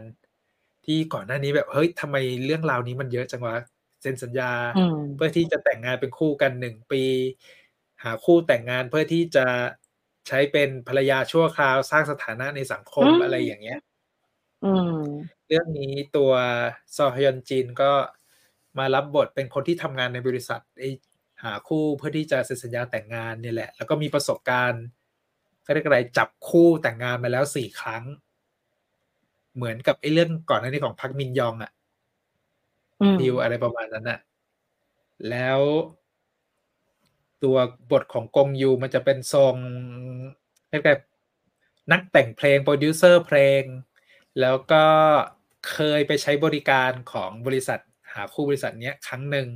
ที่ก่อนหน้านี้แบบเฮ้ยทำไมเรื่องราวนี้มันเยอะจังวะเซ็นสัญญาอืมเพื่อที่จะแต่งงานเป็นคู่กันหนึ่งปี หาคู่แต่งงานเพื่อที่จะใช้เป็นภรรยาชั่วคราวสร้างสถานะในสังคมอืมอะไรอย่างเงี้ยอืมเรื่องนี้ตัวซอฮยอนจินก็มารับบทเป็นคนที่ทำงานในบริษัทไอ้หาคู่เพื่อที่จะเซ็นสัญญาแต่งงานเนี่ยแหละ แล้วก็มีประสบการณ์เขาเรียกอะไรจับคู่แต่งงานมาแล้วสี่ครั้ง เหมือนกับไอ้เรื่องก่อนหน้านี้ของพักมินยองอะอืมดิวอะไรประมาณนั้นอะแล้ว ตัวบทของกงยูมันจะเป็นทรงเรียกแบบนักแต่งเพลงโปรดิวเซอร์เพลง แล้วก็เคยไปใช้บริการของบริษัทหาคู่บริษัทเนี้ยครั้งหนึ่ง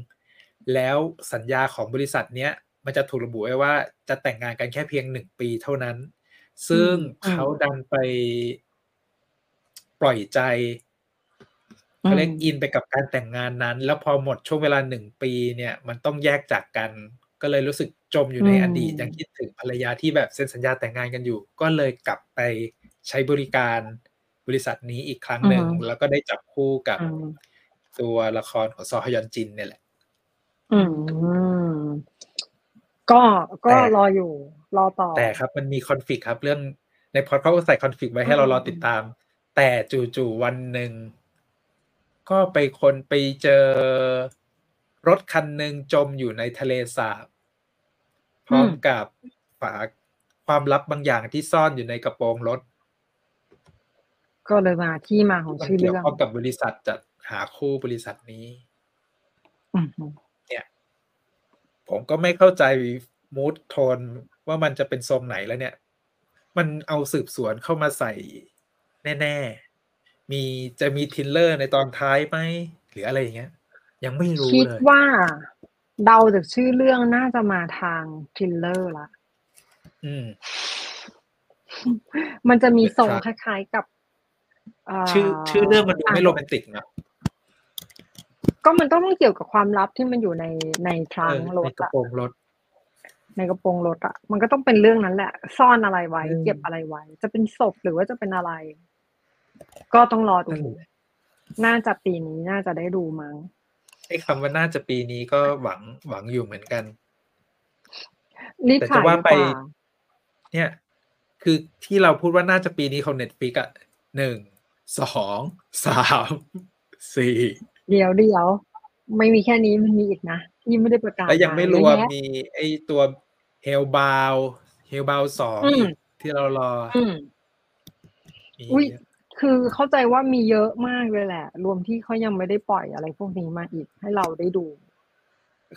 แล้วสัญญาของบริษัทเนี้ยมันจะถูกระบุไว้ว่าจะแต่งงานกันแค่เพียงหนึ่งปีเท่านั้น ซึ่งอืมเขาดันไปปล่อยใจเขาเรียกอินไปกับการแต่งงานนั้น แล้วพอหมดช่วงเวลาหนึ่งปีเนี่ย มันต้องแยกจากกัน ก็เลยรู้สึกจมอยู่ในอืมอดีตยังคิดถึงภรรยาที่แบบเซ็นสัญญาแต่งงานกันอยู่ ก็เลยกลับไปใช้บริการบริษัทนี้อีกครั้งหนึ่งอือฮึแล้วก็ได้จับคู่กับอืมตัวละครของซอฮยอนจินเนี่ยแหละ อืม ก็ก็แต่รออยู่ รอต่อ แต่ครับมันมีคอนฟ lict ครับ เรื่องในพอดเขาก็ใส่คอนฟ lict ไว้ให้เรารอติดตาม แต่จู่ๆวันหนึ่ง ก็ไปคนไปเจอ รถคันหนึ่งจมอยู่ในทะเลสาบ พร้อมอืมกับฝาความลับบางอย่างที่ซ่อนอยู่ในกระโปรงรถ ก็เลยมาที่มาของมันชื่อเกี่ยวเรื่องข้องกับบริษัทจัดหาคู่บริษัทนี้อืมผมก็ไม่เข้าใจมูดโทนว่ามันจะเป็นทรงไหนแล้วเนี่ย มันเอาสืบสวนเข้ามาใส่แน่ ๆ มีจะมี thriller ในตอนท้ายไหม หรืออะไรอย่างเงี้ย ยังไม่รู้คิดเลยว่าเดาจากชื่อเรื่องน่าจะมาทาง thriller ละอืม มันจะมีทรงครับคล้ายๆกับเชื่อ ชื่อเรื่องมันดูไม่โรแมนติกนะก็มันต้องเกี่ยวกับความลับที่มันอยู่ในใน trunk เออรในถกระอะโปรงรถ ในกระโปรงรถอะมันก็ต้องเป็นเรื่องนั้นแหละ ซ่อนอะไรไว้อืมเก็บอะไรไว้ จะเป็นศพหรือว่าจะเป็นอะไร ก็ต้องรอดูนั่นแหละน่าจะปีนี้น่าจะได้ดูมั้ง ไอ้คำว่าน่าจะปีนี้ก็หวังหวังอยู่เหมือนกันรีบแต่ถ่าจะยว่าดีไปกว่าเนี่ย คือที่เราพูดว่าน่าจะปีนี้ของเน็ตฟิกอะหนึ่งสองสามสี่เดี๋ยวเดี๋ยวไม่มีแค่นี้มันมีอีกนะที่ไม่ได้ประกาศแล้วยังไม่รเยวมแยะมี ไอตัวเฮลบาวเฮลบาวสองอืมที่เรารออืมมีอุ๊ยเยอะ คือเข้าใจว่ามีเยอะมากเลยแหละ รวมที่เขายังไม่ได้ปล่อยอะไรพวกนี้มาอีกให้เราได้ดู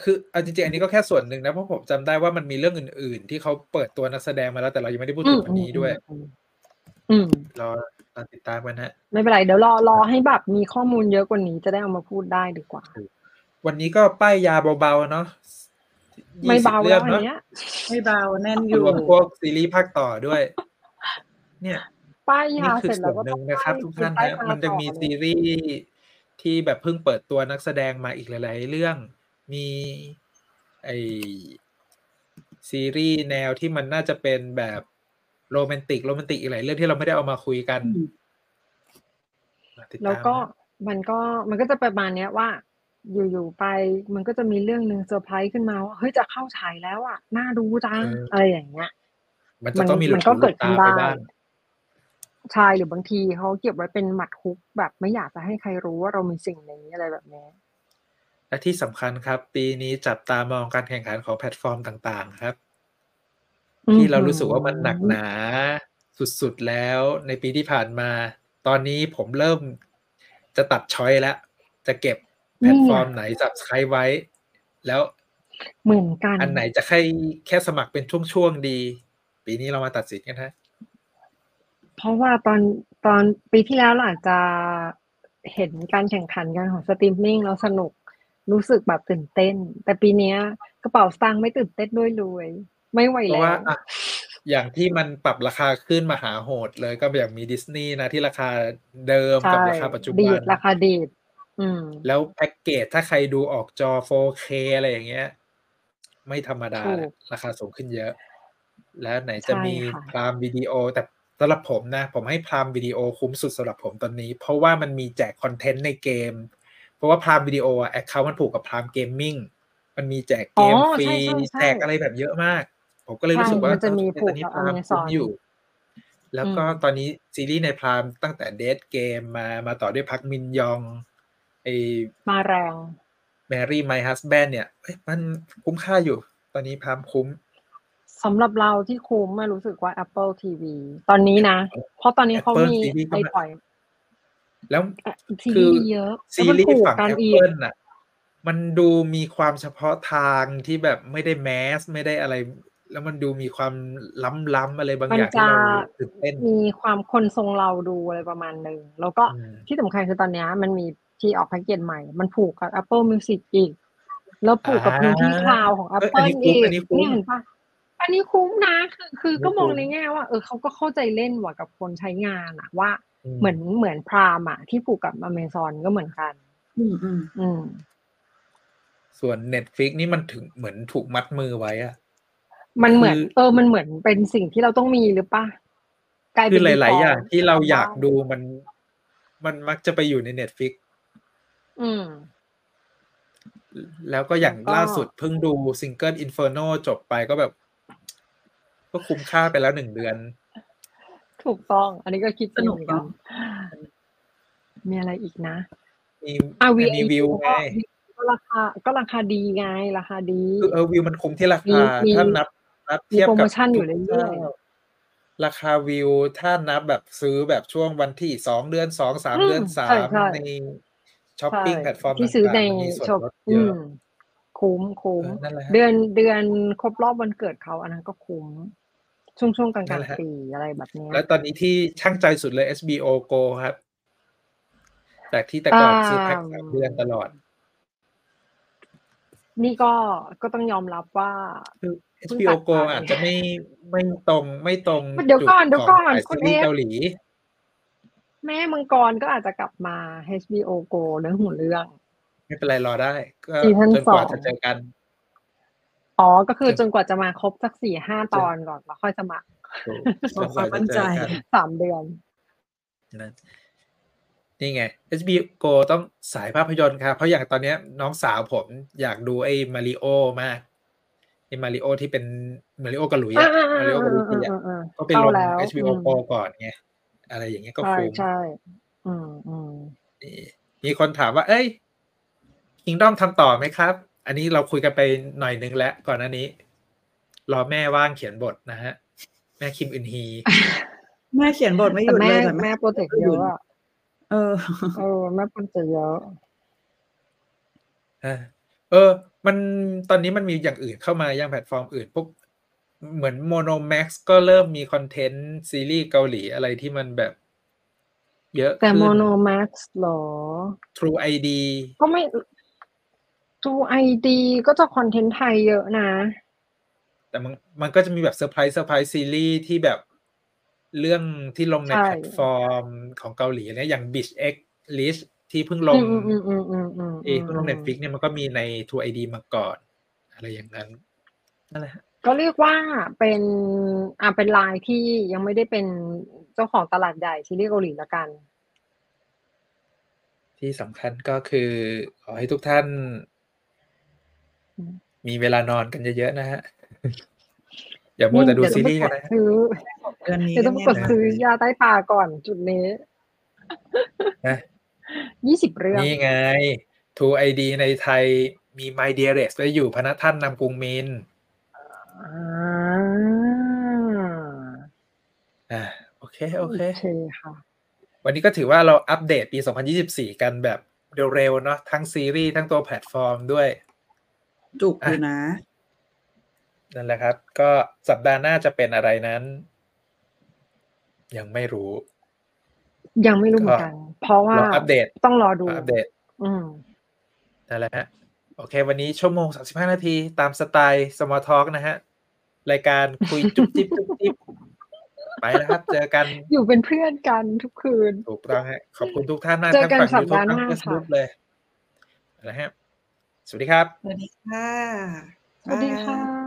คือเอาจริงๆอันนี้ก็แค่ส่วนหนึ่งนะเพราะผมจำได้ว่ามันมีเรื่องอื่น ๆ ที่เขาเปิดตัวนักแสดงมาแล้วแต่เรายังไม่ได้พูดถึงวันนี้ด้วยอืมอืมรอรอติดตามกันฮะ ไม่เป็นไรเดี๋ยวรอรอให้แบบมีข้อมูลเยอะกว่านี้จะได้เอามาพูดได้ดีกว่า วันนี้ก็ป้ายยาเบาๆเนาะไม่20เบาเรื่แล้องวอันเนาะเนี้ยไม่เบาแน่นอรยู่วมพวกซีรีส์ภาคต่อด้วย เนี่ย ป้ายนี่ยาคืเสอร็จส่แล้ววนก็หต้นึ่องงนะครับไปทุกท่านป้ายนะตามันจะมีต่อเลยซีรีส์ที่แบบเพิ่งเปิดตัวนักแสดงมาอีกหลาย ๆ เรื่องมีไอซีรีส์แนวที่มันน่าจะเป็นแบบโรแมนติกโรแมนติกอีกหลายเรื่องที่เราไม่ได้เอามาคุยกันติดตามนะแล้วก็มันก็มันก็จะประมาณเนี้ยว่า อยู่ๆไป มันก็จะมีเรื่องหนึ่งเซอร์ไพรส์ขึ้นมาว่าเฮ้ยจะเข้าฉายแล้วอะน่าดูจังอะไรอย่างเงี้ย มันจะต้องมีหลุมัดนก็หูหเกิลุดดขึ้ตานไปได้บ้าง ใช่หรือบางทีเขาเก็บไว้เป็นหมัดฮุกแบบไม่อยากจะให้ใครรู้ว่าเรามีสิ่งนี้อะไรแบบนี้ และที่สำคัญครับ ปีนี้จับตามองการแข่งขันของแพลตฟอร์มต่าง ๆ ครับ ที่เรารู้สึกว่ามันหนักหนา สุดๆแล้วในปีที่ผ่านมา ตอนนี้ผมเริ่มจะตัด choice แล้ว จะเก็บแพลตฟอร์มไหน subscribe ไว้ แล้วเหมือนกัน อันไหนจะแค่แค่สมัครเป็นช่วงๆดี ปีนี้เรามาตัดสินกันฮะ เพราะว่าตอนตอนปีที่แล้วเราอาจจะเห็นการแข่งขันกันของสตรีมมิ่งแล้วสนุกรู้สึกแบบตื่นเต้น แต่ปีเนี้ยกระเป๋าสตางค์ไม่ตื่นเต้นด้วยเลยไม่ไหวเพราะแล้ว่าวอะอย่างที่มันปรับราคาขึ้นมาหาโหดเลยก็อย่างมีดิสนีย์นะที่ราคาเดิมใช่กับราคาปัจจุดีบันดราคาดีดอืมแล้วแพ็กเกจถ้าใครดูออกจอ 4K อะไรอย่างเงี้ย ไม่ธรรมดาถูกนะราคาสูงขึ้นเยอะ แล้วไหนจะใช่มีค่ะพรามวิดีโอแต่ สำหรับผมนะ ผมให้พรามวิดีโอคุ้มสุดสำหรับผมตอนนี้ เพราะว่ามันมีแจกคอนเทนต์ในเกม เพราะว่าพรามวิดีโออะแอคเคาท์มันผูกกับพรามเกมมิ่งมันมีแจกเกมอ๋อฟรีใช่ใช่ใช่แจกอะไรแบบเยอะมาก ผมก็เลยรู้สึกว่าใช่มันจะมีเออผูกตอนนี้กับพราม Amazon คุ้มอยู่ แล้วก็อืมตอนนี้ซีรีส์ในพรามตั้งแต่เดทเกมมามาต่อด้วยพักมินยองไอมาแรงแมรี่ไมฮัสแบนเนี่ยเอ้ยมันคุ้มค่าอยู่ ตอนนี้พามคุ้ม สำหรับเราที่คุ้มมารู้สึกว่า Apple TV ตอนนี้นะ เพราะตอนนี้เขา Apple มี TV ก็ไอมาปล่อย แล้วซีคืรีอส์เยอะแล้วซีมันรีผูส์กฝั่งกันแอปอีเปิกลน่ะ มันดูมีความเฉพาะทางที่แบบไม่ได้แมสไม่ได้อะไร แล้วมันดูมีความล้ำๆอะไรบางมันอย่างที่จะเราตื่นเต้นมีความคนทรงเราดูอะไรประมาณหนึ่งแล้วก็อืมที่สำคัญคือตอนเนี้ยมันมีที่ออกแพ็กเกจใหม่ มันผูกกับ Apple Music อีก แล้วผูกกับพื้นที่คลาวของเอ้ย Apple อันนี้คุ้อีมกอันนี้คุ้มเนี่ยเห็นปะ อันนี้คุ้มนะคือคืออันนี้ก็มองคุ้มในแง่ว่า เออเขาก็เข้าใจเล่นว่ะกับคนใช้งานอะว่าอืเหมือนเหมือนพรามอะที่ผูกกับ Amazon ก็เหมือนกัน อืมอืมอืมส่วน Netflix นี่มันถึงเหมือนถูกมัดมือไว้อะมันเหมือนคือเออ มันเหมือนเป็นสิ่งที่เราต้องมีหรือปะกลายคืเป็อนหลาย ๆ อย่าง default ที่เราอยากบ้นดูมัน มันมักจะไปอยู่ใน Netflix อืม แล้วก็อย่างก็ล่าสุดเพิ่งดูซิงเกิล Inferno จบไปก็แบบ ก็คุ้มค่าไปแล้วหนึ่งเดือน ถูกต้อง อันนี้ก็คิดสนุกเหมือกัเนาะมีอะไรอีกนะ มีอะมี VIU วิวไงก็ราคาก็ราคาดีไง ราคาดีคือเออวิวมันคุ้มที่รามีคามีถ้านับนับมีเทียบโปรกัโมบชั่นอยู่ทุกเรื่อยเจ้าราคาวิวถ้านับแบบซื้อแบบช่วงวันที่สองเดือนสองสามอืมเดือนสาใช่มใช่ในช้อปปิ้งใช่แพลตฟอร์มที่ซื้อในต่างๆมันมีส่วนช็อปลดอืเยอะมคุ้มคุ้มเออนั่นแหละฮะเดือนเดือนครบรอบวันเกิดเขาอันนั้นก็คุ้ม ช่วงช่วงกลางนั่กลานงแหละฮะปีอะไรแบบเนี้ยแล้วตอนนี้ที่ช่างใจสุดเลย SBO Go ครับ จากที่แต่ก่อนซื้อแพ็คสามเดือนตลอด นี่ก็ก็ต้องยอมรับว่าคือเพิ่ง HBO ตัด Go ไปอาจจะไม่ไม่ตรงไม่ตรงเดี๋ยวก่อนจุเดี๋ยวก่อนขงคุณสายซีรีส์เอฟเกาหลี แม่มังกรก็อาจจะกลับมา HBO Go เรื่องหูเรื่อง ไม่เป็นไรรอได้ ก็ซีซั่นจนกว่าสองจะเจอกัน อ๋อ ก็คือจนกว่าจะมาครบสักสี่ห้าตอนก่อนแล้วค่อยสมัครขอความมั่นใจจนกว่าจะเจอกันสามเดือนนะนี่ไง HBO Go ต้องสายภาพยนตร์ครับ เพราะอย่างตอนเนี้ยน้องสาวผมอยากดูไอ้มาริโอมากไอ้มาริโอที่เป็นมาริโอกับหลุยอะมาริโอกับลุยอะก็ไปลงเข้าแล้ว HBO อืม Go ก่อนไง อะไรอย่างเงี้ยก็ใช่คุ้มใช่อือืมอืมนี่มีคนถามว่า เอ้ย Kingdom ทำต่อไหมครับ อันนี้เราคุยกันไปหน่อยนึงแล้วก่อนหน้านี้ รอแม่ว่างเขียนบทนะฮะ แม่คิมอึนฮี แม่เขียนบทไม่หแต่ยุดแม่เลยแต่แม่โปรเจกต์เยอะอะเออเออแม่โปรเจกต์เยอะเออเออ มันตอนนี้มันมีอย่างอื่นเข้ามายังแพลตฟอร์มอื่นพวกเหมือน MonoMax ก็เริ่มมีคอนเทนต์ ซีรีส์เกาหลีอะไรที่มันแบบ เยอะแต่ขึ้น MonoMax หรอ True ID ก็ไม่ ดูไอดีก็จะคอนเทนต์ไทยเยอะนะ แต่มันมันก็จะมีแบบ surprise surprise ซีรีส์ที่แบบเรื่องที่ลงในใช่แพลตฟอร์มของเกาหลีเนี่ยอย่าง Bitch X Rich ที่เพิ่งลงอืมอืมอืมอืมอืมเอเพิ่งลง Netflix เนี่ยมันก็มีใน True ID มาก่อน อะไรอย่างนั้นนั่นแหละฮะก็เรียกว่าเป็นอ่าเป็นลายที่ยังไม่ได้เป็นเจ้าของตลาดใหญ่ซีรีส์เกาหลีละกัน ที่สำคัญก็คือขอให้ทุกท่านอื มมีเวลานอนกันเยอะๆนะฮะอย่ามัวแต่ดูเยวซีต้องรีส์ไปกันกดนะซื้อเดือนนี้เดี๋ยวต้องไปกดซื้อยาใต้ตาก่อนจุดนี้นะยี่สิบเรื่อง นี่ไง True ID ในไทยมี My Dearest ไว้อยู่พนักท่านนำกรุงมินอ่าอ่าโอเคโอเค โอเคค่ะ วันนี้ก็ถือว่าเราอัปเดตปี 2024 กันแบบเร็วๆเนาะทั้งซีรีส์ทั้งตัวแพลตฟอร์มด้วย จุกอยู่นะ นั่นแหละครับ ก็สัปดาห์หน้าจะเป็นอะไรนั้น ยังไม่รู้ ยังไม่รู้เหมือนกัน เพราะว่าเราอัปเดตต้องรอดูเราอัปเดต อืมนั่นแหละฮะโอเค วันนี้ชั่วโมง35นาทีตามสไตล์ Small Talk นะฮะ รายการคุยจุ๊บจิ๊บจุ๊บจิ๊บไปแล้วครับ เจอกัน อยู่เป็นเพื่อนกันทุกคืน ถูกต้องฮะ ขอบคุณทุกท่านมากเจอทั้งกันฝั่งสัยูปทูบดาห์ทั้งหน้าเฟซบุ๊กค่ะเลยนะฮะ สวัสดีครับ สวัสดีค่ะ สวัสดีค่ะ